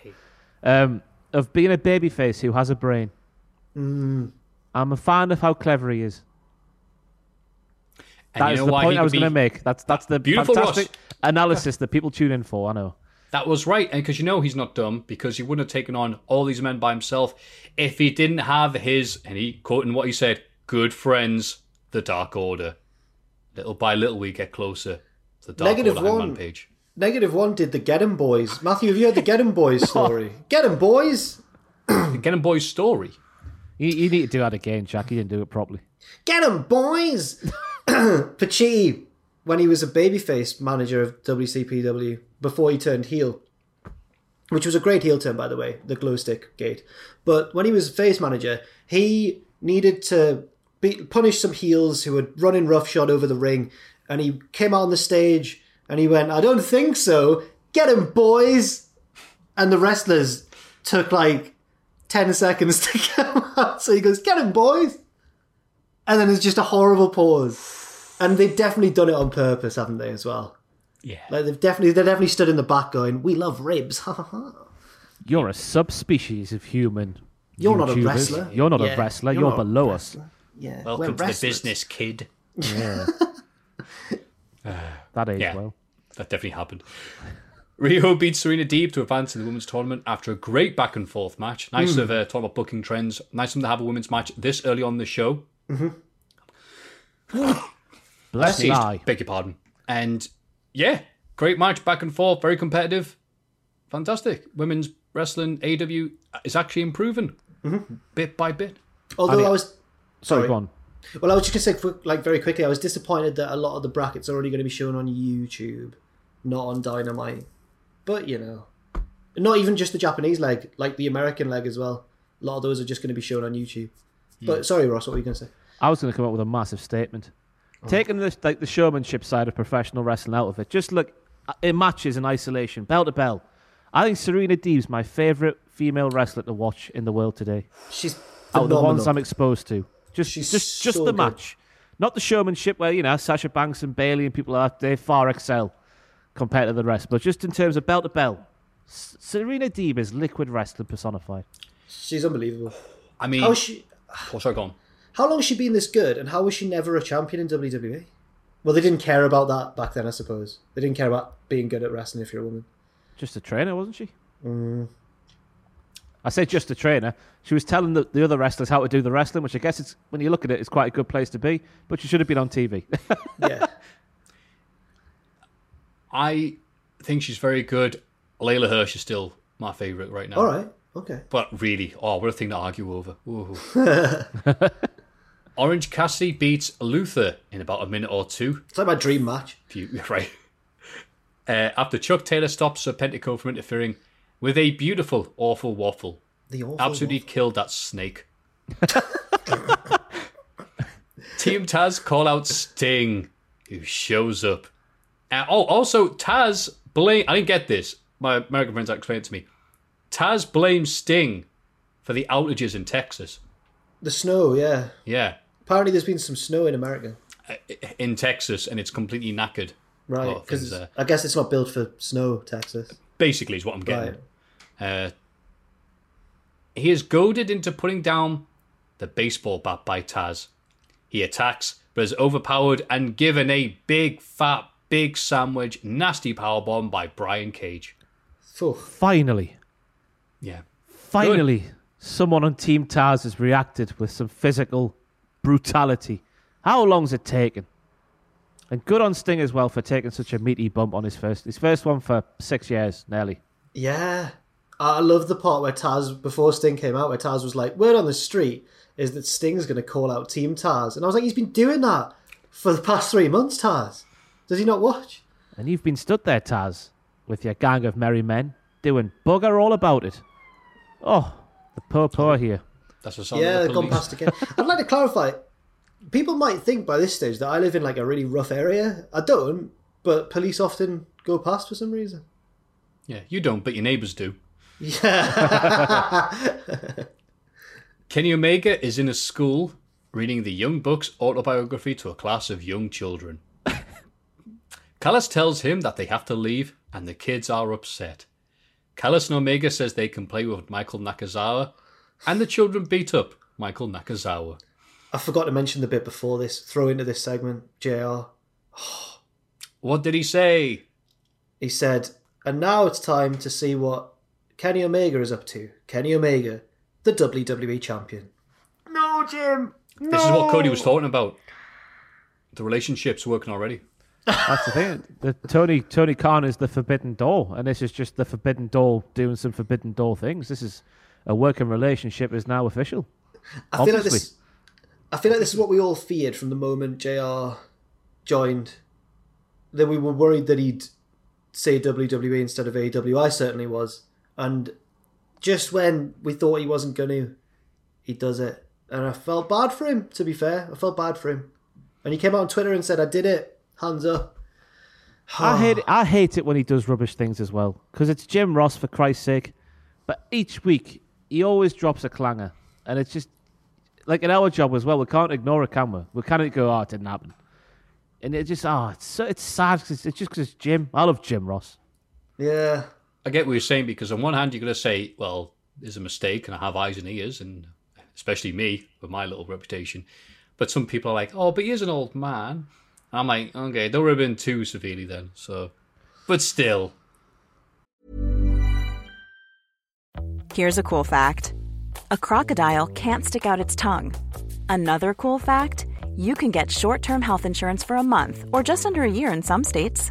Um, of being a babyface who has a brain. Mm. I'm a fan of how clever he is. And That you is know the point I was could going to make. That's that's the Beautiful, fantastic Ross. analysis that people tune in for. I know. That was right, and because you know he's not dumb, because he wouldn't have taken on all these men by himself if he didn't have his, and he quoting what he said, good friends, the Dark Order. Little by little, we get closer to the Dark Negative Order Hangman one. page. Negative one did the Get 'em Boys. Matthew, have you heard the Get 'em Boys story? Get 'em Boys! The Get 'em Boys story. You, you need to do that again, Jack. You didn't do it properly. Get 'em Boys! Pacitti, when he was a babyface manager of WCPW before he turned heel, which was a great heel turn, by the way, the glow stick gate. But when he was face manager, he needed to be, punish some heels who had run in roughshod over the ring, and he came out on the stage and he went, "I don't think so. Get him, boys!" And the wrestlers took like ten seconds to come out, so he goes, "Get him, boys!" And then there's just a horrible pause. And they've definitely done it on purpose, haven't they, as well? Yeah. Like they've definitely they definitely stood in the back going, "We love ribs." Ha ha ha. You're a subspecies of human. You're not a wrestler. You're not Yeah, a wrestler. you're You're, not a below wrestler. Yeah. Welcome we're to the business, kid. us. Yeah. that age Yeah. well. That definitely happened. Riho beats Serena Deeb to advance to the women's tournament after a great back and forth match. Nice Hmm. of uh, talking about booking trends. Nice of them to have a women's match this early on the show. Bless Sneezed. eye. Beg your pardon. And yeah, great match, back and forth, very competitive. Fantastic. Women's wrestling, AEW is actually improving bit by bit. Although I, was Sorry, Sorry. go on. well, I was just gonna say like very quickly, I was disappointed that a lot of the brackets are only going to be shown on YouTube, not on Dynamite. But you know, not even just the Japanese leg, like the American leg as well. A lot of those are just going to be shown on YouTube. But sorry, Ross, what were you going to say? I was going to come up with a massive statement. Taking the like the showmanship side of professional wrestling out of it, just look. uh, in matches in isolation, bell to bell. I think Serena Deeb's my favourite female wrestler to watch in the world today. She's Out of the ones. I'm exposed to. Just She's just just so the good. match. Not the showmanship where, you know, Sasha Banks and Bayley and people like they far excel compared to the rest. But just in terms of belt to belt, Serena Deeb is liquid wrestling personified. She's unbelievable. I mean, How is she? oh, sorry, go on. How long has she been this good, and how was she never a champion in WWE? Well, they didn't care about that back then, I suppose. They didn't care about being good at wrestling if you're a woman. Just a trainer, wasn't she? Mm. I say just a trainer. She was telling the, the other wrestlers how to do the wrestling, which I guess it's when you look at it, it's quite a good place to be. But she should have been on TV. Yeah. I think she's very good. Leyla Hirsch is still my favourite right now. All right. Okay. But really, oh, what a thing to argue over. Orange Cassidy beats Luther in about a minute or two. It's like my dream match. Few- Right. Uh, after Chuck Taylor stops Serpentico from interfering with a beautiful, awful waffle. The awful Absolutely waffle. killed that snake. Team Taz call out Sting, who shows up. Uh, oh, also Taz blame. I didn't get this. My American friends explained it to me. Taz blames Sting for the outages in Texas. The snow, yeah. Yeah, Apparently, there's been some snow in America. in Texas, and it's completely knackered. Right. Because. I guess it's not built for snow, Texas. Basically, is what I'm getting. Right. Uh, he is goaded into putting down the baseball bat by Taz. He attacks, but is overpowered and given a big, fat, big sandwich, nasty powerbomb by Brian Cage. Phew. Finally, Yeah. finally, someone on Team Taz has reacted with some physical brutality. How long's it taken? And good on Sting as well for taking such a meaty bump on his first his first one for six years, nearly. Yeah. I love the part where Taz, before Sting came out, where Taz was like, word on the street is that Sting's going to call out Team Taz. And I was like, he's been doing that for the past three months, Taz. Does he not watch? And you've been stood there, Taz, with your gang of merry men, doing bugger all about it. Oh, the poor poor here. That's a song. yeah, the they've gone past again. I'd like to clarify. People might think by this stage that I live in like a really rough area. I don't, but police often go past for some reason. Yeah, you don't, but your neighbours do. Yeah. Kenny Omega is in a school reading the Young Bucks autobiography to a class of young children. Callis tells him that they have to leave, and the kids are upset. Callis and Omega says they can play with Michael Nakazawa, and the children beat up Michael Nakazawa. I forgot to mention the bit before this. Throw into this segment, JR. What did he say? He said, and now it's time to see what Kenny Omega is up to. Kenny Omega, the WWE champion. No, Jim. No. This is what Cody was talking about. The relationship's working already. That's the thing. The Tony Tony Khan is the forbidden door, and this is just the forbidden door doing some forbidden door things. This is a working relationship is now official. I feel like Obviously. this. I feel like this is what we all feared from the moment JR joined. That we were worried that he'd say WWE instead of AEW. I certainly was, and just when we thought he wasn't going to, he does it, and I felt bad for him. To be fair, I felt bad for him, and he came out on Twitter and said, "I did it, hands up." I hate it, I hate it when he does rubbish things as well because it's Jim Ross for Christ's sake. But each week he always drops a clanger, and it's just like in our job as well. We can't ignore a camera. we? We can't go, "Oh, it didn't happen," and it just oh, it's so, it's sad 'cause it's, it's just because it's Jim. I love Jim Ross. Yeah, I get what you're saying because on one hand you're going to say, well, there's a mistake and I have eyes and ears, and especially me with my little reputation. But some people are like, oh, but he's an old man. I'm like, okay, don't rub in too severely then. So, but still, Here's a cool fact a crocodile can't stick out its tongue. Another cool fact you can get short term health insurance for a month or just under a year in some states.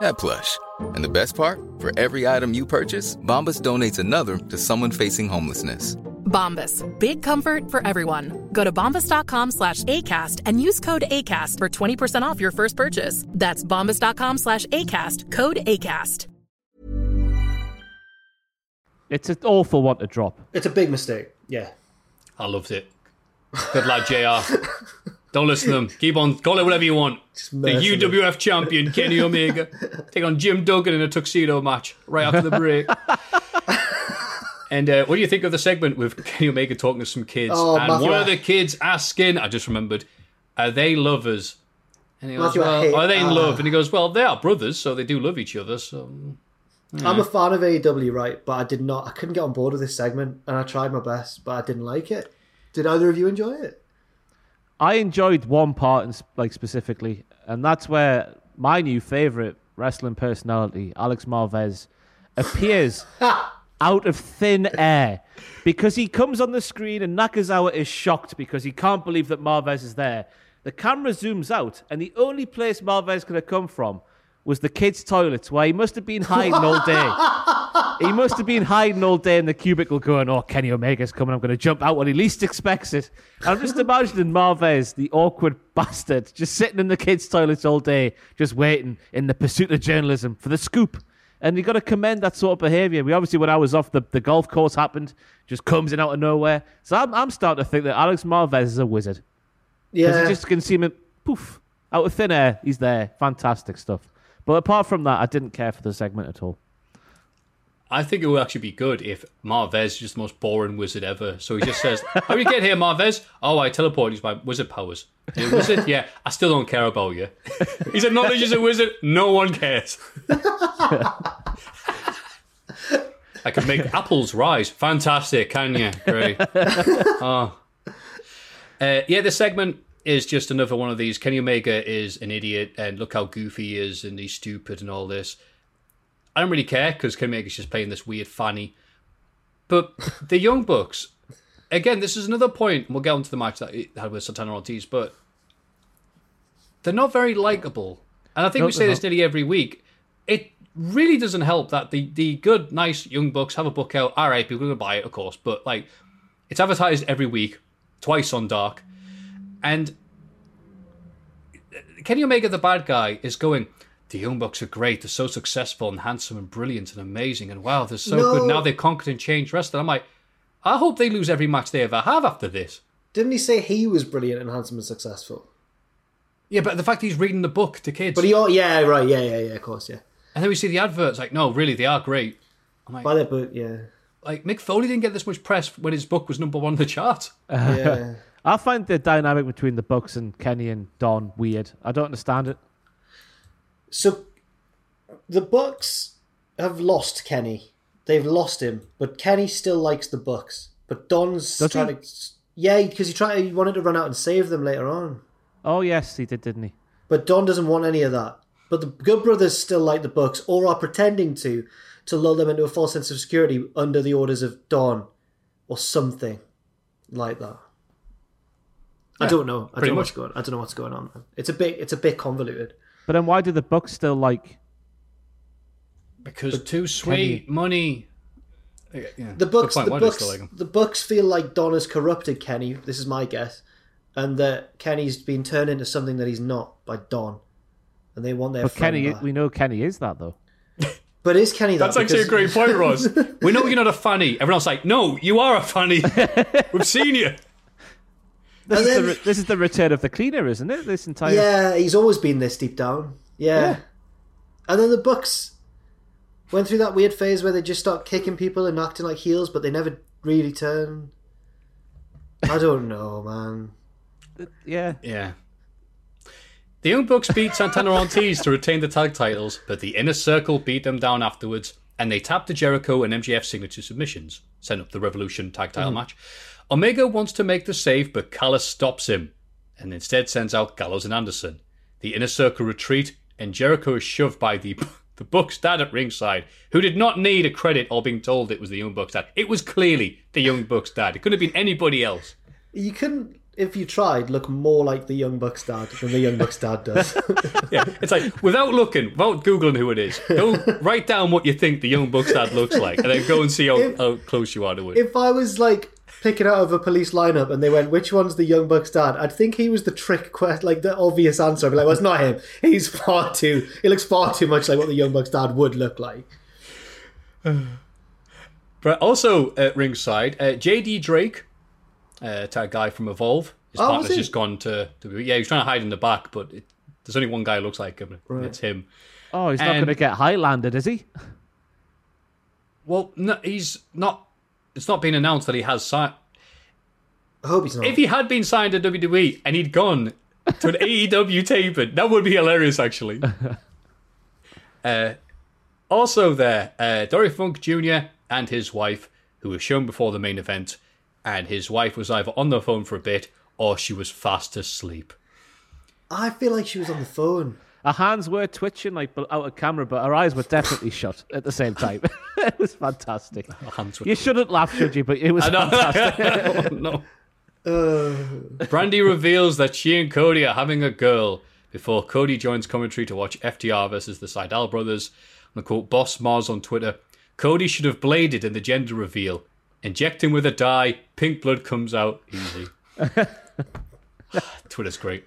that plush. And the best part? For every item you purchase, Bombas donates another to someone facing homelessness. Bombas. Big comfort for everyone. Go to bombas.com slash ACAST and use code ACAST for 20% off your first purchase. That's bombas.com slash ACAST. Code ACAST. It's an awful one to drop. It's a big mistake. Yeah. I loved it. Good lad, JR. Don't listen to them. Keep on. Call it whatever you want. The. UWF champion, Kenny Omega. Take on Jim Duggan in a tuxedo match right after the break. and uh, what do you think of the segment with Kenny Omega talking to some kids? Oh, and Matthew, one I- of the kids asking, I just remembered, are they lovers? And he goes, Matthew, well, hate- are they in ah. love? And he goes, well, they are brothers, so they do love each other. So I'm a fan of AEW, right? But I did not. I couldn't get on board with this segment, and I tried my best, but I didn't like it. Did either of you enjoy it? I enjoyed one part, in, like specifically, and that's where my new favorite wrestling personality, Alex Marvez, appears out of thin air because he comes on the screen and Nakazawa is shocked because he can't believe that Marvez is there. The camera zooms out, and the only place Marvez could have come from was the kids' toilets, where he must have been hiding all day. He must have been hiding all day in the cubicle going, Oh, Kenny Omega's coming. I'm going to jump out when he least expects it. I'm just imagining Marvez, the awkward bastard, just sitting in the kids' toilets all day, just waiting in the pursuit of journalism for the scoop. And you've got to commend that sort of behavior. We obviously, when I was off, the, the golf course happened, just comes in out of nowhere. So I'm, I'm starting to think that Alex Marvez is a wizard. Yeah. you just can see him, poof, out of thin air. He's there. Fantastic stuff. But apart from that, I didn't care for the segment at all. I think it would actually be good if Marvez is just the most boring wizard ever. So he just says, How do you get here, Marvez? Oh, I teleport. using my wizard powers. You're a wizard? Yeah, I still don't care about you. He's acknowledged as a wizard. No one cares. I can make apples rise. Fantastic, can you? Great. Oh. Uh, yeah, this segment is just another one of these. Kenny Omega is an idiot, and look how goofy he is, and he's stupid, and all this. I don't really care because Kenny Omega's just playing this weird fanny. But the Young Bucks, again, this is another point. and We'll get onto the match that he had with Santana Ortiz, but they're not very likable. And I think No, we say this nearly every week. It really doesn't help that the, the good, nice Young Bucks have a book out. All right, people are going to buy it, of course, but like it's advertised every week, twice on Dark. And Kenny Omega, the bad guy, is going, the Young Bucks are great. They're so successful and handsome and brilliant and amazing. And wow, they're so No. good. Now they've conquered and changed wrestling. I'm like, I hope they lose every match they ever have after this. Didn't he say he was brilliant and handsome and successful? Yeah, but the fact he's reading the book to kids. But he, all, yeah, right, yeah, yeah, yeah, of course, yeah. and then we see the adverts like, no, really, they are great. By that book, yeah, Like, Mick Foley didn't get this much press when his book was number one on the chart. yeah. I find the dynamic between the Bucks and Kenny and Don weird. I don't understand it. So the Bucks have lost Kenny. They've lost him, but Kenny still likes the Bucks. But Don's Does trying he? to, yeah, because he tried. He wanted to run out and save them later on. Oh yes, he did, didn't he? But Don doesn't want any of that. But the Good Brothers still like the Bucks, or are pretending to, to lull them into a false sense of security under the orders of Don, or something like that. I don't know. I don't know much. what's going. I don't know what's going on. Man. It's a bit. It's a bit convoluted. But then why do the Bucks still like? Because too sweet, money. Yeah, The Bucks. Good point. The Why Bucks. like the Bucks feel like Don has corrupted Kenny. This is my guess, and that Kenny's been turned into something that he's not by Don, and they want their. But Kenny, back. we know Kenny is that though. But is Kenny that? That's actually a great point, Ross. we know you're not a fanny. Everyone's like, no, you are a fanny. We've seen you. This, is, then- the, re- this is the return of the cleaner, isn't it? This entire Yeah, he's always been this deep down. Yeah. Yeah. And then the Bucks, went through that weird phase where they just start kicking people and acting like heels, but they never really turn. I don't know, man. Yeah. Yeah. The Young Bucks beat Santana Ortiz to retain the tag titles, but the Inner Circle beat them down afterwards, and they tapped the Jericho and MJF signature submissions, set up the Revolution tag title mm-hmm. match. Omega wants to make the save, but Callis stops him, and instead sends out Gallows and Anderson. The Inner Circle retreat, and Jericho is shoved by the the Bucks dad at ringside, who did not need a credit or being told it was the Young Bucks dad. It was clearly the Young Bucks dad. It couldn't have been anybody else. You couldn't, if you tried, look more like the Young Bucks dad than the Young Bucks dad does. Yeah, it's like without looking, without googling who it is, go write down what you think the young Bucks dad looks like, and then go and see how, If- how close you are to it. if I was like picking out of a police lineup and they went, "Which one's the Young Bucks dad?" I'd think he was the trick, que- like the obvious answer. I'd be like, "Well, it's not him. He's far too. He looks far too much like what the Young Bucks dad would look like." But also at ringside, uh, JD Drake, uh, tag guy from Evolve, his Oh, partner's just gone to, to. Yeah, he's trying to hide in the back, but it, there's only one guy who looks like him. and It's him. Oh, he's not going to get Highlanded, is he? Well, no, he's not. It's not been announced that he has signed. I hope he's not. If he had been signed to WWE and he'd gone to an AEW taping, that would be hilarious, actually. uh, also, there, uh, Dory Funk Jr. and his wife, who was shown before the main event, and his wife was either on the phone for a bit or she was fast asleep. I feel like she was on the phone. Her hands were twitching like out of camera, but her eyes were definitely shut at the same time. it was fantastic. You shouldn't laugh, should you? But it was fantastic. no. Brandi reveals that she and Cody are having a girl before Cody joins commentary to watch FTR versus the Sydal brothers. And I quote Boss Mars on Twitter Cody should have bladed in the gender reveal. Inject him with a dye, pink blood comes out easy. Twitter's great.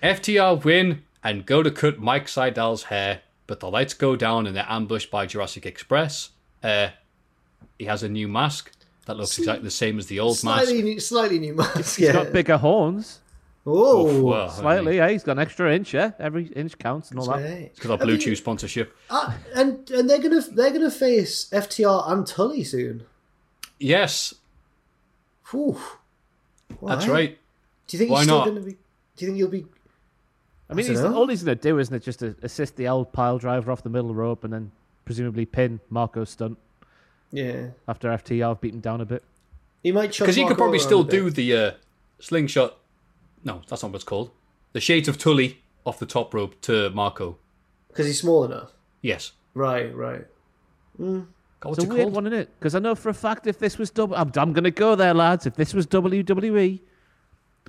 FTR win and go to cut Mike Sydal's hair, but the lights go down and they're ambushed by Jurassic Express. Uh, he has a new mask that looks exactly the same as the old mask. slightly, new, slightly new mask. He's yeah. got bigger horns. Oh, Well, Slightly, yeah. He's got an extra inch, yeah. Every inch counts and all that. right. It's because our Blue Chew sponsorship. Uh, and and they're gonna they're gonna face FTR and Tully soon. Yes, Whew. that's right. Do you think Why he's still not? gonna be? Do you think he'll be? I mean, I he's, all he's going to do, isn't it? Just to assist the old pile driver off the middle rope and then presumably pin Marko Stunt Yeah, after FTR have beaten down a bit. he might. chuck Because he could probably still do the uh, slingshot. No, that's not what it's called. The Shades of Tully off the top rope to Marco. because he's small enough. Yes. Right, right. God, what's It's it weird called? one, isn't it? Because I know for a fact if this was double, I'm, I'm going to go there, lads. If this was WWE,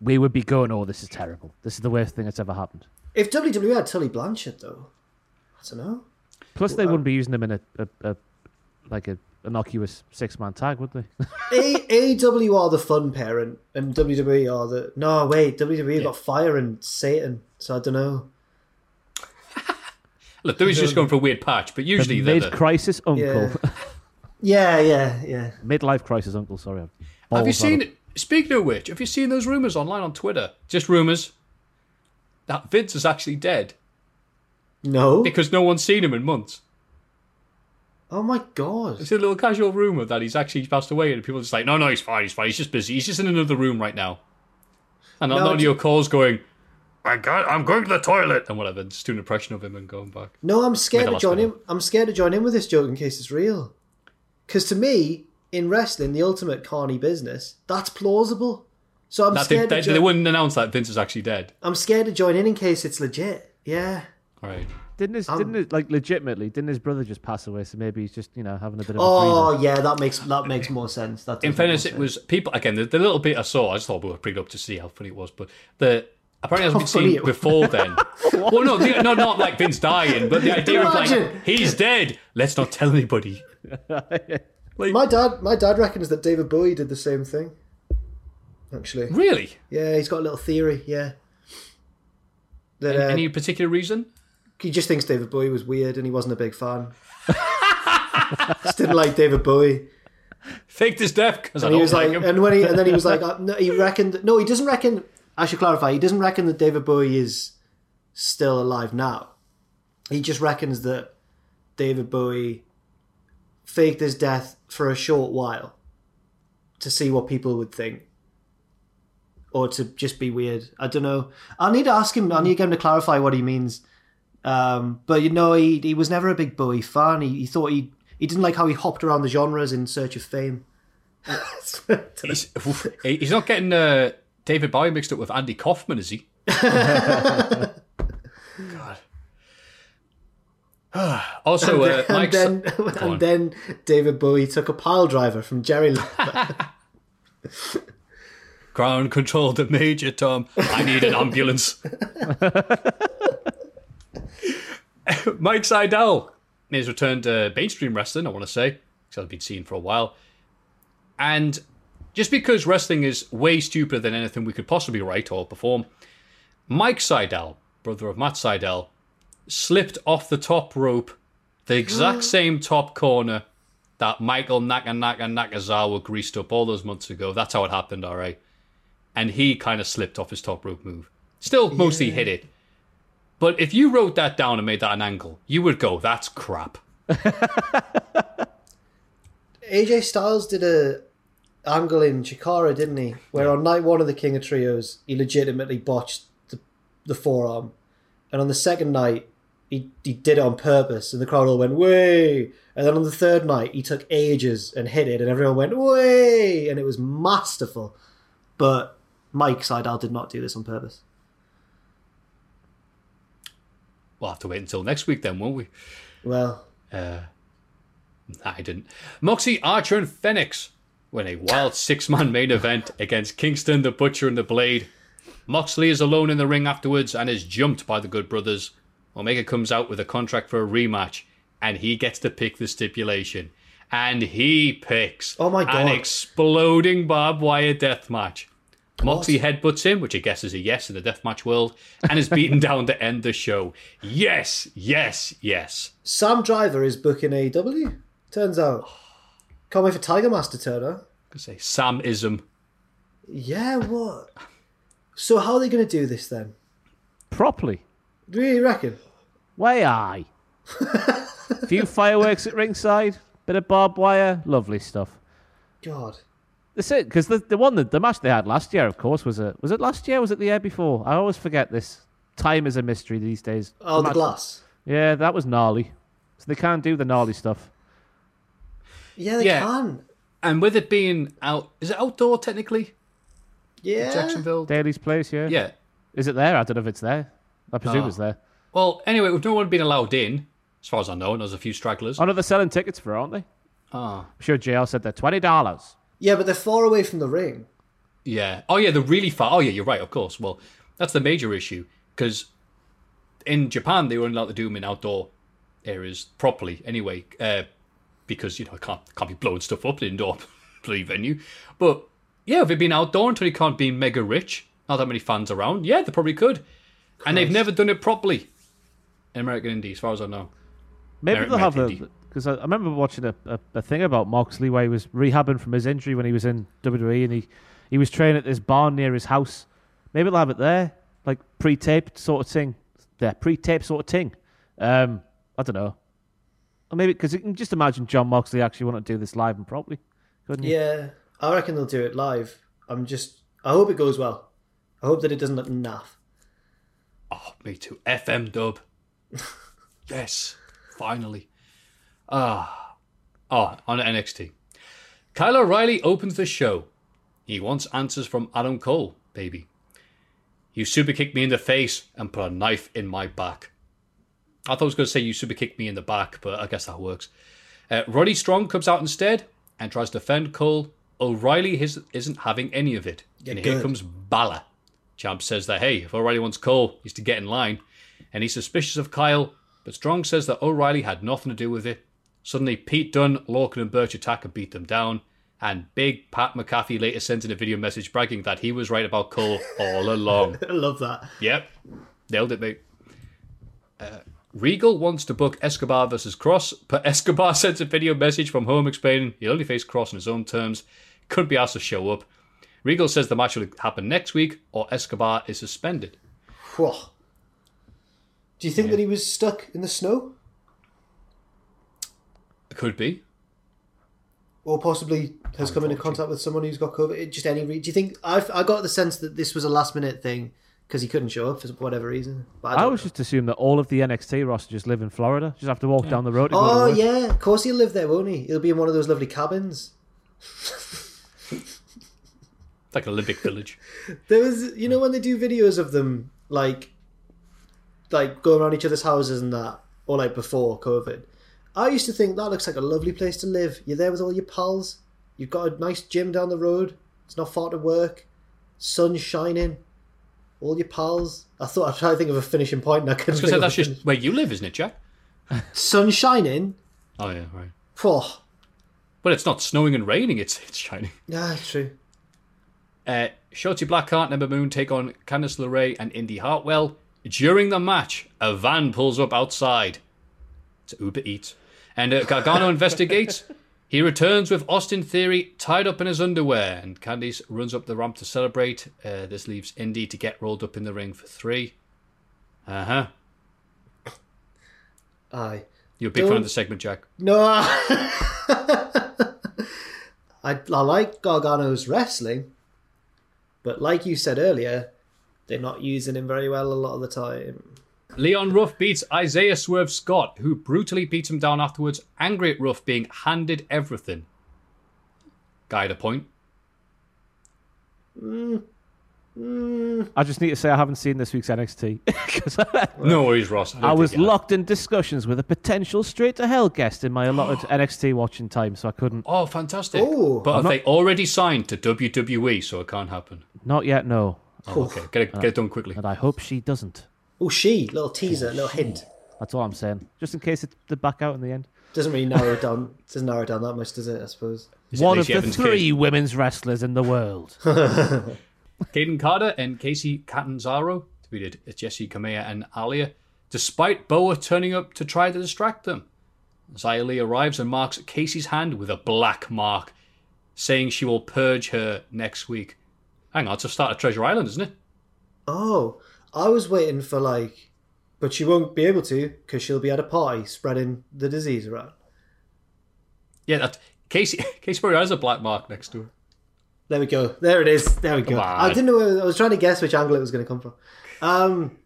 we would be going, "Oh, this is terrible. This is the worst thing that's ever happened." If WWE had Tully Blanchard though, I don't know. Plus, they uh, wouldn't be using him in a, a, a like a innocuous six man tag, would they? A AEW are the fun parent, and WWE are the no. Wait, WWE got Fire and Satan, so I don't know. Look, there is just going for a weird patch, but usually the they're mid the... crisis uncle, Yeah. Yeah, yeah, yeah. midlife crisis uncle. Sorry, Have you Balls out seen? Speaking of which, have you seen those rumors online on Twitter? Just rumors that Vince is actually dead No. because no one's seen him in months. Oh my god. It's a little casual rumor that he's actually passed away, and people are just like, "No, no, he's fine. He's fine. He's just busy. He's just in another room right now." And No, not it's- your calls going, "I got, I'm going to the toilet," and whatever, just do an impression of him and going back. No, I'm scared to join him. I'm scared to join in with this joke in case it's real. Because to me, in wrestling, the ultimate carny business, that's plausible. So I'm That scared. they, to jo- they wouldn't announce that Vince is actually dead. I'm scared to join in in case it's legit. Yeah. All right. Didn't his, Um, didn't it, like legitimately? Didn't his brother just pass away? So maybe he's just you know having a bit of. Oh breather. yeah, that makes that makes more sense. That In fairness, more it was people again. The, the little bit I saw, I just thought we were pretty up to see how funny it was. But the apparently it How hasn't been seen before then. well, no, the, no, not like Vince dying, but the idea of like he's dead. Let's not tell anybody. My dad, my dad reckons that David Bowie did the same thing. Actually, Really? yeah, he's got a little theory. Yeah, that Any, uh, any particular reason? he just thinks David Bowie was weird and he wasn't a big fan. just didn't like David Bowie. Faked his death because I And don't he was like like, him. and when he and then he was like, uh, no, he reckoned. No, he doesn't reckon. I should clarify. He doesn't reckon that David Bowie is still alive now. He just reckons that David Bowie faked his death for a short while to see what people would think. Or to just be weird. I don't know. I need to ask him, I need to get him to clarify what he means. Um, but you know, he he was never a big Bowie fan. He, he thought he he didn't like how he hopped around the genres in search of fame. He's, he's not getting uh, David Bowie mixed up with Andy Kaufman, is he? God. also, uh, and then Go and then David Bowie took a pile driver from Jerry Lawler. ground control to Major Tom. I need an ambulance. Mike Sydal has returned to mainstream wrestling, I want to say, because I've been seen for a while. And just because wrestling is way stupider than anything we could possibly write or perform, Mike Sydal, brother of Matt Sydal, slipped off the top rope, the exact same top corner that Michael Naka Naka Nakazawa greased up all those months ago. That's how it happened, all right. And he kind of slipped off his top rope move. Still mostly hit it. But if you wrote that down and made that an angle, you would go, that's crap. AJ Styles did a angle in Chikara, didn't he? Where on night one of the King of Trios, he legitimately botched the, the forearm, and on the second night, he he did it on purpose, and the crowd all went way. And then on the third night, he took ages and hit it, and everyone went way, and it was masterful. But Mike Sydal did not do this on purpose. We'll have to wait until next week then, won't we? Well, Uh, nah, I didn't. Moxie, Archer, and Fenix win a wild six man main event against Kingston, the Butcher, and the Blade. Moxley is alone in the ring afterwards and is jumped by the Good Brothers. Omega comes out with a contract for a rematch, and he gets to pick the stipulation. And he picks Oh my God. an exploding barbed wire death match. Moxley headbutts him, which I guess is a yes in the deathmatch world, and is beaten down to end the show. Yes, yes, yes. Sam Driver is booking AEW. Turns out, can't wait for Tiger Master Turner. Could say Samism. Yeah, what? So how are they going to do this then? Properly. Do you reckon? Way aye. Few fireworks at ringside, bit of barbed wire, lovely stuff. God. That's it, because the the one that the match they had last year, of course, was it was it last year? Was it the year before? I always forget this. Time is a mystery these days. Oh, the match- glass. Yeah, that was gnarly. So they can't do the gnarly stuff. Yeah, they Yeah. can. And with it being out, is it outdoor technically? Yeah. Jacksonville? Daily's place, yeah. Yeah. Is it there? I don't know if it's there. I presume it's there. Well, anyway, with no one being allowed in, as far as I know, and there's a few stragglers. Oh no, they're selling tickets for, it, aren't they? Ah. I'm sure JL said they're twenty dollars. Yeah, but they're far away from the ring. Yeah. Oh, yeah, they're really far. Oh, yeah, you're right, of course. Well, that's the major issue, because in Japan, they weren't allowed to do them in outdoor areas properly anyway, uh, because, you know, it can't, can't be blowing stuff up in indoor bloody venue. But, yeah, if it'd been outdoor until you can't be mega rich, not that many fans around, yeah, they probably could. And they've never done it properly in American Indie, as far as I know. Maybe Merrick they'll have a because I, I remember watching a, a, a thing about Moxley where he was rehabbing from his injury when he was in WWE and he, he was training at this barn near his house. Maybe they'll have it there, like pre-taped sort of thing. Yeah, pre-taped sort of thing. Um, I don't know. Or maybe because you can just imagine Jon Moxley actually want to do this live and properly, couldn't you? Yeah, I reckon they'll do it live. I'm just. I hope it goes well. I hope that it doesn't look naff. Oh, me too. FM dub. yes, finally. Ah. Oh, on NXT. Kyle O'Reilly opens the show. He wants answers from Adam Cole, baby. You super kicked me in the face and put a knife in my back. I thought I was going to say you super kicked me in the back, but I guess that works. Uh, Roddy Strong comes out instead and tries to defend Cole. O'Reilly his, isn't having any of it. Yeah, and here comes Balor. Champ says that, hey, if O'Reilly wants Cole, he's to get in line. And he's suspicious of Kyle, but Strong says that O'Reilly had nothing to do with it. Suddenly, Pete Dunne, Lorcan, and Burch attack and beat them down. And big Pat McAfee later sent in a video message bragging that he was right about Cole all along. I love that. Yep. Nailed it, mate. Uh, Regal wants to book Escobar versus Cross, but Escobar sends a video message from home explaining he'll only face Cross on his own terms, couldn't be asked to show up. Regal says the match will happen next week or Escobar is suspended. Whew. Do you think that he was stuck in the snow? could be. or possibly has come into contact with someone who's got COVID. Just any. Re- do you think? I I got the sense that this was a last minute thing because he couldn't show up for whatever reason. But I, I, always know. just assume that all of the NXT roster just live in Florida. Just have to walk down the road to go Oh to work. yeah, of course he'll live there, won't he? He'll be in one of those lovely cabins. It's like Olympic Village. There was, you know, when they do videos of them, like, like going around each other's houses and that, or like before COVID. I used to think that looks like a lovely place to live. You're there with all your pals. You've got a nice gym down the road. It's not far to work. Sun's shining. All your pals. I thought I'd try to think of a finishing point, and I couldn't. that's just where you live, isn't it, Jack? sun shining. Oh, yeah, right. Oh, But it's not snowing and raining, it's, it's shining. yeah, it's true. Uh, Shotzi Blackheart and Ember Moon take on Candice LeRae and Indi Hartwell. During the match, a van pulls up outside. It's Uber Eats. And uh, Gargano investigates. He returns with Austin Theory tied up in his underwear, and Candice runs up the ramp to celebrate. Uh, this leaves Indi to get rolled up in the ring for three. Uh huh. Aye. You're a big fan Don't- of the segment, Jack. No. I, I like Gargano's wrestling, but like you said earlier, they're not using him very well a lot of the time. Leon Ruff beats Isaiah Swerve Scott, who brutally beats him down afterwards, angry at Ruff being handed everything. Guy had a point. Hmm. Mm. I just need to say I haven't seen this week's NXT because No worries, Ross. don't I was think you have. locked in discussions with a potential straight to hell guest in my allotted NXT watching time, so I couldn't. Oh, fantastic. Oh. but have not- they already signed to WWE, so it can't happen? Not yet, no. Oh, okay. Get it, uh, get it done quickly. And I hope she doesn't. Oh, she little teaser, little hint. That's all I'm saying. Just in case it, they back out in the end. Doesn't really narrow it down. Doesn't narrow it down that much, does it? I suppose. Is One of the Evans' kid? three women's wrestlers in the world. Kayden Carter and Kacy Catanzaro defeated uh, Jessi Kamea and Aliyah, despite Boa turning up to try to distract them. Li arrives and marks Kacy's hand with a black mark, saying she will purge her next week. Hang on, it's a start of Treasure Island, isn't it? Oh, I was waiting for like, but she won't be able to because she'll be at a party spreading the disease around. Yeah, that Kacy Kacy probably has a black mark next to her. There we go. There it is. There we go. I didn't know. I was trying to guess which angle it was going to come from. Um.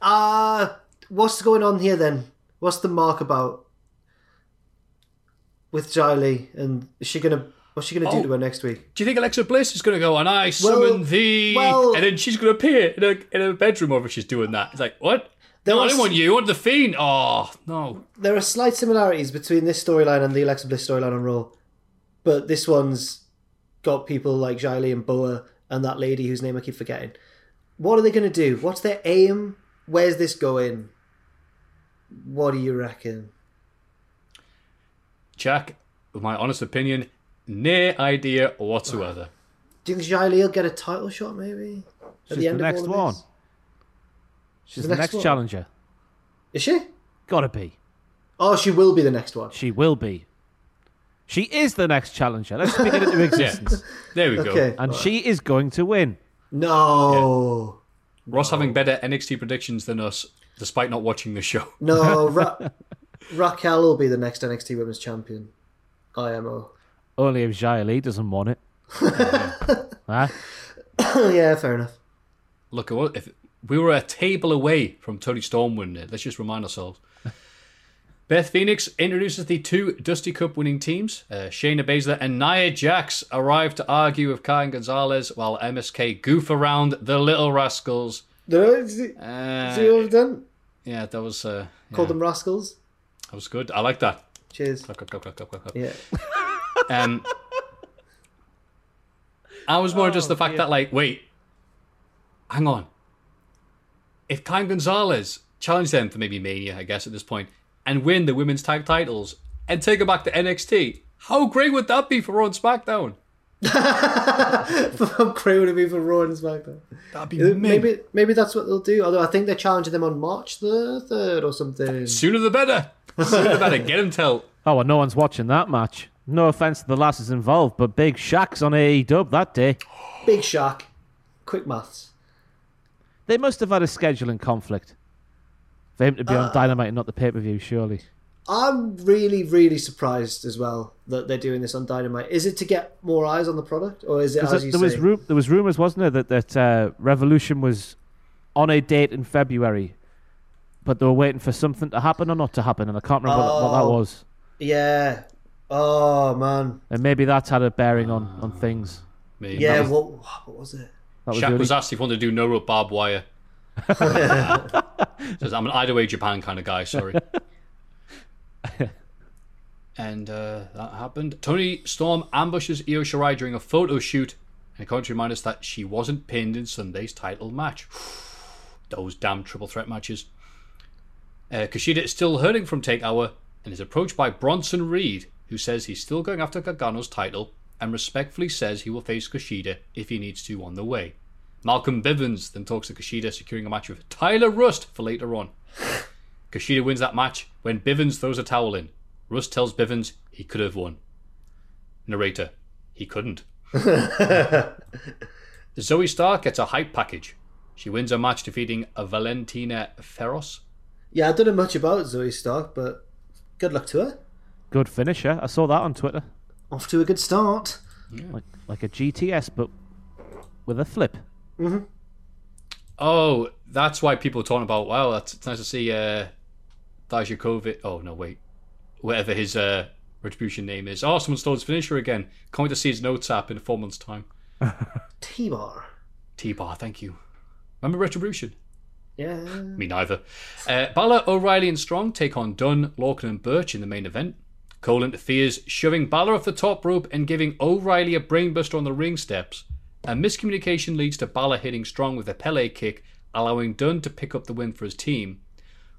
Uh what's going on here then? What's the mark about with Xia Li? And is she gonna? What's she gonna Oh. do to her next week? Do you think Alexa Bliss is going to go and I summon thee, well- and then she's going to appear in a in a bedroom over she's doing that? It's like what? There no, I didn't want you. I wanted the fiend. Oh no. There are slight similarities between this storyline and the Alexa Bliss storyline on Raw, but this one's got people like Xia Li and Boa and that lady whose name I keep forgetting. What are they going to do? What's their aim? Where's this going? What do you reckon? Jack, with my honest opinion, no idea whatsoever. Do you think Xia Li will get a title shot maybe at She's the the end next of all of one. this? She's The the, next next challenger. Is she? Gotta be. Oh, she will be the next one. She will be. She is the next challenger. Let's speak it into existence. There we go. Okay. And she is going to win. No, Ross having better NXT predictions than us, despite not watching the show. no. Ra- Raquel will be the next NXT Women's Champion. IMO. Only if Xia Li doesn't want it. huh? yeah, fair enough. Look, if we were a table away from Toni Storm winning it, let's just remind ourselves. Beth Phoenix introduces the two Dusty Cup winning teams. Uh, Shayna Baszler and Nia Jax arrive to argue with Karen Gonzalez while MSK goof around the Little Rascals. No, see, Uh, see what I've done? yeah, that was uh, Called them rascals. that was good. I like that. Cheers. Clap, clap, clap, clap, clap, clap, clap. Yeah. Um, I was more just the fact that, like, wait, hang on. If Kyle Gonzalez challenged them for maybe Mania, I guess, at this point, and win the women's tag titles and take it back to NXT, how great would that be for Raw and SmackDown? How great would it be for Raw and SmackDown? That'd be mint. Maybe maybe that's what they'll do. Although I think they're challenging them on March the third or something. Sooner the better. Sooner the better. Get him tell. Oh, well, no one's watching that match. No offense to the lasses involved, but Big Shaq's on AEW that day. Big Shark. Quick maths. They must have had a scheduling conflict for him to be on Dynamite and not the pay per view, surely. I'm really, really surprised as well that they're doing this on Dynamite. Is it to get more eyes on the product, or is it Because as you there was say? ru- there was rumors, wasn't there, that that uh, Revolution was on a date in February, but they were waiting for something to happen or not to happen, and I can't remember what, what that Oh. was. Yeah. Oh man. And maybe that's had a bearing on, on things. Maybe. Yeah. Was- What? What was it? That was Shaq the was asked if he wanted to do no rope barbed wire. Says, I'm an either Way Japan kind of guy, sorry. and uh, that happened. Toni Storm ambushes Io Shirai during a photo shoot, and going to remind us that she wasn't pinned in Sunday's title match. Those damn triple threat matches. Uh, Kushida is still hurting from Take Takeover and is approached by Bronson Reed, who says he's still going after Gargano's title and respectfully says he will face Kushida if he needs to on the way. Malcolm Bivens then talks to Kushida, securing a match with Tyler Rust for later on. Kushida wins that match when Bivens throws a towel in. Rust tells Bivens he could have won. Narrator, he couldn't. Zoey Stark gets a hype package. She wins a match defeating Valentina Feroz. Yeah, I don't know much about Zoey Stark, but good luck to her. Good finisher. I saw that on Twitter. Off to a good start. Like like a GTS, but with a flip. Mm-hmm. Oh, that's why people are talking about. Wow, that's it's nice to see uh, Dijakovic. Oh no, wait, whatever his uh, retribution name is. Oh, someone stole his finisher again. Can't wait to see his notes app in four months' time. T-Bar. T-bar, thank you. Remember retribution? Yeah. Me neither. Uh, Balor, O'Reilly, and Strong take on Dunne, Lorcan, and Burch in the main event. Cole interferes, shoving Balor off the top rope and giving O'Reilly a brainbuster on the ring steps. A miscommunication leads to Balor hitting Strong with a Pele kick, allowing Dunne to pick up the win for his team.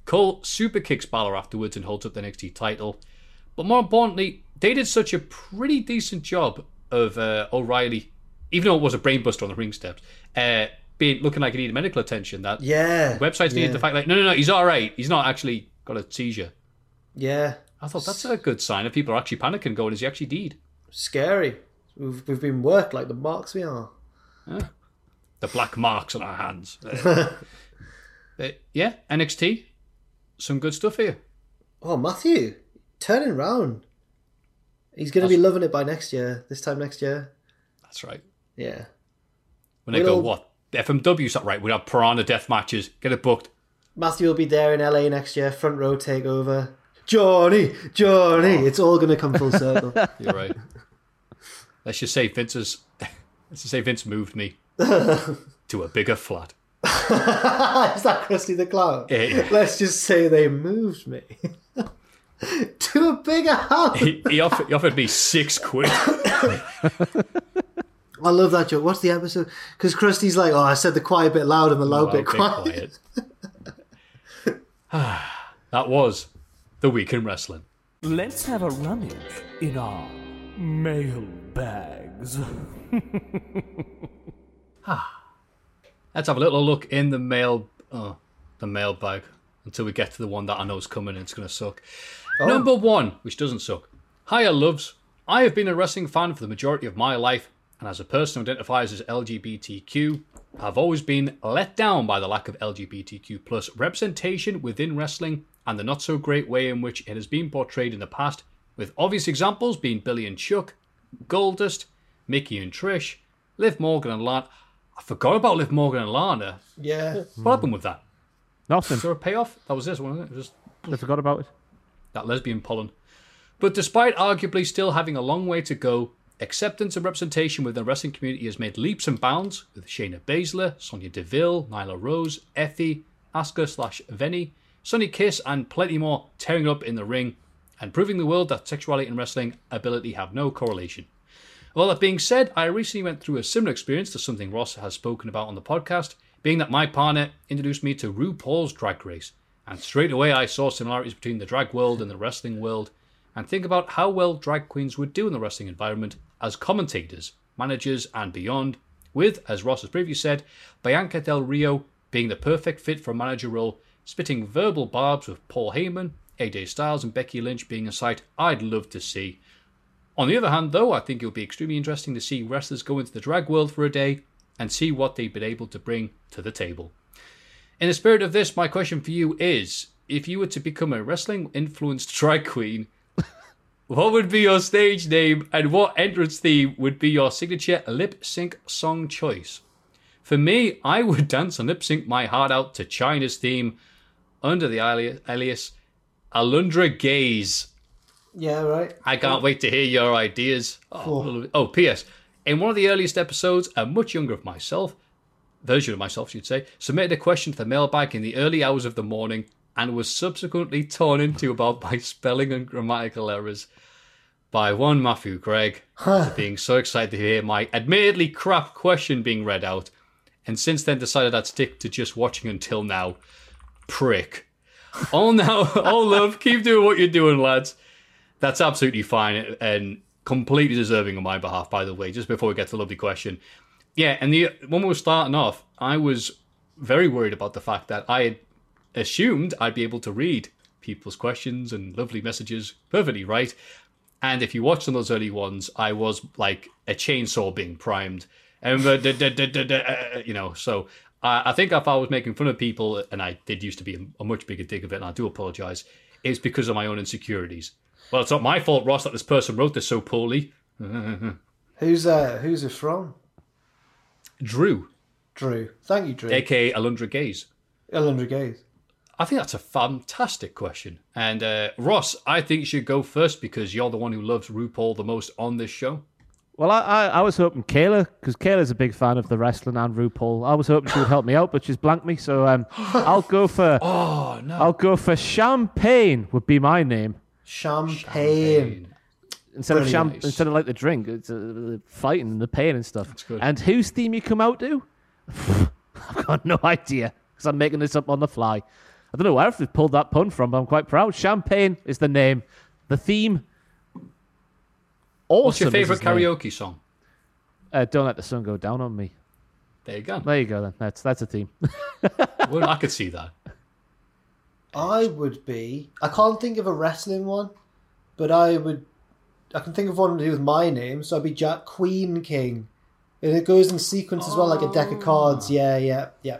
Cole super kicks Balor afterwards and holds up the NXT title. But more importantly, they did such a pretty decent job of uh, O'Reilly, even though it was a brainbuster on the ring steps, uh, being looking like he needed medical attention. That Yeah. websites needed yeah. the fact like, no, no, no, he's all right. He's not actually got a seizure. Yeah. I thought that's a good sign if people are actually panicking, going, is he actually deed? Scary. We've, we've been worked like the marks we are. The black marks on our hands. Uh, but yeah, NXT, some good stuff here. Oh, Matthew, turning round. He's going to be loving it by next year. This time next year. That's right. Yeah. When they We'll- go, what? FMW's not right. We have piranha death matches. Get it booked. Matthew will be there in LA next year. Front row takeover. Johnny, Johnny. It's all going to come full circle. You're right. Let's just say Vince has, let's just say Vince moved me to a bigger flat. Is that Krusty the Clown? Yeah. Let's just say they moved me to a bigger house. He, he, offered, he offered me six quid. I love that joke. What's the episode? Because Krusty's like, oh, I said the quiet bit loud and the loud Well, bit bit quiet. quiet. Ah, that was the week in wrestling. Let's have a rummage in our mail bags. Ah. Let's have a little look in the mail, oh, the mailbag until we get to the one that I know is coming and it's going to suck. Oh. Number one, which doesn't suck. Hiya, loves. I have been a wrestling fan for the majority of my life, and as a person who identifies as LGBTQ, I've always been let down by the lack of LGBTQ plus representation within wrestling and the not so great way in which it has been portrayed in the past, with obvious examples being Billy and Chuck, Goldust, Mickie and Trish, Liv Morgan and Lana. I forgot about Liv Morgan and Lana. Yeah. What happened with that? Nothing. Is there a payoff? That was this, wasn't it? It was Just I forgot about it. that lesbian pollen. But despite arguably still having a long way to go, acceptance and representation within the wrestling community has made leaps and bounds with Shayna Baszler, Sonya Deville, Nyla Rose, Effy, Asuka slash Veny, Sonny Kiss, and plenty more tearing up in the ring and proving the world that sexuality and wrestling ability have no correlation. Well, that being said, I recently went through a similar experience to something Ross has spoken about on the podcast, being that my partner introduced me to RuPaul's Drag Race, and straight away I saw similarities between the drag world and the wrestling world, and think about how well drag queens would do in the wrestling environment as commentators, managers, and beyond, with, as Ross has previously said, Bianca Del Rio being the perfect fit for a manager role, spitting verbal barbs with Paul Heyman, AJ Styles, and Becky Lynch being a sight I'd love to see. On the other hand, though, I think it would be extremely interesting to see wrestlers go into the drag world for a day and see what they've been able to bring to the table. In the spirit of this, my question for you is if you were to become a wrestling influenced drag queen, what would be your stage name and what entrance theme would be your signature lip sync song choice? For me, I would dance and lip sync my heart out to Chyna's theme under the alias, alias Alundra Gaze. Yeah, right. I can't wait to hear your ideas. Oh, oh, P.S. In one of the earliest episodes, a much younger of myself, version of myself, should say, submitted a question to the mailbag in the early hours of the morning and was subsequently torn into about my spelling and grammatical errors by one Matthew Gregg for being so excited to hear my admittedly crap question being read out, and since then decided I'd stick to just watching until now. Prick. All now, all love. Keep doing what you're doing, lads. That's absolutely fine and completely deserving on my behalf, by the way, just before we get to the lovely question. Yeah, and the when we were starting off, I was very worried about the fact that I had assumed I'd be able to read people's questions and lovely messages perfectly right. And if you watched on those early ones, I was like a chainsaw being primed. And uh, uh, you know, so I I think if I was making fun of people, and I did used to be a, a much bigger dig of it, and I do apologize, it's because of my own insecurities. Well, it's not my fault, Ross, that this person wrote this so poorly. Who's uh who's it from? Drew, Drew. Thank you, Drew. aka Alundra Gaze. Alundra Gaze. I think that's a fantastic question. And uh, Ross, I think you should go first because you're the one who loves RuPaul the most on this show. Well, I, I, I was hoping Kayla, because Kayla's a big fan of the wrestling and RuPaul. I was hoping she would help me out, but she's blanked me. So um, I'll go for. Oh no! I'll go for champagne. Would be my name Champagne. instead of champ. Nice. Instead of like the drink, it's uh, fighting and the pain and stuff. That's good. And whose theme you come out to? I've got no idea because I'm making this up on the fly. I don't know where I've pulled that pun from, but I'm quite proud. Champagne is the name. The theme. Awesome What's your favorite his name. karaoke song? Uh, Don't let the sun go down on me. There you go. There you go. Then that's that's a theme. well, I could see that. I would be. I can't think of a wrestling one, but I would. I can think of one to do with my name, so I'd be Jack Queen King, and it goes in sequence as well, like a deck of cards. Yeah, yeah, yeah.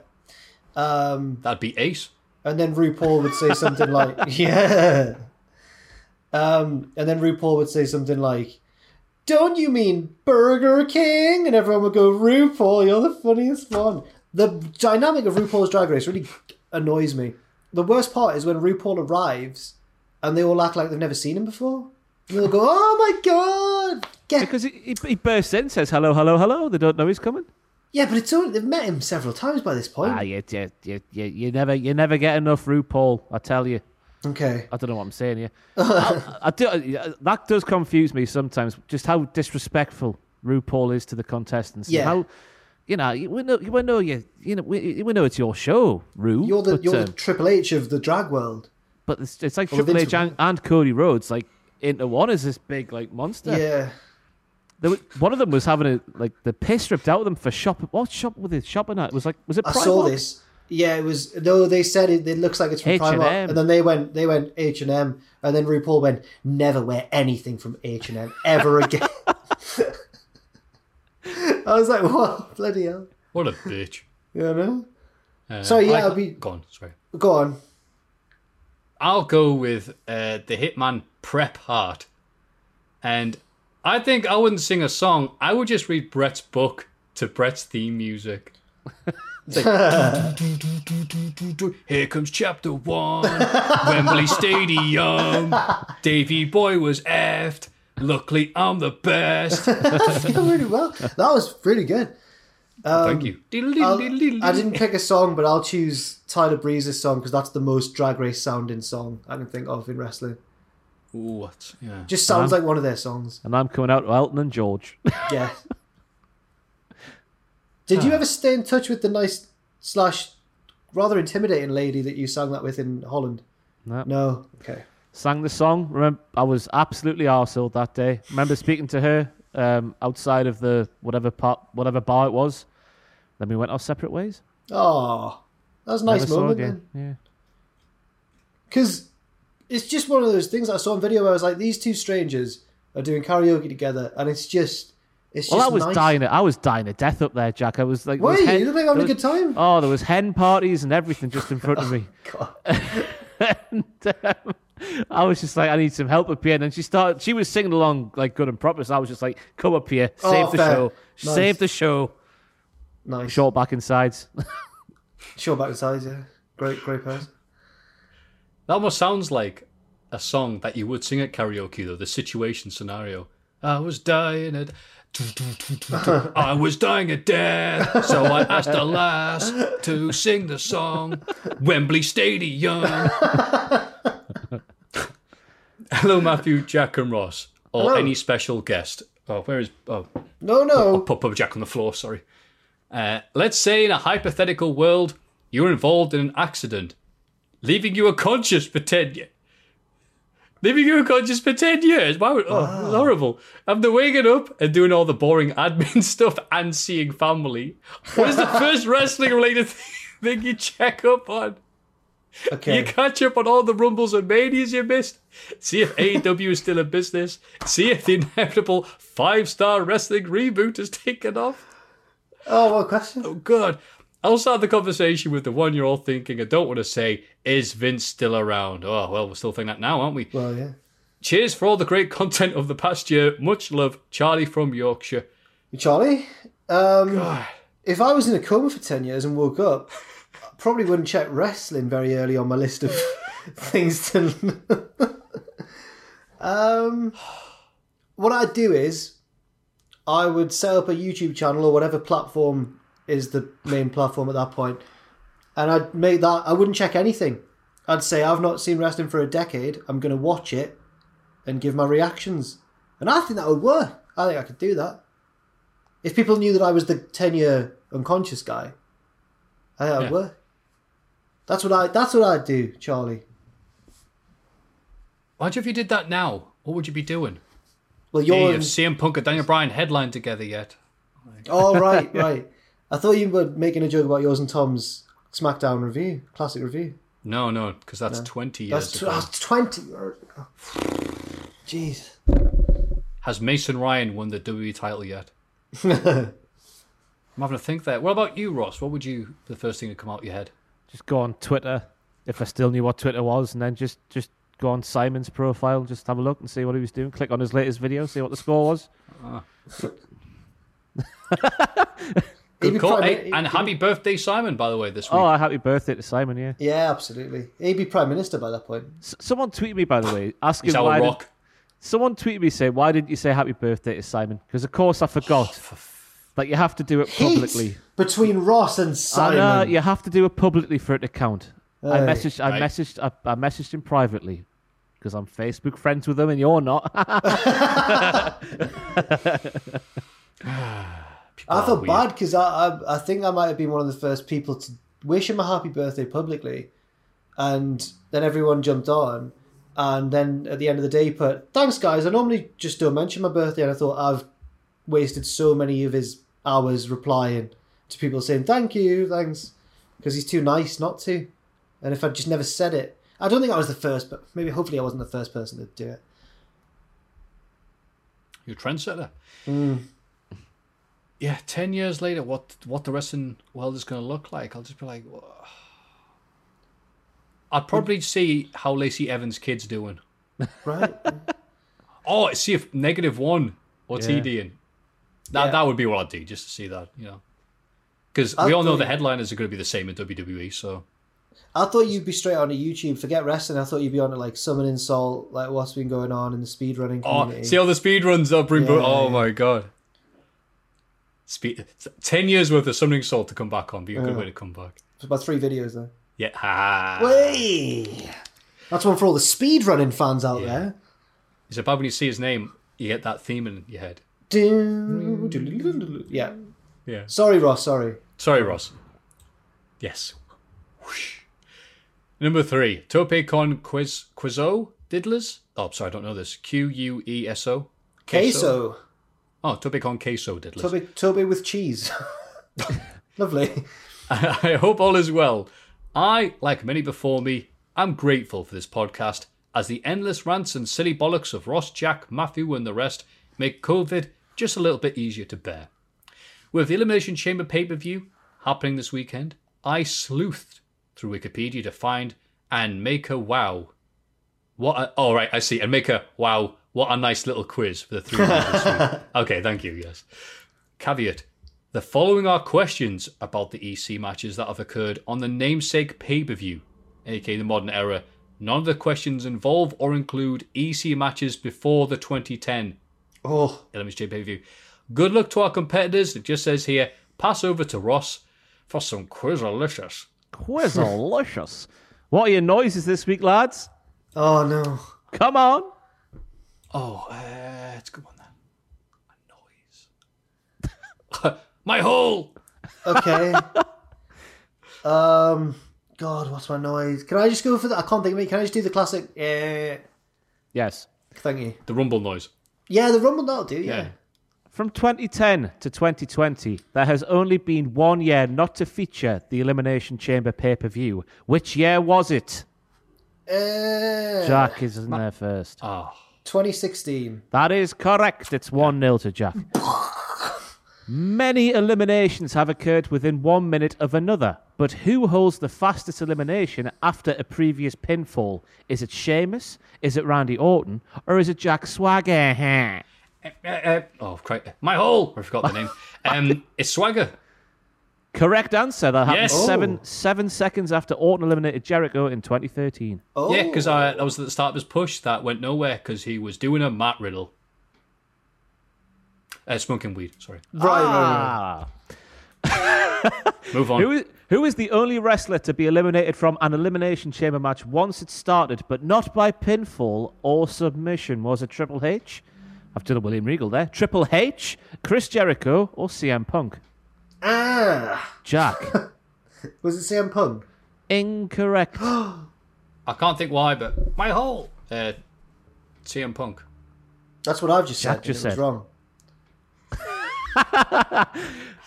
Um, That'd be Ace. and then RuPaul would say something like, "Yeah," um, and then RuPaul would say something like, "Don't you mean Burger King?" And everyone would go, "RuPaul, you're the funniest one." The dynamic of RuPaul's Drag Race really annoys me. The worst part is when RuPaul arrives and they all act like they've never seen him before. And they'll go, "Oh my god!" Get because he, he, he bursts in, says hello, hello, hello. They don't know he's coming. yeah, but it's only they've met him several times by this point. Ah, you, you, you, you, you never, you never get enough RuPaul. I tell you. Okay, I don't know what I'm saying here. I, I do, that does confuse me sometimes. Just how disrespectful RuPaul is to the contestants. Yeah. How, you know, we know, we know you, you know, we, we know it's your show, Ru. you're the but, you're um, the Triple H of the drag world. but it's, it's like Well, Triple H and, and Cody Rhodes, like into one is this big like monster. Yeah. There was, one of them was having a like the piss ripped out of them for shopping. What shop was it shopping at? It was like was it? I saw this. Yeah, it was. No, they said it. It looks like it's from H&M. Primark, and then they went. They went H and M, and then RuPaul went. Never wear anything from H and M ever again. I was like, what? Bloody hell! What a bitch. You know? Uh, So, yeah, I- I'll be- Go on, sorry. Go on. I'll go with uh, the Hitman Prep Heart. And I think I wouldn't sing a song. I would just read Bret's book to Bret's theme music. It's like, Here comes chapter one, Wembley Stadium. Davy Boy was effed. Luckily, I'm the best. Really well. That was really good. Thank um, you. I'll- I didn't pick a song, but I'll choose Tyler Breeze's song because that's the most drag race sounding song I can think of in wrestling. What? Yeah. Just sounds like one of their songs. And I'm coming out to Elton and George. Yeah. Did you ever stay in touch with the nice slash rather intimidating lady that you sang that with in Holland? No. No. Okay. Sang the song. Remember, I was absolutely arsehole that day. Remember speaking to her um, outside of the whatever part, whatever bar it was. Then we went our separate ways. Oh, that was a nice Never moment again. then. Yeah. Because it's just one of those things I saw on video where I was like, these two strangers are doing karaoke together, and it's just, it's Well, just I was nice. dying. I was dying to death up there, Jack. I was like, Were there was you? hen- You look like having there a good time. Oh, there was hen parties and everything just in front of me. God. and um, I was just like, I need some help up here. And then she started, she was singing along like good and proper. So I was just like, come up here, save Oh, the fair. show, Nice. save the show. Nice. Short back and sides. Sure back and sides, yeah. Great, great person. That almost sounds like a song that you would sing at karaoke, though. The situation scenario. I was dying at. I was dying at death, so I asked a lass to sing the song. Wembley Stadium. Hello, Matthew, Jack, and Ross, or Hello. any special guest. Oh, where is? Oh, No, no. put Papa Jack on the floor. Sorry. Uh, let's say in a hypothetical world, you were involved in an accident, leaving you unconscious for ten years. Leaving you unconscious for ten years. Why would? Oh, horrible. After waking up and doing all the boring admin stuff and seeing family, what is the first wrestling related thing you check up on? Okay. You catch up on all the rumbles and manias you missed. See if AEW is still in business. See if the inevitable five star wrestling reboot has taken off. Oh, what question? Oh, God. I'll start the conversation with the one you're all thinking. I don't want to say, is Vince still around? Oh, well, we're still thinking that now, aren't we? Well, yeah. Cheers for all the great content of the past year. Much love, Charlie from Yorkshire. Charlie, um, if I was in a coma for 10 years and woke up, I probably wouldn't check wrestling very early on my list of things to. um, what I'd do is I would set up a YouTube channel or whatever platform is the main platform at that point. and I'd make that. I wouldn't check anything. I'd say I've not seen wrestling for a decade. I'm going to watch it and give my reactions, and I think that would work. I think I could do that. If people knew that I was the ten year unconscious guy, I think that would work. That's what I. That's what I'd do, Charlie. Imagine if you did that now. What would you be doing? Well, you're. if CM Punk and Daniel Bryan headline together yet? Oh right, right. I thought you were making a joke about yours and Tom's SmackDown review, classic review. No, no, because that's 20 years That's, tw- ago. that's twenty. Jeez. Has Mason Ryan won the WWE title yet? I'm having to think there. What about you, Ross? What would you, the first thing to come out of your head? Just go on Twitter if I still knew what Twitter was, and then just just go on Simon's profile, just have a look and see what he was doing. Click on his latest video, see what the score was. Ah. Good call. prime- Hey, and happy birthday, Simon, by the way, this oh, week. Oh, happy birthday to Simon! Yeah. Yeah, absolutely. He'd be prime minister by that point. S- someone tweeted me by the way, asking He's why. did- rock. someone tweeted me saying, "Why didn't you say happy birthday to Simon?" Because of course I forgot. Like you have to do it Heat publicly. between Ross and I Simon. know you have to do it publicly for it to count. I Aye. messaged, I Right. messaged, I, I messaged him privately because I'm Facebook friends with him and you're not. I felt bad because I, I I think I might have been one of the first people to wish him a happy birthday publicly, and then everyone jumped on, and then at the end of the day put thanks guys. I normally just don't mention my birthday, and I thought I've wasted so many of his hours replying to people saying thank you, thanks, because he's too nice not to, and if I'd just never said it, I don't think I was the first, but maybe hopefully I wasn't the first person to do it. You're a trendsetter. Mm. Yeah, 10 years later, what what the wrestling world is going to look like, I'll just be like, "Whoa." I'd probably see how Lacey Evans' kid's doing. Right? Oh, see if negative one, what's he Yeah. doing? That, Yeah. that would be what I'd do, just to see that, you know. Because we all know the headliners are going to be the same in WWE, so. I thought you'd be straight onto YouTube. Forget wrestling. I thought you'd be on to like Summoning Salt, like what's been going on in the speedrunning Oh, community. see all the speed runs up, bring Yeah, oh my god. Speed, 10 years worth of summoning salt to come back on, be a good Yeah. way to come back. It's about three videos though. Yeah, ha. Way. That's one for all the speedrunning fans out there. Is it bad when you see his name, you get that theme in your head? Yeah. Yeah. Sorry, Ross. Sorry. Sorry, Ross. Yes. Whoosh. Number three, Tope Con Quiz Quizzo Diddlers. Oh, sorry, I don't know this. Q U E S O. Queso. Oh, Tope Con Queso Diddlers. Toby, Toby with cheese. Lovely. I hope all is well. I, like many before me, am grateful for this podcast as the endless rants and silly bollocks of Ross, Jack, Matthew, and the rest make COVID just a little bit easier to bear. With the Elimination Chamber pay per view happening this weekend, I sleuthed through Wikipedia to find and make a wow. What? A, oh, right, I see. And make a wow. What a nice little quiz for the three. of us. okay, thank you. Yes. Caveat: The following are questions about the EC matches that have occurred on the namesake pay per view, aka the modern era. None of the questions involve or include EC matches before the 2010 Oh, Elimination Chamber pay per view. Good luck to our competitors. It just says here, pass over to Ross for some quizalicious. Quizzalicious. what are your noises this week, lads? oh no. Come on. Oh, uh, it's a good one then. A noise. My hole. Okay. um. God, what's my noise? Can I just go for that? I can't think of it. Can I just do the classic? Uh, Yes. thank you. The rumble noise. Yeah, the rumble that'll do. Yeah. Yeah. From 2010 to 2020, there has only been one year not to feature the Elimination Chamber pay per view. Which year was it? Uh, Jack is in there first. Oh, 2016. That is correct. It's 1 0 to Jack. Many eliminations have occurred within one minute of another, but who holds the fastest elimination after a previous pinfall? Is it Sheamus? Is it Randy Orton? Or is it Jack Swagger? uh, uh, oh, crap. My hole. I forgot the name. Um, it's Swagger. Correct answer. That happened Yes. seven seven seconds after Orton eliminated Jericho in 2013. Oh. Yeah, because I that was at the start of his push that went nowhere because he was doing a Matt Riddle. Uh, smoking weed, sorry. Right, right, right. Ah. Move on. Who is, who is the only wrestler to be eliminated from an Elimination Chamber match once it started, but not by pinfall or submission? Was it Triple H? I've done a William Regal there. Triple H, Chris Jericho, or CM Punk? Ah, Jack. was it CM Punk? Incorrect. I can't think why, but my whole Uh, CM Punk. That's what I've just Jack said. just and was said. wrong.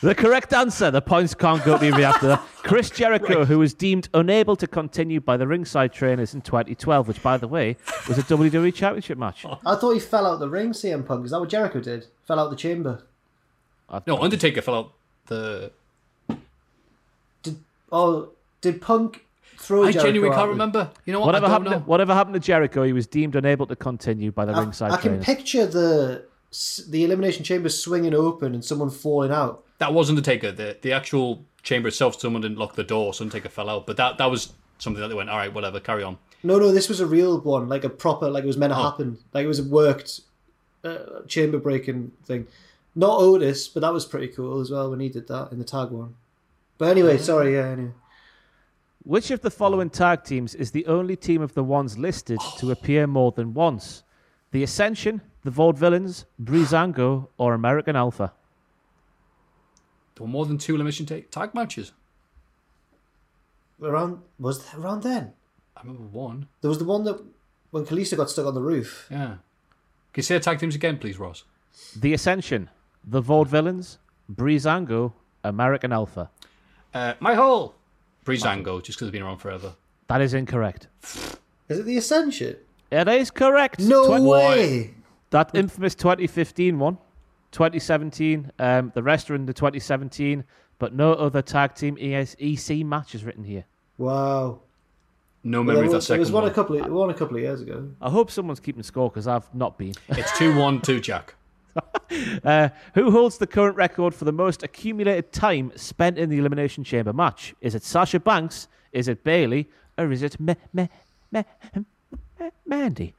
The correct answer. The points can't go to you after that. Chris Jericho, who was deemed unable to continue by the ringside trainers in 2012, which, by the way, was a WWE Championship match. I thought he fell out the ring, CM Punk. Is that what Jericho did? Fell out the chamber. No, Undertaker fell out the. Did oh, did Punk throw I Jericho genuinely can't remember. You know what? Whatever I don't happened, know. to, whatever happened to Jericho, he was deemed unable to continue by the I, ringside I can picture the the elimination chamber swinging open and someone falling out. That was Undertaker. The taker. the actual chamber itself, someone didn't lock the door, so Undertaker fell out. But that that was something that they went, all right, whatever, carry on. No, no, this was a real one, like a proper, like it was meant Oh. to happen, like it was a worked uh, chamber breaking thing. Not Otis, but that was pretty cool as well when he did that in the tag one. But anyway, sorry, yeah, anyway. Which of the following tag teams is the only team of the ones listed to appear more than once? The Ascension, the Vaudevillains, Breezango, or American Alpha? There were more than two elimination ta- tag matches. Around was that around then? I remember one. There was the one that when Kalisto got stuck on the roof. Yeah. Can you say the tag teams again, please, Ross? The Ascension, the Vaudevillains, Breezango, American Alpha. Uh, my hole. Breezango, just because it's been around forever. That is incorrect. Is it the Ascension? It is correct. No Twen- way. That infamous 2015 one, 2017. Um, the rest are in the 2017, but no other tag team ES- EC match is written here. Wow. No Well, memory there of that was, there second was one one. a couple of, one a couple of years ago. I hope someone's keeping score because I've not been. It's 2 1 2 Jack. Uh, who holds the current record for the most accumulated time spent in the Elimination Chamber match? Is it Sasha Banks? Is it Bayley? Or is it me- me- me- me- Mandy?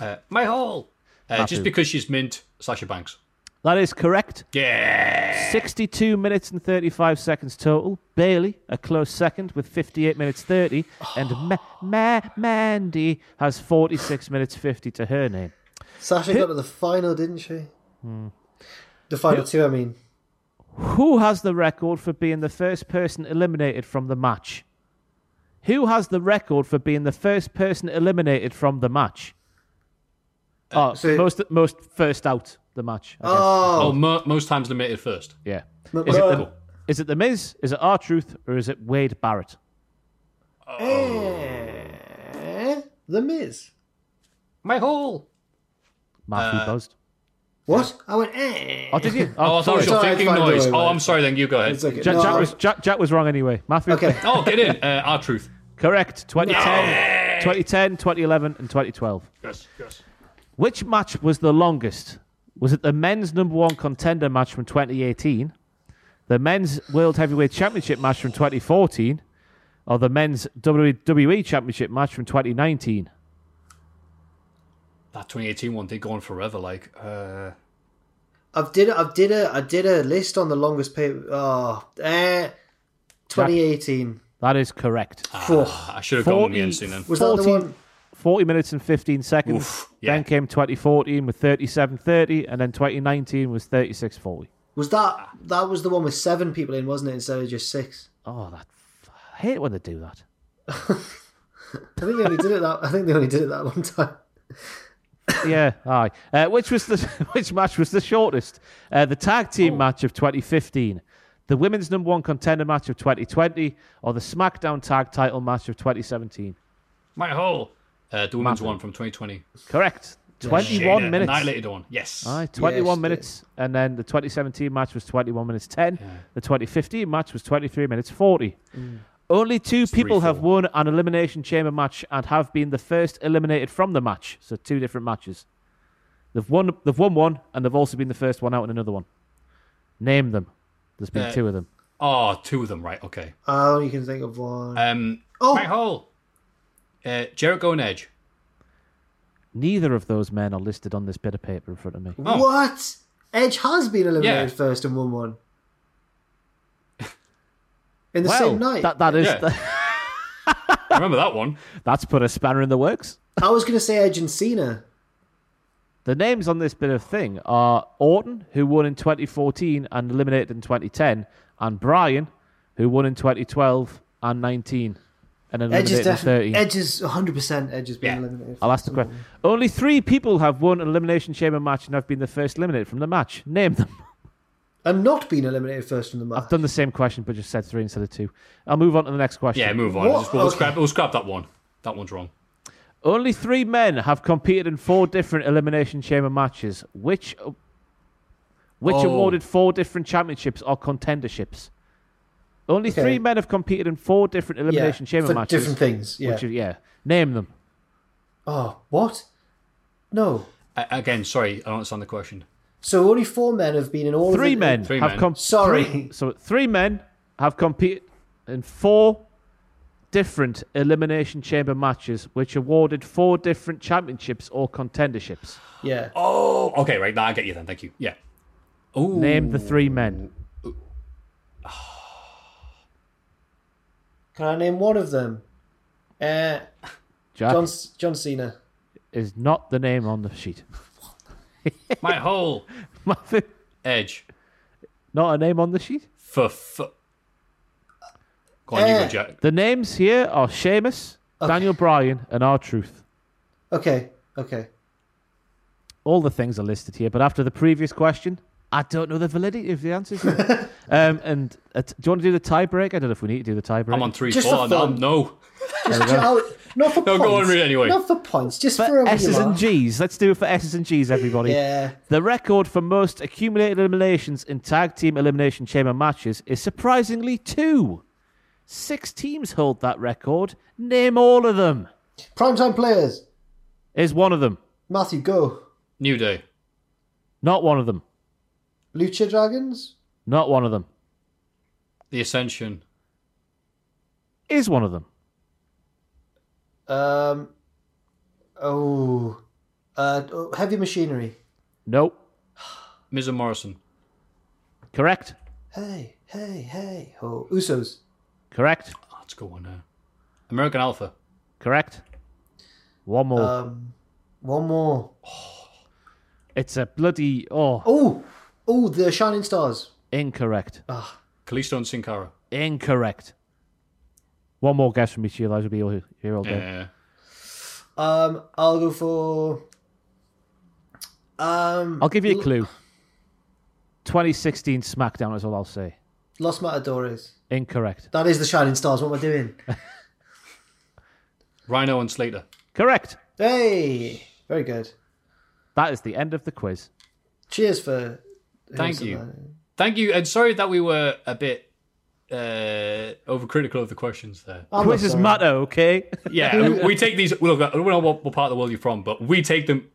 Uh, my hole. Uh, just because she's mint, Sasha Banks. That is correct. Yeah. 62 minutes and 35 seconds total. Bayley, a close second with 58 minutes 30. And Ma- Ma- Mandy has 46 minutes 50 to her name. Sasha got to the final, didn't she? The final two, I mean. Who has the record for being the first person eliminated from the match? Who has the record for being the first person eliminated from the match? Oh, so- most most first out the match. I guess. Oh, Oh, mo- most times eliminated first. yeah. M- Is it, uh, the, is it the Miz? Is it R-Truth or is it Wade Barrett? eh, The Miz. My hole. Matthew Uh, buzzed. What? I went. Eh. Oh, did you? Oh, I thought it was your Sorry, thinking fine, don't noise. worry Oh, about I'm sorry. Then you go ahead. It's okay. Jack, No, Jack I- was Jack, Jack was wrong anyway. Matthew. Okay. Oh, get in. Uh, R-Truth. Correct. 2010, 2010, 2011, and 2012. Yes, yes. Which match was the longest? Was it the men's number one contender match from 2018, the men's World Heavyweight Championship match from 2014, or the men's WWE Championship match from 2019? That 2018 one did go on forever. Like, uh, I've did I did a I did a list on the longest pay. Oh, eh, 2018. That is correct. I should have gone with the NC then. Was that the one? 40 minutes and 15 seconds. Oof, yeah. Then came 2014 with 37.30, and then 2019 was 36.40. Was that that was the one with seven people in, wasn't it? Instead of just six. Oh, that I hate when they do that. I think they only did it that. I think they only did it that one time. Yeah, aye. Uh, which was the which match was the shortest? Uh, the tag team match of 2015, the women's number one contender match of 2020, or the SmackDown tag title match of 2017? My hole. Uh, the women's Massive. one from 2020. Correct. 21 Shayna minutes. Annihilated one. Yes. Aye, 21 Yes, minutes. And then the 2017 match was 21 minutes 10. The 2015 match was 23 minutes 40. Only two people have 3-4. won an Elimination Chamber match and have been the first eliminated from the match. So two different matches. They've won, they've won one, and they've also been the first one out in another one. Name them. There's been Uh, two of them. Oh, two of them. Right. Okay. Oh, you can think of one. Um. Oh. My hole. Uh, Jericho and Edge. Neither of those men are listed on this bit of paper in front of me. Oh. What? Edge has been eliminated Yeah. first and won one. In the well, same night. that, that is Yeah. I remember that one. that's put a spanner in the works. I was going to say Edge and Cena. The names on this bit of thing are Orton, who won in 2014 and eliminated in 2010, and Bryan, who won in 2012 and 19 and Edge eliminated is in definitely 13. Edge is 100 percent Edge has been Yeah. eliminated. I'll ask the question. Only three people have won an Elimination Chamber match and have been the first eliminated from the match. Name them. And not been eliminated first in the match. I've done the same question, but just said three instead of two. I'll move on to the next question. Yeah, move on. What? Just, we'll, Okay. scrap, we'll scrap that one. That one's wrong. Only three men have competed in four different Elimination Chamber matches. Which, which Oh. awarded four different championships or contenderships? Only Okay. three men have competed in four different Elimination Yeah, Chamber for matches. different things. Yeah. Which is, yeah. Name them. Oh, what? No. Uh, again, sorry, I don't understand the question. So only four men have been in all. Three of the, men Three have men. com- Sorry. three- so three men have competed in four different Elimination Chamber matches, which awarded four different championships or contenderships. Yeah. Oh, okay, right. Now I get you then. Thank you. Yeah. Ooh. Name the three men. Can I name one of them? Uh, Jack John John Cena. is not the name on the sheet. My hole. Matthew, Edge. not a name on the sheet. For. for... Go on, you Eh. go, Jack. The names here are Sheamus, Daniel Bryan, and R-Truth. Okay. Okay. All the things are listed here, but after the previous question, I don't know the validity of the answers. here. um, and uh, do you want to do the tiebreak? I don't know if we need to do the tiebreak. I'm on 3 Just 4. for No, fun. no. Just, not for No, points. go on, read anyway. Not for points. Just for, for a S's and. G's. Let's do it for S's and G's, everybody. Yeah. The record for most accumulated eliminations in tag team elimination chamber matches is surprisingly two. Six teams hold that record. Name all of them. Primetime players. Is one of them. Matthew, go. New Day. Not one of them. Lucha Dragons. Not one of them. The Ascension. Is one of them. Um. Oh. Uh, heavy machinery. Nope. Miz and Morrison. Correct. Hey, hey, hey. Oh, Usos. Correct. Oh, that's a good one now. American Alpha. Correct. One more. Um, one more. it's a bloody oh Oh, oh, the Shining Stars. incorrect. Ah, Kalisto and Sin Cara. Incorrect. One more guess from each of you. Those will be all here all day. Yeah. Um, I'll go for. Um, I'll give you a clue. 2016 SmackDown is all I'll say. Los Matadores. Incorrect. That is the Shining Stars. What am I doing? Rhyno and Slater. Correct. hey, very good. That is the end of the quiz. Cheers for. Thank you. some- Thank you, and sorry that we were a bit uh, overcritical of the questions there. I'm not Quizzes matter, okay? Yeah, we, we take these. Look, I don't know what, what part of the world you're from, but we take them.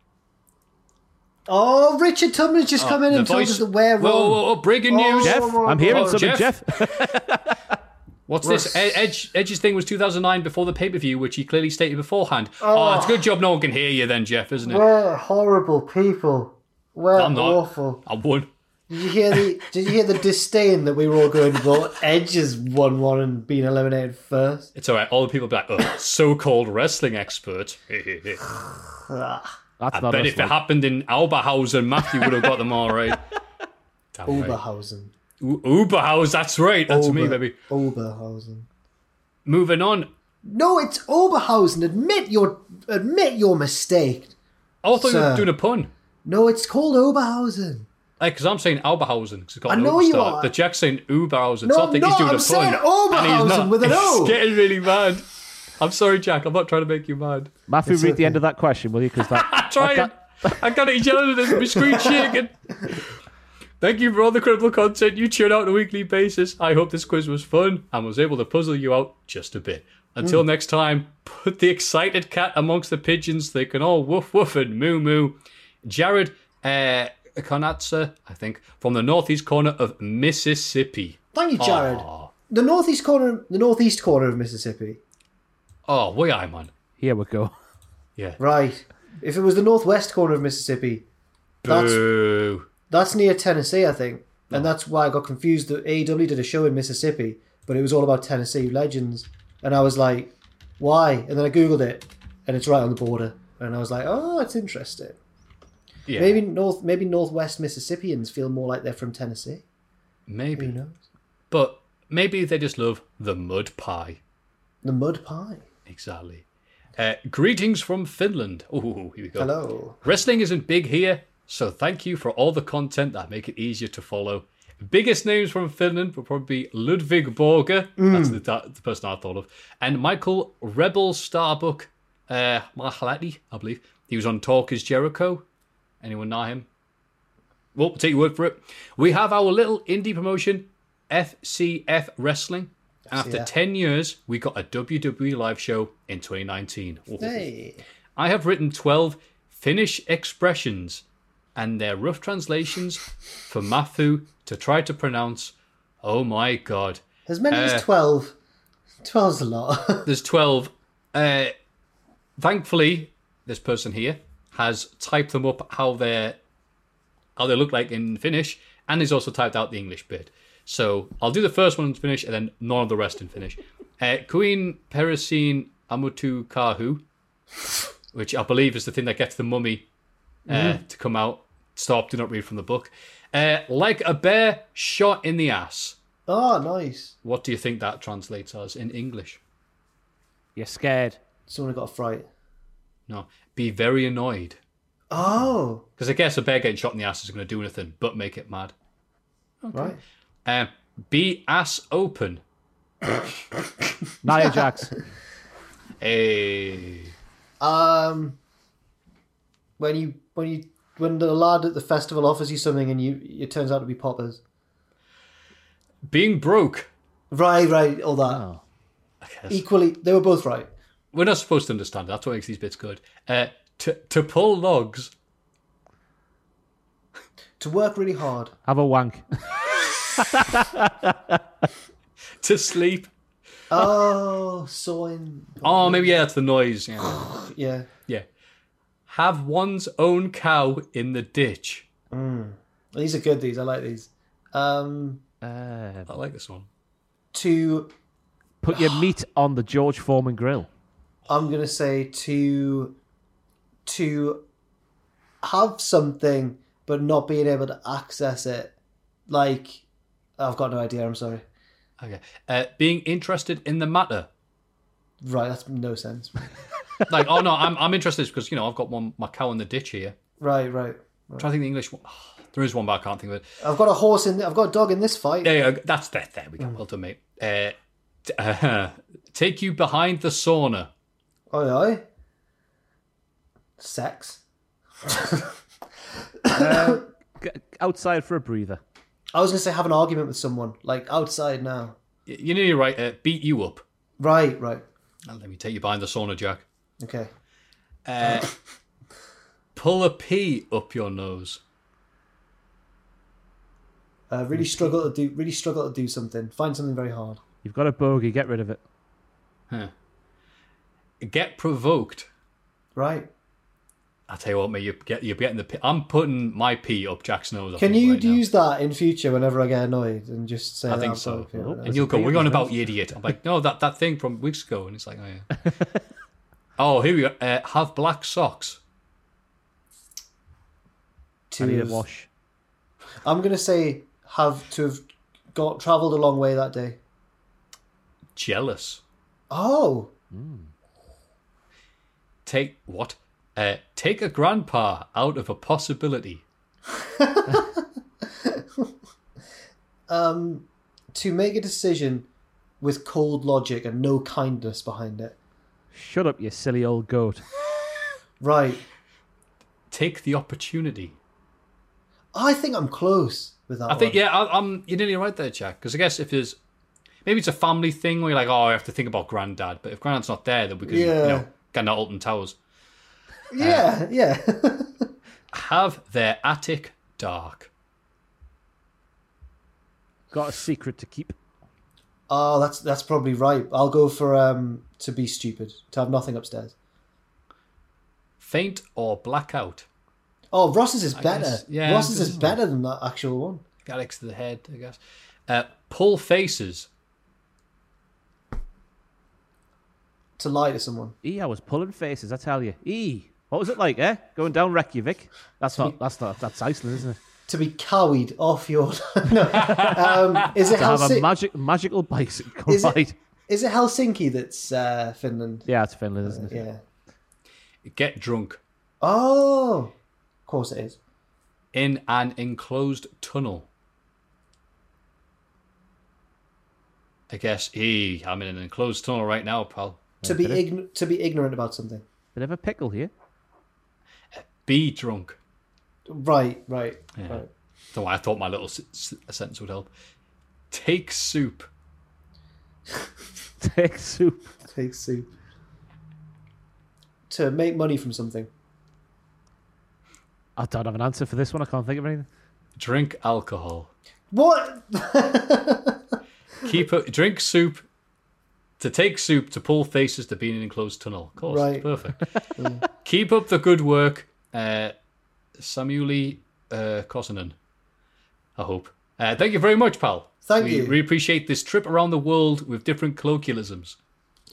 Oh, Richard Tubman's just come in the and told us that we're Whoa, wrong. whoa, whoa, breaking news! Jeff, I'm hearing Oh, something, Jeff? Jeff. What's this? Edge Edge's thing was 2009 before the pay per view, which he clearly stated beforehand. Oh. it's a good job no one can hear you then, Jeff, isn't it? We're horrible people. We're I'm not. awful. I won. Did you hear the Did you hear the disdain that we were all going for? Edge has won one and been eliminated first. It's all right. All the people be like, oh, so-called wrestling expert. That's I not bet if it happened in Oberhausen, Matthew would have got them all right. Damn right. Oberhausen. U- Uberhaus, that's right. That's me, baby. Oberhausen. Moving on. No, it's Oberhausen. Admit your admit your mistake. I thought you Sir. were doing a pun. No, it's called Oberhausen. Like, because I'm saying Alberhausen, because it's got I an know you start. are. The Jack's saying Uberhausen, No, so I think I'm he's doing not. a I'm saying pun. and he's Oberhausen not. with an O. He's getting really mad. I'm sorry, Jack. I'm not trying to make you mad. Matthew, It's read okay. the end of that question, will you? Because that. I'm trying. I got it yelling at my screen shaking. Thank you for all the credible content you churn out on a weekly basis. I hope this quiz was fun and was able to puzzle you out just a bit. Until next time, put the excited cat amongst the pigeons. They can all woof woof and moo moo. Jared uh, Konatsa, I think, from the northeast corner of Mississippi. Thank you, Jared. Aw. The northeast corner, the northeast corner of Mississippi. Oh, way I man. Here we go. Yeah. Right. If it was the northwest corner of Mississippi, that's Boo. that's near Tennessee, I think, and oh. that's why I got confused. That AEW did a show in Mississippi, but it was all about Tennessee legends, and I was like, why? And then I googled it, and it's right on the border, and I was like, oh, it's interesting. Yeah. Maybe north, maybe northwest Mississippians feel more like they're from Tennessee. Maybe. Who knows? But maybe they just love the mud pie. The mud pie. Exactly. Uh, greetings from Finland. Oh, here we go. Hello. Wrestling isn't big here, so thank you for all the content that make it easier to follow. Biggest names from Finland would probably be Ludvig Borga, that's the, that- the person I thought of, and Michael Rebel Starbuck uh, Majalahti, I believe. He was on Talk is Jericho. Anyone know him? Well, take your word for it. We have our little indie promotion, FCF Wrestling. After FCF. 10 years, we got a WWE live show in 2019. Hey. I have written 12 Finnish expressions and their rough translations for Matthew to try to pronounce. Oh my god. As many Uh, as 12. 12's a lot. There's 12. Uh, thankfully, this person here has typed them up how they how they look like in Finnish, and he's also typed out the English bit. So I'll do the first one in Finnish and then none of the rest in Finnish. Uh, Queen Perisin Amutu Kahu, which I believe is the thing that gets the mummy uh, to come out. Stop, do not read from the book. Uh, like a bear shot in the ass. oh, nice. What do you think that translates as in English? You're scared. Someone got a fright. No, be very annoyed. Oh, Because I guess a bear getting shot in the ass is going to do anything but make it mad. right. Um, be ass open. Nia Jax. Hey. Um, when you when you when the lad at the festival offers you something and you it turns out to be poppers. Being broke. Right, right, all that. Oh. I guess. Equally, they were both right. We're not supposed to understand it. That's what makes these bits good. Uh, to, to pull logs. To work really hard. Have a wank. To sleep. Oh, sawing. Oh, maybe, yeah, that's the noise. Yeah. Yeah. yeah. Have one's own cow in the ditch. These are good. These I like these. Um, Uh, I like this one. to put your meat on the George Foreman grill. I'm gonna say to to have something but not being able to access it. Like I've got no idea. I'm sorry. Okay. Uh, being interested in the matter. Right, that's no sense. Like, oh no, I'm, I'm interested because, you know, I've got one my cow in the ditch here. Right, right. I'm trying to think the English one. there is one, but I can't think of it. I've got a horse in. I've got a dog in this fight. Yeah, that's that. There we go. Well done, mate. Uh, t- uh, take you behind the sauna. Oi, oi. Sex. G- outside for a breather. I was gonna say have an argument with someone, like outside now. Y- You know you're right. Uh, beat you up. Right, right. Now, let me take you behind the sauna, Jack. Okay. Uh, pull a pea up your nose. Uh, really struggle to do. Really struggle to do something. Find something very hard. You've got a bogey. Get rid of it. Huh. Get provoked. Right. I tell you what, mate, you get you're getting the. Pea. I'm putting my pea up Jack's nose. Can you right now. use that in future whenever I get annoyed and just say? I that think I'm so. sorry, yeah, and you'll go, "We're on about you idiot." I'm like, "No, that that thing from weeks ago," and it's like, "Oh yeah." oh, here we go. Uh, have black socks. to I need a wash. I'm gonna say have to have got travelled a long way that day. Jealous. Oh, Take what? Uh, take a grandpa out of a possibility. um, to make a decision with cold logic and no kindness behind it. Shut up, you silly old goat. Right. Take the opportunity. I think I'm close with that. I think one. yeah, I, I'm. You're nearly right there, Jack. Because I guess if there's maybe it's a family thing where you're like, oh, I have to think about granddad. But if granddad's not there, then we could, Yeah. you know, get out Alton Towers. Yeah, yeah. Have their attic dark. Got a secret to keep. Oh, that's that's probably right. I'll go for um to be stupid, to have nothing upstairs. Faint or blackout. Oh, Ross's is I better. guess, yeah, Ross's is this is- better than that actual one. Alex to the head, I guess. Uh, pull faces. To lie to someone. E, I was pulling faces. I tell you. E, what was it like? Eh, going down Reykjavik. That's not. That's not. That's Iceland, isn't it? To be cowied off your. no. Um, is it to have a Helsinki? magic magical bicycle Is ride. it, is it Helsinki that's uh, Finland? Yeah, it's Finland, isn't it? Yeah. Get drunk. Oh, of course it is. In an enclosed tunnel. I guess, E, I'm in an enclosed tunnel right now, pal. To be ign- to be ignorant about something. Bit of a pickle here. Be drunk. Right, right, Yeah. right. So I thought my little s- s- sentence would help. Take soup. Take soup. Take soup. To make money from something. I don't have an answer for this one. I can't think of anything. Drink alcohol. What? Keep a, drink soup. To take soup to pull faces to be in an enclosed tunnel. Of course, Right. perfect. Keep up the good work, uh, Samueli uh, Kosonen. I hope. Uh, thank you very much, pal. Thank we, you. We appreciate this trip around the world with different colloquialisms.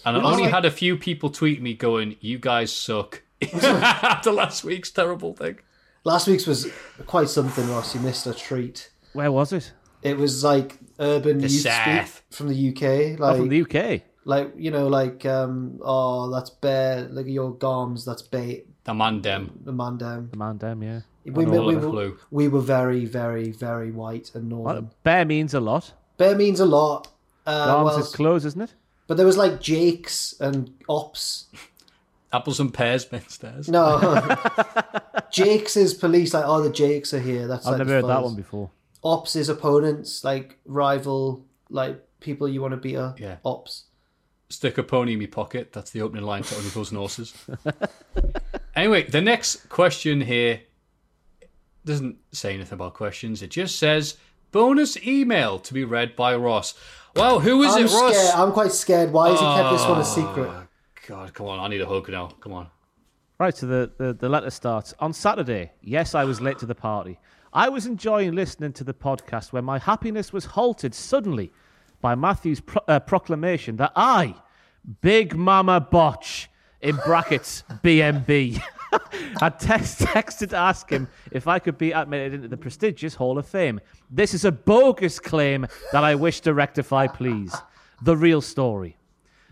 And I only like- had a few people tweet me going, "You guys suck." After last week's terrible thing. Last week's was quite something, Ross. You missed a treat. Where was it? It was like urban The youth South. speak from the UK. Oh, from the UK. Like you know, like um, oh, that's bear. like your gums. That's bait. The mandem. The mandem. The man damn, yeah. We, we, we, were, we were very, very, very white and northern. What? Bear means a lot. Bear means a lot. Uh, Arms well, is close, isn't it? but there was like Jakes and Ops. Apples and pears, Menstairs. No, Jakes is police. Like, oh, the Jakes are here. That's I've like never heard that one before. Ops is opponents, like rival, like people you want to beat up. Yeah. Ops. Stick a pony in me pocket. That's the opening line to Only Fools and Horses. anyway, the next question here doesn't say anything about questions. It just says bonus email to be read by Ross. Well, who is I'm it, Ross? scared. I'm quite scared. Why has he kept this one a ah, secret? Oh, God, come on. I need a hug now. Come on. Right, so the, the, the letter starts On Saturday, yes, I was late to the party. I was enjoying listening to the podcast when my happiness was halted suddenly by Matthew's pro- uh, proclamation that I, Big Mama Botch, in brackets, BMB, had text- texted to ask him if I could be admitted into the prestigious Hall of Fame. This is a bogus claim that I wish to rectify, please. The real story.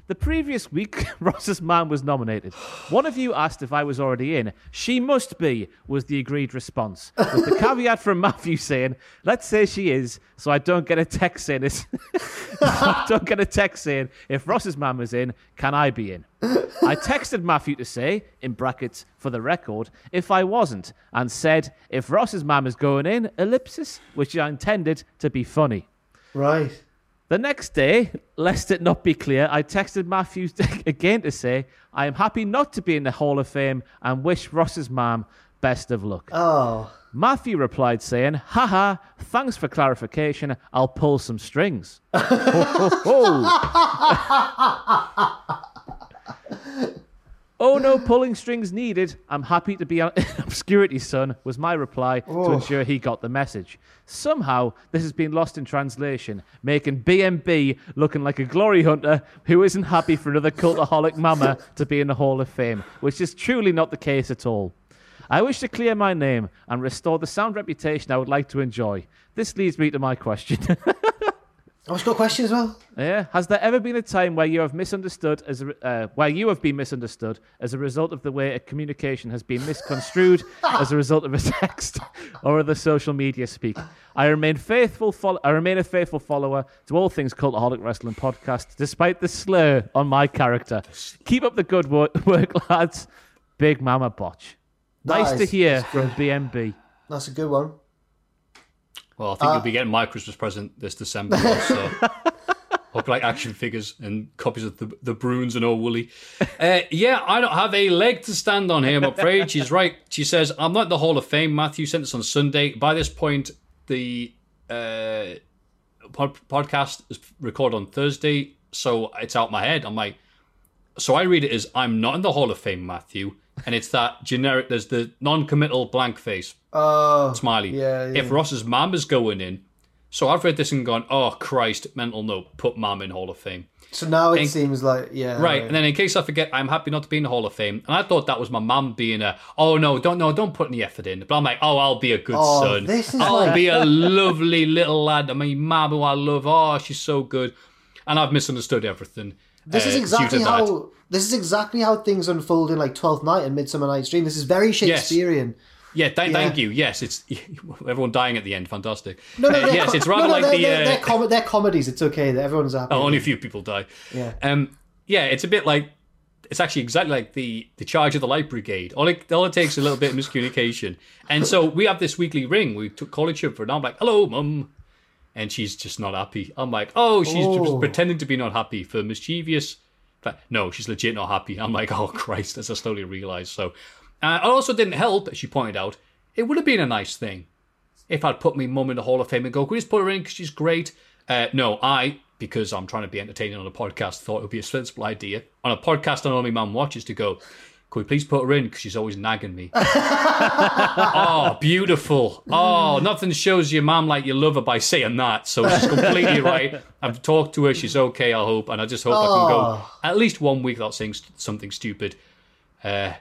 The previous week, Ross's man was nominated. One of you asked if I was already in. She must be, was the agreed response. With the caveat from Matthew saying, let's say she is, so I don't get a text saying this. I don't get a text saying, if Ross's man was in, can I be in? I texted Matthew to say, in brackets, for the record, if I wasn't, and said, if Ross's man is going in, ellipsis, which I intended to be funny. Right. The next day, lest it not be clear, I texted Matthew again to say, I am happy not to be in the Hall of Fame and wish Ross's mum best of luck. Oh. Matthew replied saying, haha, thanks for clarification. I'll pull some strings. ho, ho, ho. oh no, pulling strings needed. I'm happy to be in obscurity, son, was my reply to Oh. ensure he got the message. Somehow, this has been lost in translation, making BMB looking like a glory hunter who isn't happy for another cultaholic mama to be in the Hall of Fame, which is truly not the case at all. I wish to clear my name and restore the sound reputation I would like to enjoy. This leads me to my question. Oh, she's got a question as well. yeah, has there ever been a time where you have misunderstood as a, uh, where you have been misunderstood as a result of the way a communication has been misconstrued as a result of a text or other social media speak? I remain faithful. Fo- I remain a faithful follower to all things Cultaholic Wrestling podcast, despite the slur on my character. Keep up the good wo- work, lads. Big Mama Botch. Nice to hear from. BMB. That's a good one. Well, I think Uh, you'll be getting my Christmas present this December. so hope like action figures and copies of the the Bruins and all Woolly. Uh, yeah, I don't have a leg to stand on here. I'm afraid she's right. She says I'm not in the Hall of Fame. Matthew sent this on Sunday. By this point, the uh, pod- podcast is recorded on Thursday, so it's out my head. I'm like, so I read it as I'm not in the Hall of Fame, Matthew, and it's that generic. There's the non-committal blank face Oh. smiley. Yeah, yeah. If Ross's mum is going in, so I've read this and gone, oh Christ, mental note, put mum in Hall of Fame. So now it seems like yeah. Right, and then in case I forget, I'm happy not to be in the Hall of Fame. And I thought that was my mum being a, oh no, don't no, don't put any effort in. But I'm like, oh, I'll be a good Oh, son. this is I'll like- be a lovely little lad. I mean, mum who I love. Oh, she's so good. And I've misunderstood everything. This uh, is exactly to that. how this is exactly how things unfold in like Twelfth Night and Midsummer Night's Dream. This is very Shakespearean. Yeah, th- Yeah. thank you. Yes, it's everyone dying at the end. Fantastic. No, no, Uh, yes, it's rather no, no, like they're, the. they're, uh, they're, com- they're comedies. It's okay. that Everyone's happy. Oh, only a few people die. Yeah. Um, yeah, it's a bit like it's actually exactly like the the charge of the light brigade. All it all it takes is a little bit of miscommunication, and so we have this weekly ring. We took call each other, and I'm like, "Hello, mum," and she's just not happy. I'm like, "Oh, she's just Oh. pretending to be not happy for mischievous." But no, she's legit not happy. I'm like, "Oh Christ!" As I slowly realise. So, uh, it also didn't help, as she pointed out. It would have been a nice thing if I'd put my mum in the Hall of Fame and go, can we just put her in because she's great? Uh, no, I, because I'm trying to be entertaining on a podcast, thought it would be a sensible idea on a podcast I know my mum watches to go, can we please put her in because she's always nagging me? oh, beautiful. Oh, nothing shows your mum like you love her by saying that. So she's completely right. I've talked to her. She's okay, I hope. And I just hope I can go Oh. at least one week without saying st- something stupid. Uh,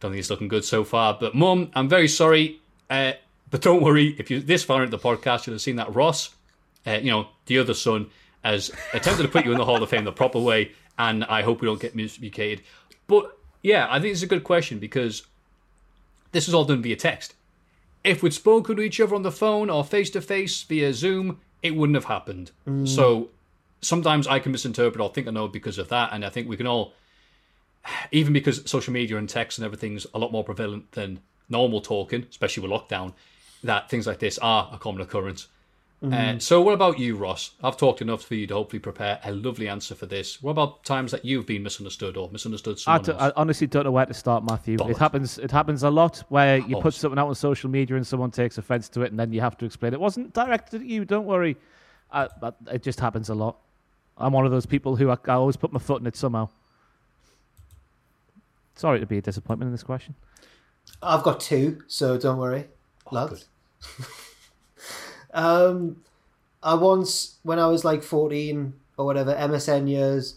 don't think it's looking good so far. But mum, I'm very sorry. Uh, but don't worry, if you're this far into the podcast, you'll have seen that Ross, uh, you know, the other son, has attempted to put you in the Hall of Fame the proper way, and I hope we don't get miscommunicated. But yeah, I think it's a good question because this was all done via text. If we'd spoken to each other on the phone or face to face via Zoom, it wouldn't have happened. Mm. So sometimes I can misinterpret or think I know because of that, and I think we can all, even because social media and text and everything's a lot more prevalent than normal talking, especially with lockdown, that things like this are a common occurrence. Uh, Mhm. so, what about you, Ross? I've talked enough for you to hopefully prepare a lovely answer for this. What about times that you've been misunderstood or misunderstood I, someone d- else? I honestly don't know where to start, Matthew. Bollocks. It happens. It happens a lot where you put something out on social media and someone takes offence to it, and then you have to explain it wasn't directed at you. Don't worry. I, but it just happens a lot. I'm one of those people who I, I always put my foot in it somehow. Sorry to be a disappointment in this question. I've got two, so don't worry, Oh, lads. um, I once, when I was like fourteen or whatever, MSN years,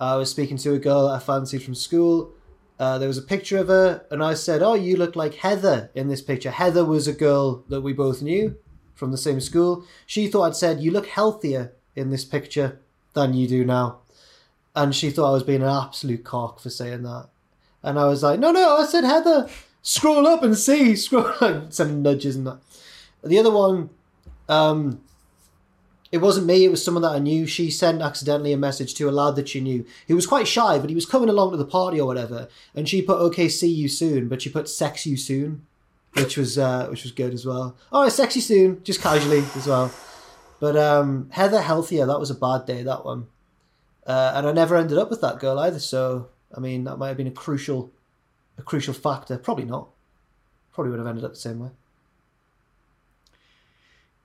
I was speaking to a girl I fancied from school. Uh, there was a picture of her, and I said, "Oh, you look like Heather in this picture." Heather was a girl that we both knew from the same school. She thought I'd said, "You look healthier in this picture than you do now." and she thought I was being an absolute cock for saying that. And I was like, no, no, I said Heather, scroll up and see, scroll up, sending nudges and that. The other one, um, it wasn't me, it was someone that I knew. She sent accidentally a message to a lad that she knew. He was quite shy, but he was coming along to the party or whatever. And she put, okay, see you soon, but she put sex you soon, which was, uh, which was good as well. All right, sex you soon, just casually as well. But um, Heather Healthier, that was a bad day, that one. Uh, and I never ended up with that girl either. So, I mean, that might have been a crucial, a crucial factor. Probably not. Probably would have ended up the same way.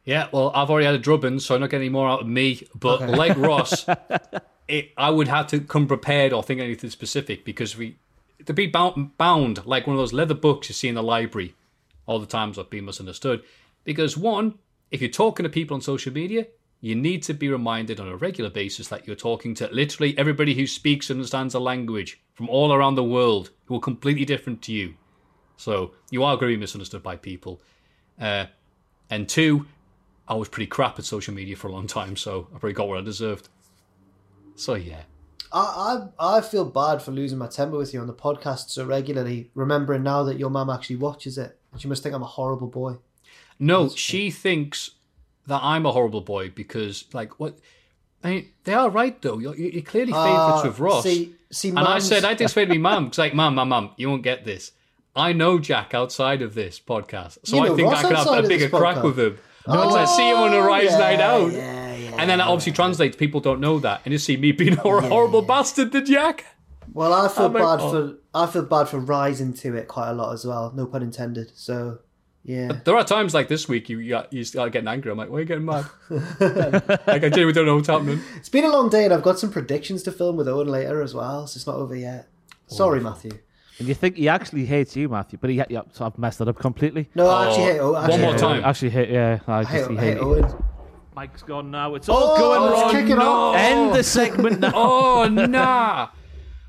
Yeah, well, I've already had a drubbing, so I'm not getting any more out of me. But Okay. like Ross, it, I would have to come prepared or think anything specific because we to be bound, bound like one of those leather books you see in the library all the times I've been misunderstood. Because one, if you're talking to people on social media, you need to be reminded on a regular basis that you're talking to literally everybody who speaks and understands a language from all around the world who are completely different to you. So you are going to be misunderstood by people. Uh, and two, I was pretty crap at social media for a long time, so I probably got what I deserved. So yeah. I, I I feel bad for losing my temper with you on the podcast so regularly, remembering now that your mum actually watches it. And she must think I'm a horrible boy. No, she thinks that I'm a horrible boy because, like, what? I mean, they are right though. You're, you're clearly favourites Ah, with Ross. see- see, and I said, I to me, Mum, because like, Mum, Mum, Mum, you won't get this. I know Jack outside of this podcast, so You I think Ross I could have a bigger crack podcast. with him. Because I see him on a oh, Rise yeah, Night Out. yeah, yeah, and then that obviously translates. People don't know that, and you see me being a horrible bastard to Jack. Well, I feel Oh my bad God. for I feel bad for rising to it quite a lot as well. No pun intended. So, yeah. There are times like this week you you, you start getting angry. I'm like, why are you getting mad? like I genuinely don't know what's happening. It's been a long day, and I've got some predictions to film with Owen later as well. So it's not over yet. Oh. Sorry, Matthew. And you think he actually hates you, Matthew, but he yeah, so I've messed that up completely. No, I actually hate oh, Owen. Actually more hate time. Owen. Actually, hate yeah. I I just hate, hate hate. Owen. Mike's gone now. It's all Oh, going let's wrong. kick it off. End the segment now. Oh nah.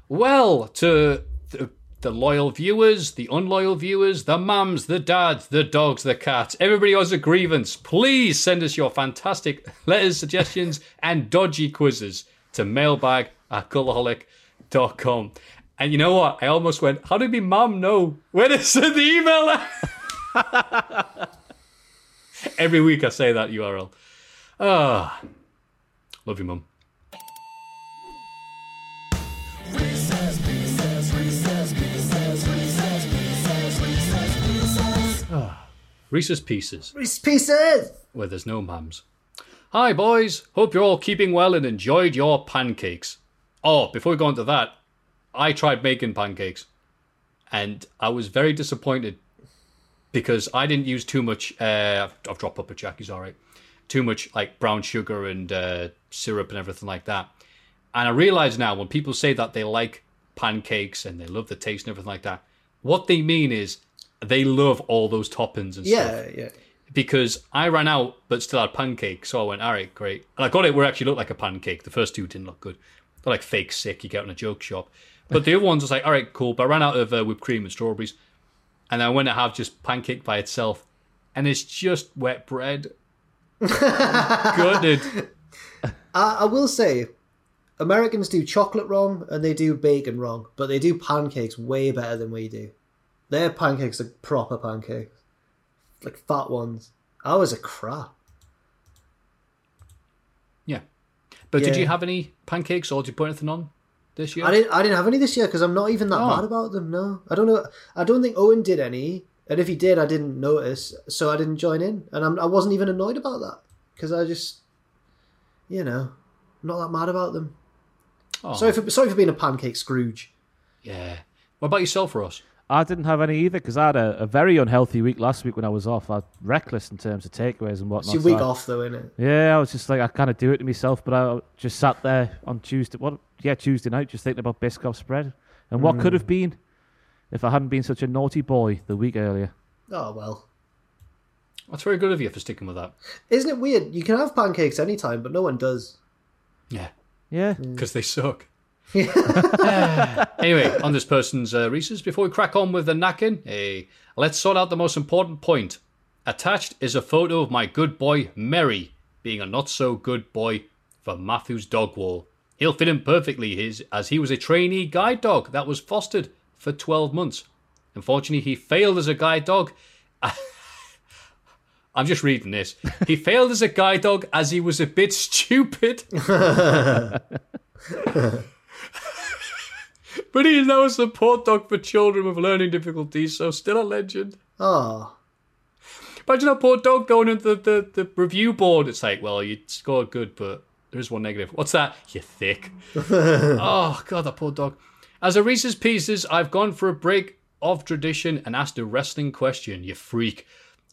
Well, to the, the loyal viewers, the unloyal viewers, the mums, the dads, the dogs, the cats, everybody who has a grievance, please send us your fantastic letters, suggestions, and dodgy quizzes to mailbag at cultaholic.com. And you know what? I almost went, how did my mum know where to send the email? Every week I say that URL. Ah, love you, mum. Reese's Pieces, Reese Pieces. where there's no mums. Hi, boys. Hope you're all keeping well and enjoyed your pancakes. Oh, before we go on to that, I tried making pancakes and I was very disappointed because I didn't use too much. Uh, I've, dropped up a Jackie's all right. Too much like brown sugar and uh, syrup and everything like that. And I realize now when people say that they like pancakes and they love the taste and everything like that, what they mean is they love all those toppings and stuff Yeah, yeah. because I ran out but still had pancakes, So I went, all right, great. And I got it where it actually looked like a pancake. The first two didn't look good. They're like fake sick you get in a joke shop. But the other ones was like, all right, cool. But I ran out of uh, whipped cream and strawberries. And I went to have just pancake by itself. And it's just wet bread. Gutted. I, I will say, Americans do chocolate wrong and they do bacon wrong, but they do pancakes way better than we do. Their pancakes are proper pancakes, like fat ones. Ours are crap. Yeah. But did you have any pancakes or did you put anything on this year? I didn't. I didn't have any this year because I'm not even that Oh. mad about them. No, I don't know. I don't think Owen did any, and if he did, I didn't notice, so I didn't join in, and I'm, I wasn't even annoyed about that because I just, you know, not that mad about them. Oh, Sorry for sorry for being a pancake Scrooge. Yeah. What about yourself, Ross? I didn't have any either because I had a, a very unhealthy week last week when I was off. I was reckless in terms of takeaways and whatnot. It's your so week I- off though, isn't it? Yeah, I was just like, I kind of do it to myself, but I just sat there on Tuesday. What? Yeah, Tuesday night, just thinking about Biscoff spread and what could have hmm. been if I hadn't been such a naughty boy the week earlier. Oh well. That's very good of you for sticking with that. Isn't it weird? You can have pancakes anytime, but no one does. Yeah. Yeah, hmm. because they suck. anyway, on this person's uh, before we crack on with the knacking, hey, let's sort out the most important point. Attached is a photo of my good boy Merry being a not so good boy for Matthew's dog wall. He'll fit in perfectly his, as he was a trainee guide dog that was fostered for 12 months. Unfortunately, he failed as a guide dog. I'm just reading this. He failed as a guide dog as he was a bit stupid. But he is now a support dog for children with learning difficulties, so still a legend. Oh, Imagine a poor dog going into the, the, the review board. It's like, well, you scored good, but there's one negative. What's that? You're thick. oh, God, that poor dog. As a Reese's Pieces, I've gone for a break of tradition and asked a wrestling question, you freak.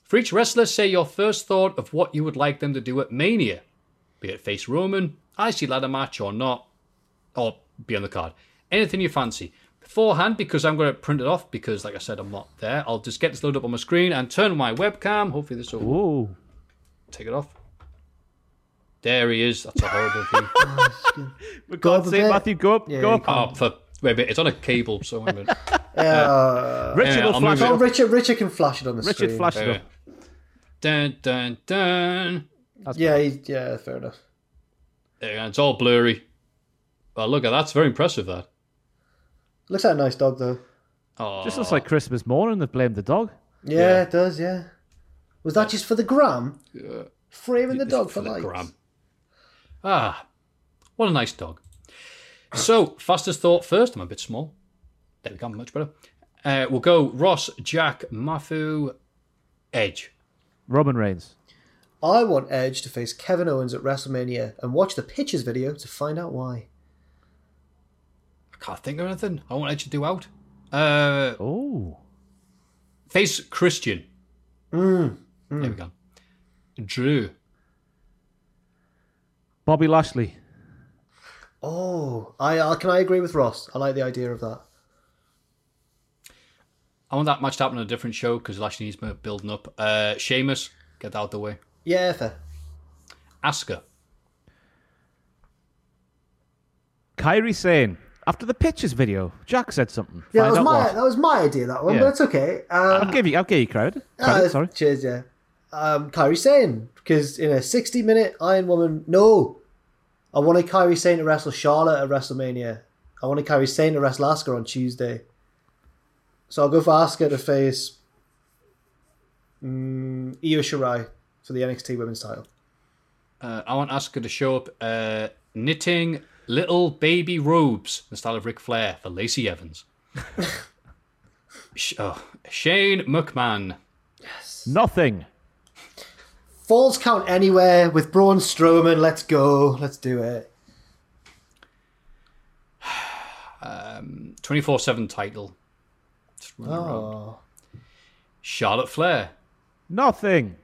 For each wrestler, say your first thought of what you would like them to do at Mania. Be it face Roman, IC ladder match or not, or be on the card. Anything you fancy. Beforehand, because I'm going to print it off, because like I said, I'm not there, I'll just get this loaded up on my screen and turn on my webcam. Hopefully, this will Ooh. take it off. There he is. That's a horrible thing. Oh, for Go God's up a sake. Matthew, go up, Yeah, go you up. Oh, for wait a minute, it's on a cable, so wait a minute. yeah. Uh, uh, Richard yeah, will I'll flash move it oh. Richard, Richard can flash it on the Richard, screen. Richard flash it up. wait. Dun dun dun. Yeah, he, yeah, fair enough. There you go, It's all blurry. Well, look at that. That's very impressive. That. Looks like a nice dog though. Oh, Just looks like Christmas morning. They've blamed the dog. Yeah, Yeah. it does. Yeah. Was that just for the gram? Yeah. Framing the dog for for, the likes. gram. Ah, what a nice dog. So, fastest thought first. I'm a bit small. There we go, much better. Uh, we'll go Ross, Jack, Mafu, Edge. Roman Reigns. I want Edge to face Kevin Owens at WrestleMania and watch the pictures video to find out why. I can't think of anything. I want Edge to do out. Uh, Oh. face Christian. Mm. There we go. Drew. Bobby Lashley. Oh, I uh, can I agree with Ross. I like the idea of that. I want that match to happen on a different show because Lashley needs more building up. Uh, Sheamus, get that out the way. Yeah, fair. Asuka. Kairi Sane. After the pictures video, Jack said something. Yeah, that was my what. that was my idea. That one, Yeah. but it's okay. Um, I'll give you. I'll give you credit. uh, sorry. Cheers, yeah. Um, Kairi Sane because in a sixty-minute Iron Woman, no, I wanted Kairi Sane to wrestle Charlotte at WrestleMania. I wanted Kairi Sane to wrestle Asuka on Tuesday. So I'll go for Asuka to face um, Io Shirai for the NXT Women's Title. Uh, I want Asuka to show up uh, knitting little baby robes in the style of Ric Flair for Lacey Evans. Sh- oh, Shane McMahon. Yes. Nothing. Falls count anywhere with Braun Strowman. Let's go. Let's do it. Um, 24 7 title. Just running around. Oh, Charlotte Flair. Nothing.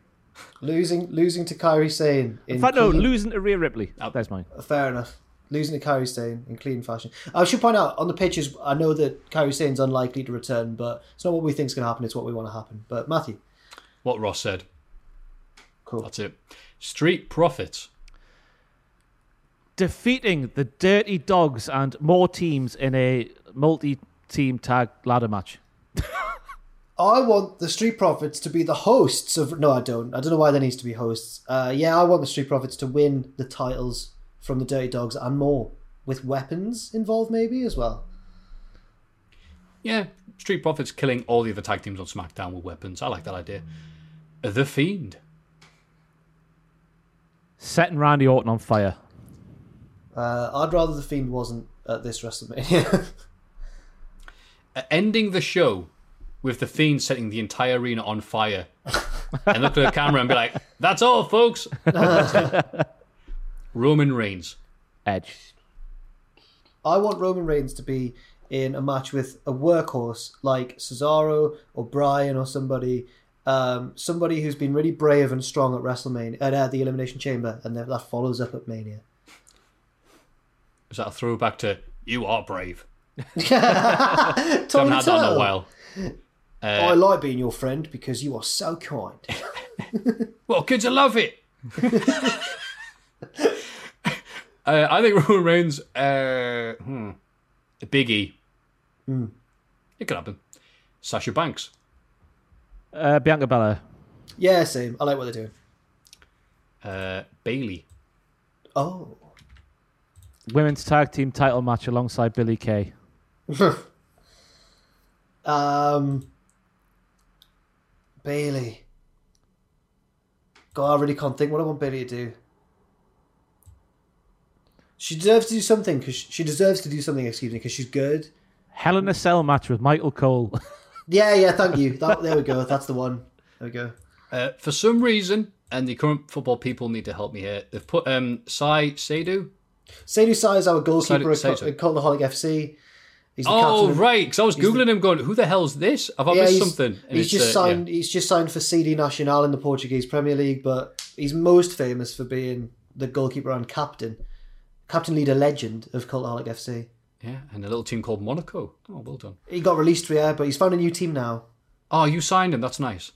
losing losing to Kairi Sane. In In fact, no, clean- losing to Rhea Ripley. There's mine. Fair enough. Losing to Kairi Sane in clean fashion. I should point out on the pitches, I know that Kairi Sane's unlikely to return, but it's not what we think is going to happen. It's what we want to happen. But Matthew, What Ross said. cool. That's it. Street Profits. Defeating the Dirty Dogs and more teams in a multi-team tag ladder match. I want the Street Profits to be the hosts of. No, I don't. I don't know why there needs to be hosts. Uh, yeah, I want the Street Profits to win the titles from the Dirty Dogs and more, with weapons involved, maybe as well. Yeah, Street Profits killing all the other tag teams on SmackDown with weapons. I like that idea. The Fiend. Setting Randy Orton on fire. Uh, I'd rather the Fiend wasn't at this WrestleMania. Uh, ending the show with the Fiend setting the entire arena on fire and look at the camera and be like, that's all, folks. That's it. Roman Reigns. Edge. I want Roman Reigns to be in a match with a workhorse like Cesaro or Bryan or somebody, um, somebody who's been really brave and strong at WrestleMania at uh, the Elimination Chamber, and that, that follows up at Mania. Is that a throwback to You Are Brave? Tony haven't had that in a Turtle. while. I like being your friend because you are so kind. Well, kids, I love it. uh, I think Roman Reigns, uh, hmm, Big E. It could happen. Sasha Banks. Uh, Bianca Belair. yeah, same. I like what they're doing. Uh, Bayley. Oh, women's tag team title match alongside Billy Kay. Um, Bayley. God, I really can't think what I want Bayley to do. She deserves to do something because she deserves to do something. Excuse me, because she's good. Hell in a Cell match with Michael Cole. Yeah, yeah. Thank you. That, there we go. That's the one. There we go. Uh, for some reason, and the current football people need to help me here, they've put um, Sai Seidu. Seidu Sai is our goalkeeper Seidu- at, Seidu. at Cultaholic FC. He's the Oh, captain. right. Because I was he's the- Googling him going, who the hell's this? Have I Yeah, missed he's, something? And he's just uh, yeah. signed. He's just signed for CD Nacional in the Portuguese Premier League, but he's most famous for being the goalkeeper and captain, captain leader legend of Cultaholic FC. Yeah, and a little team called Monaco. Oh, well done. He got released, yeah, but he's found a new team now. Oh, you signed him. That's nice.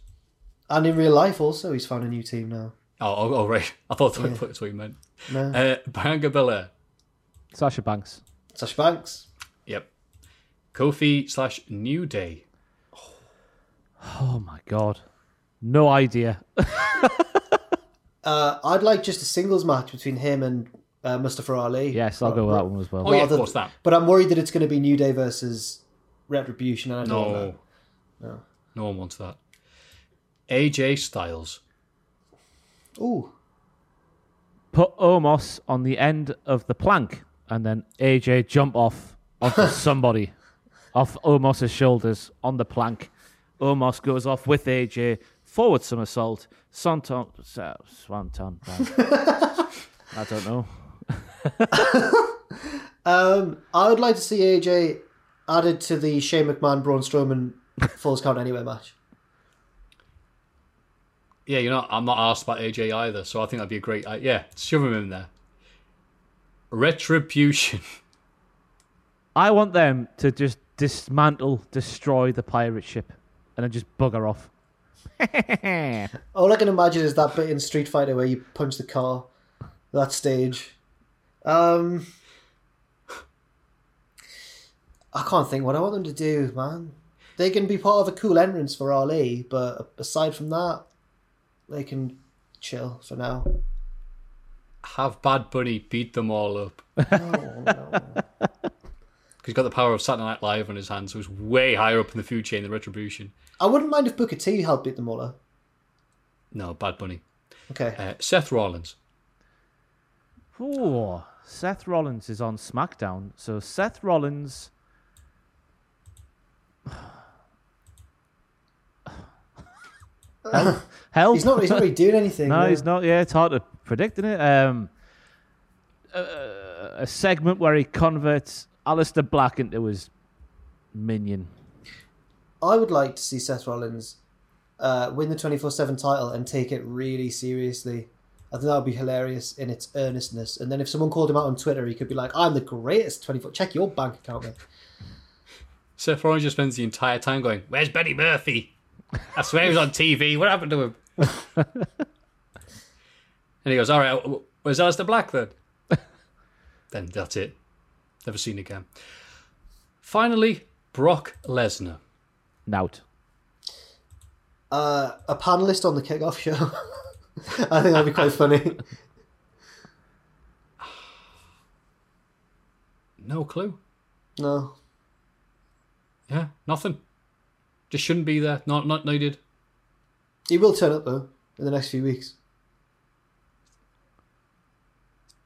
And in real life, also, he's found a new team now. Oh, oh, oh right. I thought Yeah. that's what you meant. No. Uh, Bianca Belair. Sasha Banks. Sasha Banks. Yep. Kofi slash New Day. Oh my god. No idea. Uh, I'd like just a singles match between him and uh, Mustafa Ali. Yes, I'll go with that one as well. Oh, yeah, of Rather- course, that. But I'm worried that it's going to be New Day versus Retribution, and I don't No. want that. No. No one wants that. AJ Styles. Ooh. Put Omos on the end of the plank and then AJ jump off onto somebody off Omos's shoulders on the plank. Omos goes off with AJ, forward somersault, Swanton, uh, Swanton. right. I don't know. Um, I would like to see AJ added to the Shane McMahon Braun Strowman Falls Count Anywhere match. Yeah, you know, I'm not asked about AJ either, so I think that'd be a great. Uh, yeah, shove him in there. Retribution. I want them to just dismantle, destroy the pirate ship, and then just bugger off. All I can imagine is that bit in Street Fighter where you punch the car. That stage. Um, I can't think what I want them to do, man. They can be part of a cool entrance for Ali, but aside from that, they can chill for now. Have Bad Bunny beat them all up. No, no. He's got the power of Saturday Night Live on his hands, so he's way higher up in the food chain than Retribution. I wouldn't mind if Booker T helped beat them all up. No, Bad Bunny. Okay. Uh, Seth Rollins. Ooh, Seth Rollins is on SmackDown. So Seth Rollins. Help. Help. He's not. He's not really doing anything. no, he's not. Yeah, it's hard to predict, isn't it? Um, a, a segment where he converts Aleister Black into his minion. I would like to see Seth Rollins uh, win the 24 7 title and take it really seriously. I think that would be hilarious in its earnestness. And then if someone called him out on Twitter, he could be like, I'm the greatest 24. Check your bank account, mate. Seth Rollins just spends the entire time going, Where's Buddy Murphy? I swear he was on TV. What happened to him? and he goes, All right, where's Aleister Black then? then that's it. Never seen again. Finally, Brock Lesnar. Nout. Uh, a panelist on the kickoff show. I think that'd be quite funny. No clue. No. Yeah, nothing. Just shouldn't be there. Not not needed. He will turn up, though, in the next few weeks.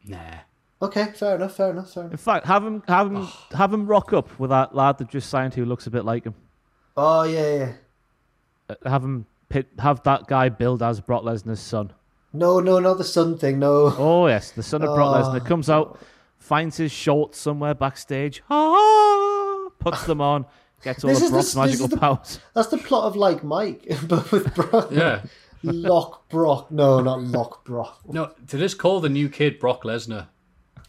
Nah. Okay, fair enough, fair enough, fair enough. In fact, have him have him have him rock up with that lad that just signed who looks a bit like him. Oh, yeah, yeah. Uh, Have him pit, have that guy build as Brock Lesnar's son. No, no, not the son thing, no. Oh yes, the son of Brock Oh. Lesnar comes out, finds his shorts somewhere backstage, ah, puts them on, gets all This of is the- Brock's this magical the- powers. That's the plot of like Mike, but with Brock. Yeah. Lock Brock. No, not Lock Brock. No, to just call the new kid Brock Lesnar.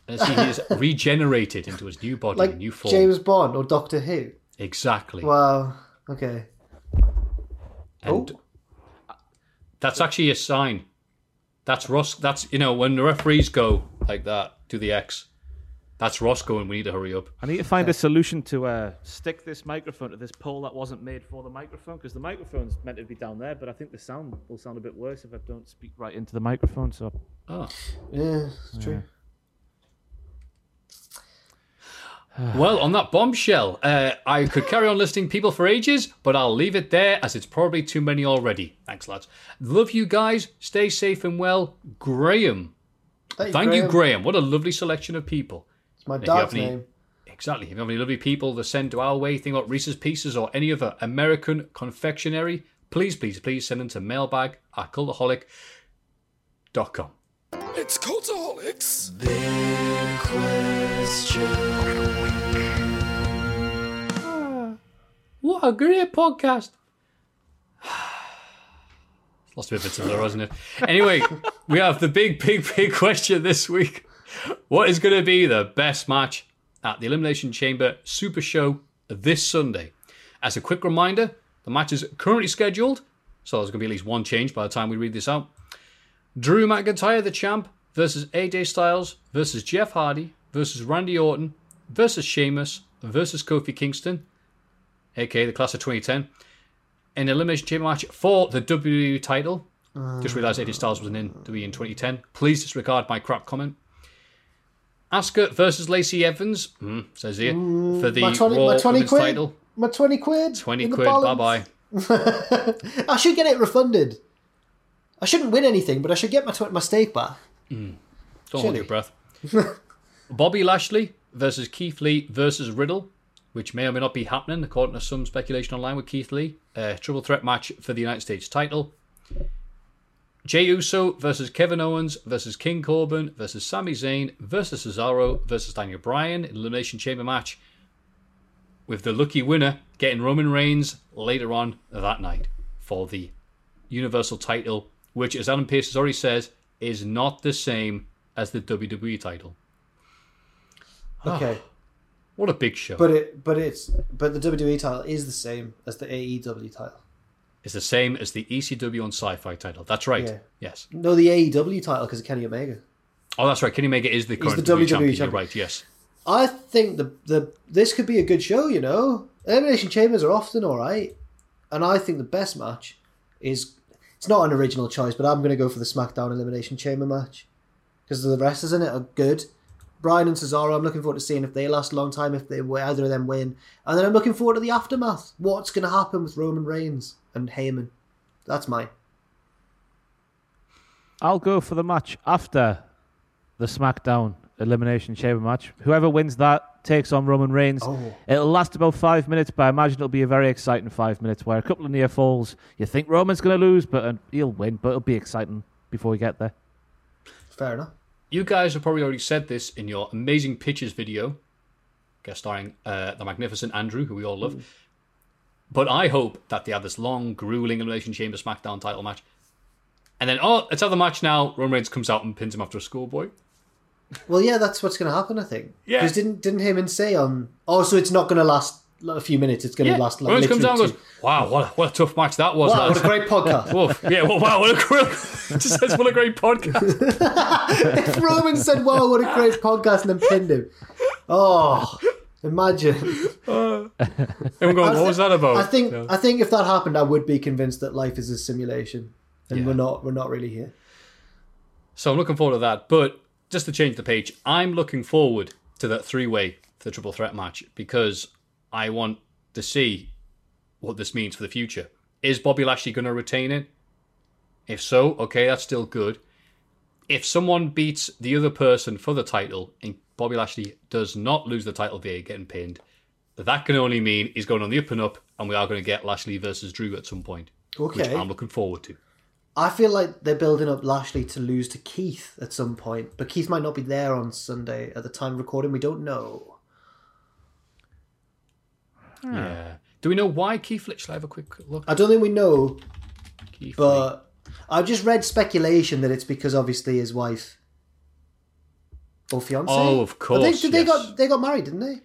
As he is regenerated into his new body, Like new form. James Bond or Doctor Who. Exactly. Wow. Okay. And Oh. That's actually a sign. That's Ross. That's you know when the referees go like that to the X. That's Ross going. We need to hurry up. I need to find a solution to uh, stick this microphone to this pole that wasn't made for the microphone because the microphone's meant to be down there, but I think the sound will sound a bit worse if I don't speak right into the microphone. So Oh, Yeah, it's true. Well, on that bombshell, uh, I could carry on listing people for ages, but I'll leave it there as it's probably too many already. Thanks, lads. Love you guys. Stay safe and well. Graham. Thank you, Thank you, Graham. Graham. What a lovely selection of people. It's my dad's any- name. Exactly. If you have any lovely people to send to our way, think about Reese's Pieces or any other American confectionery, please, please, please send them to mailbag at cultaholic.com. It's Cultaholics. Big question. Ah, what a great podcast. Lost a bit of its allure, hasn't it? Anyway, we have the big, big, big question this week. What is going to be the best match at the Elimination Chamber Super Show this Sunday? As a quick reminder, the match is currently scheduled, so there's going to be at least one change by the time we read this out. Drew McIntyre, the champ, versus AJ Styles, versus Jeff Hardy, versus Randy Orton, versus Sheamus, versus Kofi Kingston, aka the class of 2010, an elimination chamber match for the WWE title. Just realised AJ Styles wasn't in WWE in 2010. Please disregard my crap comment. Asuka versus Lacey Evans, mm, says here, for the my 20, Raw my 20 Women's quid. title. My 20 quid. 20 in the quid, bye balance. bye. I should get it refunded. I shouldn't win anything, but I should get my tw- my stake back. Hmm. Don't hold your breath. Bobby Lashley versus Keith Lee versus Riddle, which may or may not be happening, according to some speculation online with Keith Lee. A triple threat match for the United States title. Jey Uso versus Kevin Owens versus King Corbin versus Sami Zayn versus Cesaro versus Daniel Bryan. In elimination Chamber match with the lucky winner getting Roman Reigns later on that night for the Universal title, which, as Adam Pearce has already said, is not the same as the WWE title. Ah, okay, What a big show. but it but it's but the WWE title is the same as the AEW title. it's the same as the ECW on sci fi title. That's right. Yeah. Yes. No, the AEW title because of Kenny Omega. Oh, that's right. Kenny Omega is the current the WWE, WWE champion. Champion. right. Yes. I think the the this could be a good show. You know, elimination chambers are often all right, and I think the best match is it's not an original choice, but I'm going to go for the SmackDown elimination chamber match because the wrestlers in it are good. Bryan and Cesaro, I'm looking forward to seeing if they last a long time, if they either of them win, and then I'm looking forward to the aftermath. What's going to happen with Roman Reigns and Heyman? That's mine. I'll go for the match after the SmackDown Elimination Chamber match. Whoever wins that takes on Roman Reigns. Oh. It'll last about five minutes, but I imagine it'll be a very exciting five minutes where a couple of near falls. You think Roman's going to lose, but uh, he'll win, but it'll be exciting before we get there. Fair enough. You guys have probably already said this in your amazing pictures video, guest starring uh, the magnificent Andrew, who we all love. But I hope that they have this long, grueling Elimination Chamber SmackDown title match. And then, oh, let's have the match now. Roman Reigns comes out and pins him after a schoolboy. Well, yeah, that's what's going to happen. I think. Yeah. Because didn't didn't Heyman say on? Oh, so it's not going to last a few minutes. It's going to Yeah. last like comes and goes, wow, what a, what a tough match that was. Wow, lads." what a great podcast. Woof. Yeah, well, wow, what a great, just says, what a great podcast. if Roman said, "Wow, what a great podcast," and then pinned him, oh, imagine. Uh, and we're going, what was that about? I think. I think if that happened, I would be convinced that life is a simulation, and Yeah. we're not we're not really here. So I'm looking forward to that. But just to change the page, I'm looking forward to that three way for the triple threat match because I want to see what this means for the future. Is Bobby Lashley going to retain it? If so, okay, that's still good. If someone beats the other person for the title and Bobby Lashley does not lose the title via getting pinned, that can only mean he's going on the up and up, and we are going to get Lashley versus Drew at some point, which Okay, I'm looking forward to. I feel like they're building up Lashley to lose to Keith at some point, but Keith might not be there on Sunday at the time of recording. We don't know. Hmm. Yeah. Do we know why Keith Lee? Shall I have a quick look? I don't think we know, Keith Lee. but I've just read speculation that it's because obviously his wife or fiance. Oh, of I think course, did they yes. got they got married, didn't they?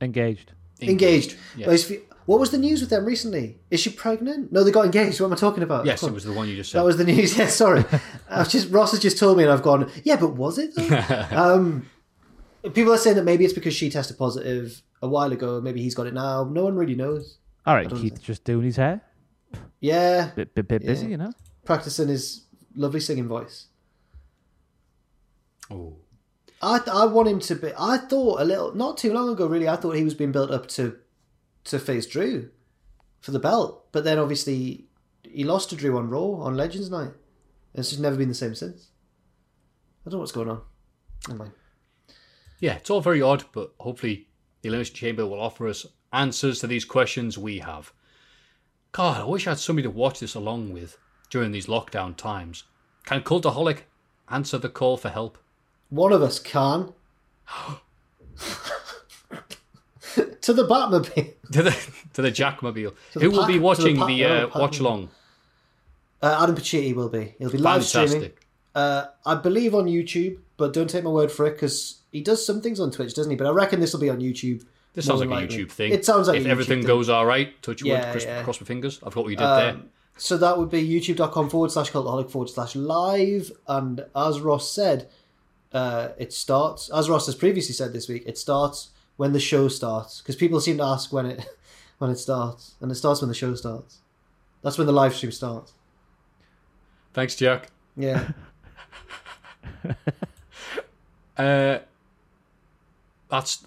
Engaged. Engaged. Yes. Well, his fi- What was the news with them recently? Is she pregnant? No, they got engaged. What am I talking about? Yes, it was the one you just said. That was the news. Yeah, sorry. I've just Ross has just told me, and I've gone. Yeah, but was it? Um, people are saying that maybe it's because she tested positive a while ago. Maybe he's got it now. No one really knows. All right, I don't Keith just doing his hair. Yeah, Bit, bit, bit busy, you know? practicing his lovely singing voice. Oh. I I want him to be. I thought a little not too long ago, really. I thought he was being built up to to face Drew for the belt, but then obviously he lost to Drew on Raw on Legends Night. And it's just never been the same since. I don't know what's going on. Never mind. Yeah, it's all very odd, but hopefully the Elimination Chamber will offer us answers to these questions we have. God, I wish I had somebody to watch this along with during these lockdown times. Can Cultaholic answer the call for help? One of us can. to the Batmobile. To the to the Jackmobile. To the Who will Pac- be to the watching the, oh, uh, watch along? Uh, Adam Pacitti will be. He'll be live streaming. Uh, I believe on YouTube, but don't take my word for it because he does some things on Twitch, doesn't he? But I reckon this will be on YouTube. This sounds like than a. YouTube thing. It sounds like if everything thing. goes all right, touch wood, Yeah, cross, yeah. cross my fingers. I've got what you did there. Um, so that would be youtube.com forward slash cultaholic forward slash live. And as Ross said, uh, it starts, as Ross has previously said this week, it starts when the show starts. Because people seem to ask when it when it starts. And it starts when the show starts. That's when the live stream starts. Thanks, Jack. Yeah. Uh, that's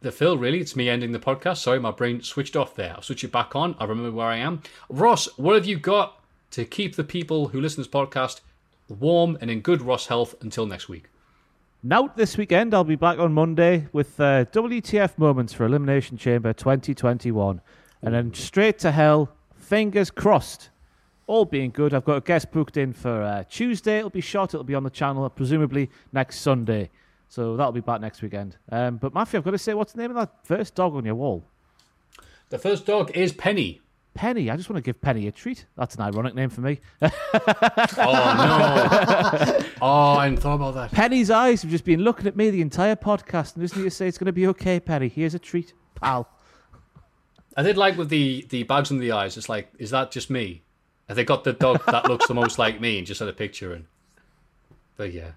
the Phil, really. It's me ending the podcast. Sorry, my brain switched off there. I'll switch it back on. I remember where I am. Ross, what have you got to keep the people who listen to this podcast warm and in good Ross health until next week? Now this weekend, I'll be back on Monday with uh, WTF moments for Elimination Chamber 2021, and then straight to hell. Fingers crossed. All being good, I've got a guest booked in for uh, Tuesday. It'll be shot. It'll be on the channel, presumably next Sunday. So that'll be back next weekend. Um, but Matthew, I've got to say, what's the name of that first dog on your wall? The first dog is Penny. Penny. I just want to give Penny a treat. That's an ironic name for me. Oh, no. oh, I hadn't thought about that. Penny's eyes have just been looking at me the entire podcast, and just need to say it's going to be okay, Penny. Here's a treat, pal. I did like with the, the bags under the eyes. It's like, is that just me? Have they got the dog that looks the most like me and just had a picture in? But yeah.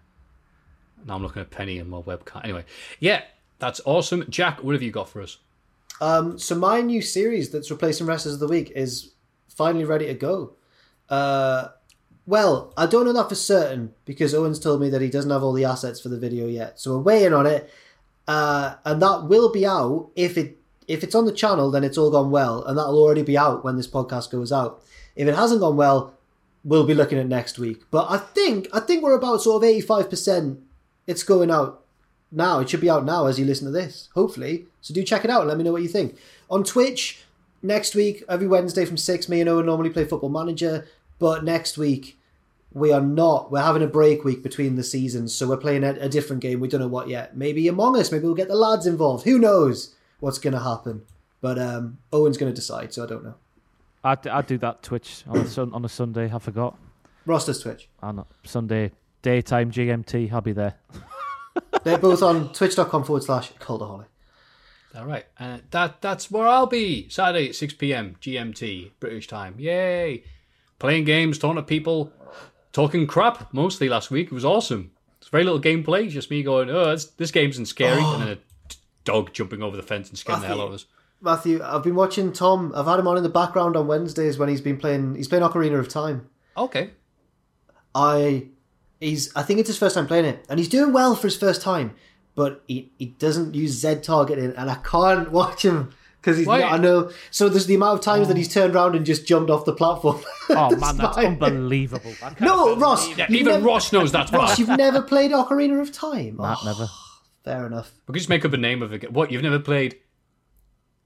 Now I'm looking at Penny and my webcam. Anyway, yeah, that's awesome. Jack, what have you got for us? Um, so my new series that's replacing Wrestlers of the Week is finally ready to go. Uh, well, I don't know that for certain because Owens told me that he doesn't have all the assets for the video yet. So we're waiting on it, uh, and that will be out if it if it's on the channel. Then it's all gone well, and that'll already be out when this podcast goes out. If it hasn't gone well, we'll be looking at next week. But I think I think we're about sort of eighty five percent. It's going out now. It should be out now as you listen to this, hopefully. So do check it out and let me know what you think. On Twitch, next week, every Wednesday from 6, me and Owen normally play Football Manager. But next week, we are not. We're having a break week between the seasons. So we're playing a, a different game. We don't know what yet. Maybe Among Us. Maybe we'll get the lads involved. Who knows what's going to happen? But um, Owen's going to decide, so I don't know. I'd, I'd do that Twitch on a, sun, on a Sunday. I forgot. Roster's Twitch. On Sunday, daytime GMT. I'll be there. They're both on twitch.com forward slash cultaholic. All right, uh, that that's where I'll be Saturday at six p.m. GMT British time. Yay! Playing games, talking to people, talking crap. Mostly last week it was awesome. It's very little gameplay, just me going, "Oh, this, this game isn't scary," and then a dog jumping over the fence and scaring the hell out of us. Matthew, I've been watching Tom. I've had him on in the background on Wednesdays when he's been playing. He's playing Ocarina of Time. Okay, I, he's. I think it's his first time playing it, and he's doing well for his first time. But he, he doesn't use Z targeting, and I can't watch him because he's. Why? Not, I know. So there's the amount of times that he's turned around and just jumped off the platform. Oh man, that's fine. unbelievable. I can't No, Ross. that. even never- Ross knows that. Ross, you've never played Ocarina of Time. Nah, Oh, never. fair enough. We could just make up a name of it. What you've never played?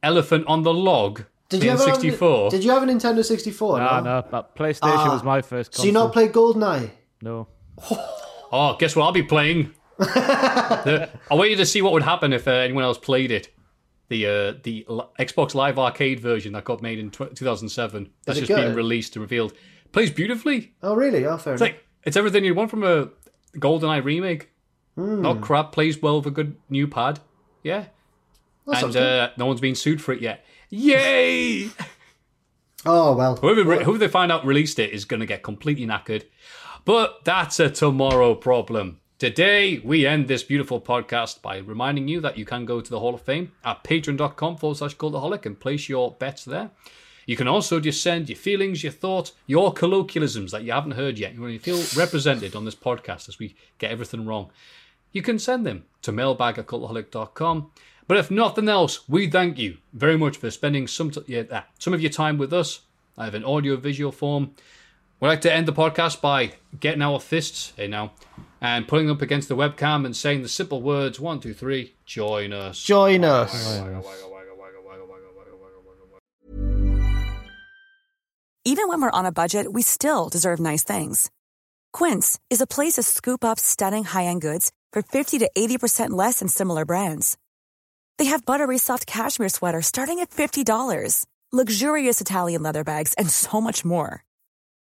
Elephant on the Log. Did you ever have- sixty four? Did you have a Nintendo 64? Nah, no, but PlayStation Ah. was my first. console. So you not played GoldenEye? No. Oh, guess what? I'll be playing. The- I want you to see what would happen if uh, anyone else played it. The uh, the L- Xbox Live Arcade version that got made in tw 2007. That's just good? being released and revealed. Plays beautifully. Oh, really? Oh, fair It's enough. like it's everything you want from a GoldenEye remake. Hmm. Not crap. Plays well with a good new pad. Yeah. That sounds and uh, no one's been sued for it yet. Yay! Oh well. Whoever, whoever they find out released it is going to get completely knackered. But that's a tomorrow problem. Today, we end this beautiful podcast by reminding you that you can go to the Hall of Fame at patreon.com forward slash cultaholic and place your bets there. You can also just send your feelings, your thoughts, your colloquialisms that you haven't heard yet. You feel represented on this podcast as we get everything wrong, you can send them to mailbag at cultaholic.com. But if nothing else, we thank you very much for spending some, t- yeah, uh, some of your time with us. I have an audio visual form. We'd like to end the podcast by getting our fists in now and putting up against the webcam and saying the simple words one, two, three, join us. Join us. Even when we're on a budget, we still deserve nice things. Quince is a place to scoop up stunning high end goods for 50 to 80% less than similar brands. They have buttery soft cashmere sweaters starting at $50, luxurious Italian leather bags, and so much more.